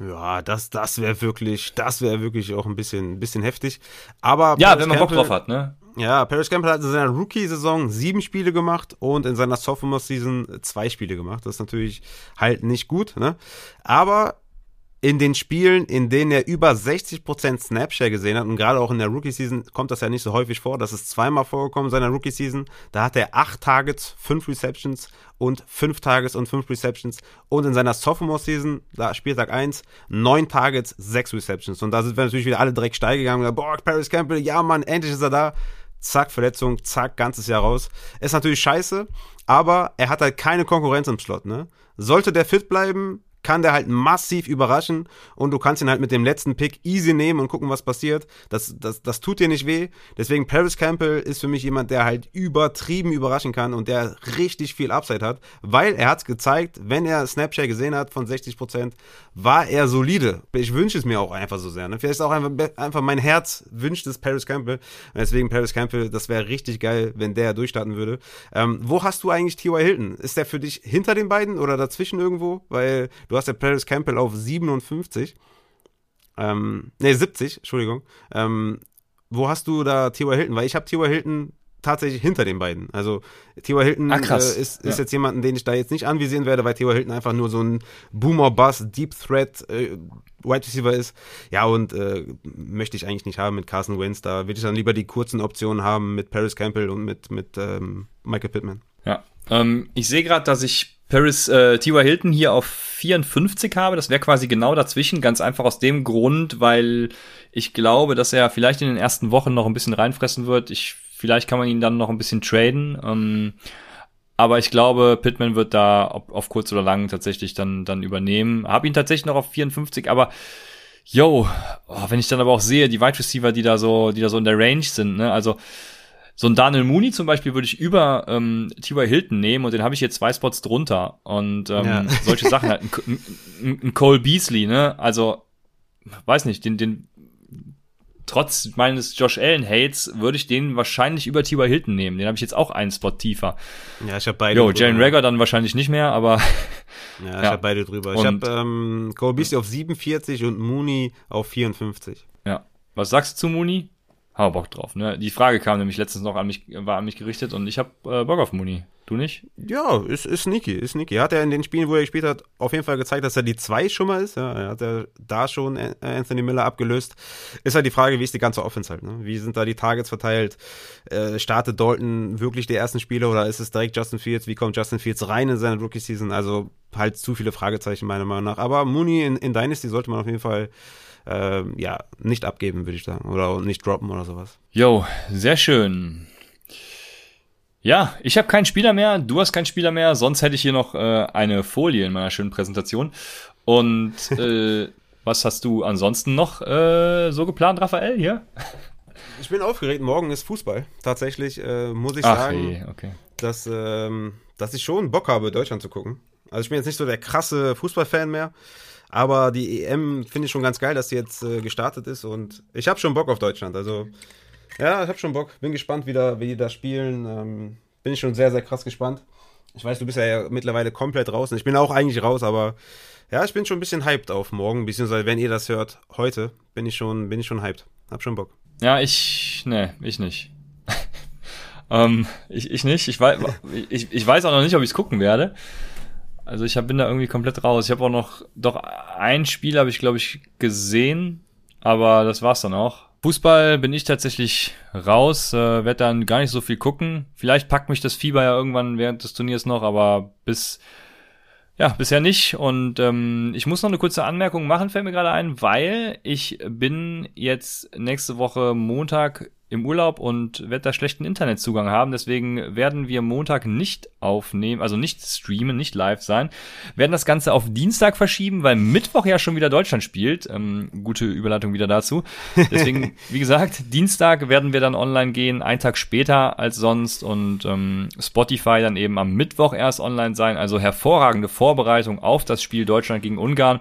B: Ja, das, das wäre wirklich, das wäre wirklich auch ein bisschen, ein bisschen heftig. Aber
A: ja, Paris wenn man Campbell, Bock drauf hat, ne?
B: Ja, Paris Campbell hat in seiner Rookie-Saison sieben Spiele gemacht und in seiner Sophomore-Season zwei Spiele gemacht. Das ist natürlich halt nicht gut, ne? Aber in den Spielen, in denen er über 60% Snapshare gesehen hat, und gerade auch in der Rookie-Season kommt das ja nicht so häufig vor, das ist zweimal vorgekommen in seiner Rookie-Season, da hat er acht Targets, fünf Receptions und fünf Targets und fünf Receptions. Und in seiner Sophomore-Season, da Spieltag eins neun Targets, sechs Receptions. Und da sind wir natürlich wieder alle direkt steil gegangen. Und gesagt, boah, Paris Campbell, ja Mann, endlich ist er da, zack, Verletzung, zack, ganzes Jahr raus. Ist natürlich scheiße, aber er hat halt keine Konkurrenz im Slot, ne? Sollte der fit bleiben, kann der halt massiv überraschen und du kannst ihn halt mit dem letzten Pick easy nehmen und gucken, was passiert. Das, das, das tut dir nicht weh. Deswegen Paris Campbell ist für mich jemand, der halt übertrieben überraschen kann und der richtig viel Upside hat, weil er hat gezeigt, wenn er Snapchat gesehen hat von 60%, war er solide. Ich wünsche es mir auch einfach so sehr. Ne? Vielleicht auch einfach, einfach mein Herz wünscht es Paris Campbell. Deswegen Paris Campbell, das wäre richtig geil, wenn der durchstarten würde. Ähm, wo hast du eigentlich T.Y. Hilton? Ist der für dich hinter den beiden oder dazwischen irgendwo? Weil du hast ja Paris Campbell auf 57. Ähm, ne, 70, Entschuldigung. Ähm, wo hast du da T.Y. Hilton? Weil ich habe T.Y. Hilton tatsächlich hinter den beiden. Also T.Y. Hilton ah, äh, ist, ist ja. jetzt jemanden, den ich da jetzt nicht anvisieren werde, weil T.Y. Hilton einfach nur so ein Boomer-Bass, Deep Threat äh, Wide Receiver ist. Ja, und äh, möchte ich eigentlich nicht haben mit Carson Wentz. Da würde ich dann lieber die kurzen Optionen haben mit Paris Campbell und mit, mit ähm, Michael Pittman.
A: Ja, ähm, ich sehe gerade, dass ich Paris äh, T.Y. Hilton hier auf 54 habe. Das wäre quasi genau dazwischen, ganz einfach aus dem Grund, weil ich glaube, dass er vielleicht in den ersten Wochen noch ein bisschen reinfressen wird. Ich, vielleicht kann man ihn dann noch ein bisschen traden. Ähm, aber ich glaube, Pittman wird da ob, auf kurz oder lang tatsächlich dann, dann übernehmen. Hab ihn tatsächlich noch auf 54, aber yo, oh, wenn ich dann aber auch sehe, die Wide Receiver, die da so, die da so in der Range sind, ne, also so ein Daniel Mooney zum Beispiel würde ich über ähm, T.Y. Hilton nehmen und den habe ich jetzt zwei Spots drunter. Und ähm, ja. solche Sachen halt. Ein, ein, ein Cole Beasley, ne? Also, weiß nicht, den, den trotz meines Josh Allen Hates würde ich den wahrscheinlich über T.Y. Hilton nehmen. Den habe ich jetzt auch einen Spot tiefer.
B: Ja, ich habe beide.
A: Jo, Jalen Rager dann wahrscheinlich nicht mehr, aber.
B: Ja, ich ja. habe beide drüber. Ich habe ähm, Cole Beasley auf 47 und Mooney auf 54.
A: Ja. Was sagst du zu Mooney? Wir Bock drauf. Ne? Die Frage kam nämlich letztens noch an mich, war an mich gerichtet und ich habe äh, Bock auf Muni. Du nicht?
B: Ja, ist, ist sneaky, ist sneaky. Hat er in den Spielen, wo er gespielt hat, auf jeden Fall gezeigt, dass er die zwei schon mal ist. Ja, er hat ja da schon Anthony Miller abgelöst. Ist halt die Frage, wie ist die ganze Offense halt? Ne? Wie sind da die Targets verteilt? Äh, startet Dalton wirklich die ersten Spiele oder ist es direkt Justin Fields? Wie kommt Justin Fields rein in seine Rookie-Season? Also halt zu viele Fragezeichen meiner Meinung nach. Aber Mooney in, in Dynasty sollte man auf jeden Fall äh, ja, nicht abgeben, würde ich sagen. Oder nicht droppen oder sowas.
A: Jo, sehr schön. Ja, ich habe keinen Spieler mehr, du hast keinen Spieler mehr, sonst hätte ich hier noch äh, eine Folie in meiner schönen Präsentation. Und äh, was hast du ansonsten noch äh, so geplant, Raphael, hier?
B: Ich bin aufgeregt, morgen ist Fußball. Tatsächlich äh, muss ich Ach, sagen, hey, okay. dass, ähm, dass ich schon Bock habe, Deutschland zu gucken. Also ich bin jetzt nicht so der krasse Fußballfan mehr, aber die EM finde ich schon ganz geil, dass sie jetzt äh, gestartet ist und ich habe schon Bock auf Deutschland. Also ja, ich habe schon Bock. Bin gespannt, wie, da, wie die da spielen. Ähm, bin ich schon sehr, sehr krass gespannt. Ich weiß, du bist ja mittlerweile komplett draußen. Ich bin auch eigentlich raus, aber ja, ich bin schon ein bisschen hyped auf morgen, beziehungsweise wenn ihr das hört, heute, bin ich schon, bin ich schon hyped. Hab schon Bock.
A: Ja, ich, ne, ich nicht. ähm, ich, ich nicht. Ich weiß, ich, ich weiß auch noch nicht, ob ich es gucken werde. Also ich hab, bin da irgendwie komplett raus. Ich habe auch noch, doch ein Spiel habe ich, glaube ich, gesehen, aber das war's dann auch. Fußball bin ich tatsächlich raus, äh, werde dann gar nicht so viel gucken. Vielleicht packt mich das Fieber ja irgendwann während des Turniers noch, aber bis ja, bisher nicht. Und ähm, ich muss noch eine kurze Anmerkung machen, fällt mir gerade ein, weil ich bin jetzt nächste Woche Montag im Urlaub und werde da schlechten Internetzugang haben. Deswegen werden wir Montag nicht aufnehmen, also nicht streamen, nicht live sein. Werden das Ganze auf Dienstag verschieben, weil Mittwoch ja schon wieder Deutschland spielt. Ähm, gute Überleitung wieder dazu. Deswegen, wie gesagt, Dienstag werden wir dann online gehen, einen Tag später als sonst und ähm, Spotify dann eben am Mittwoch erst online sein. Also hervorragende Vorbereitung auf das Spiel Deutschland gegen Ungarn.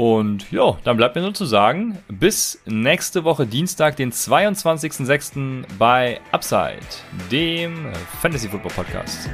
A: Und ja, dann bleibt mir nur zu sagen, bis nächste Woche Dienstag, den 22.06. bei Upside, dem Fantasy Football Podcast.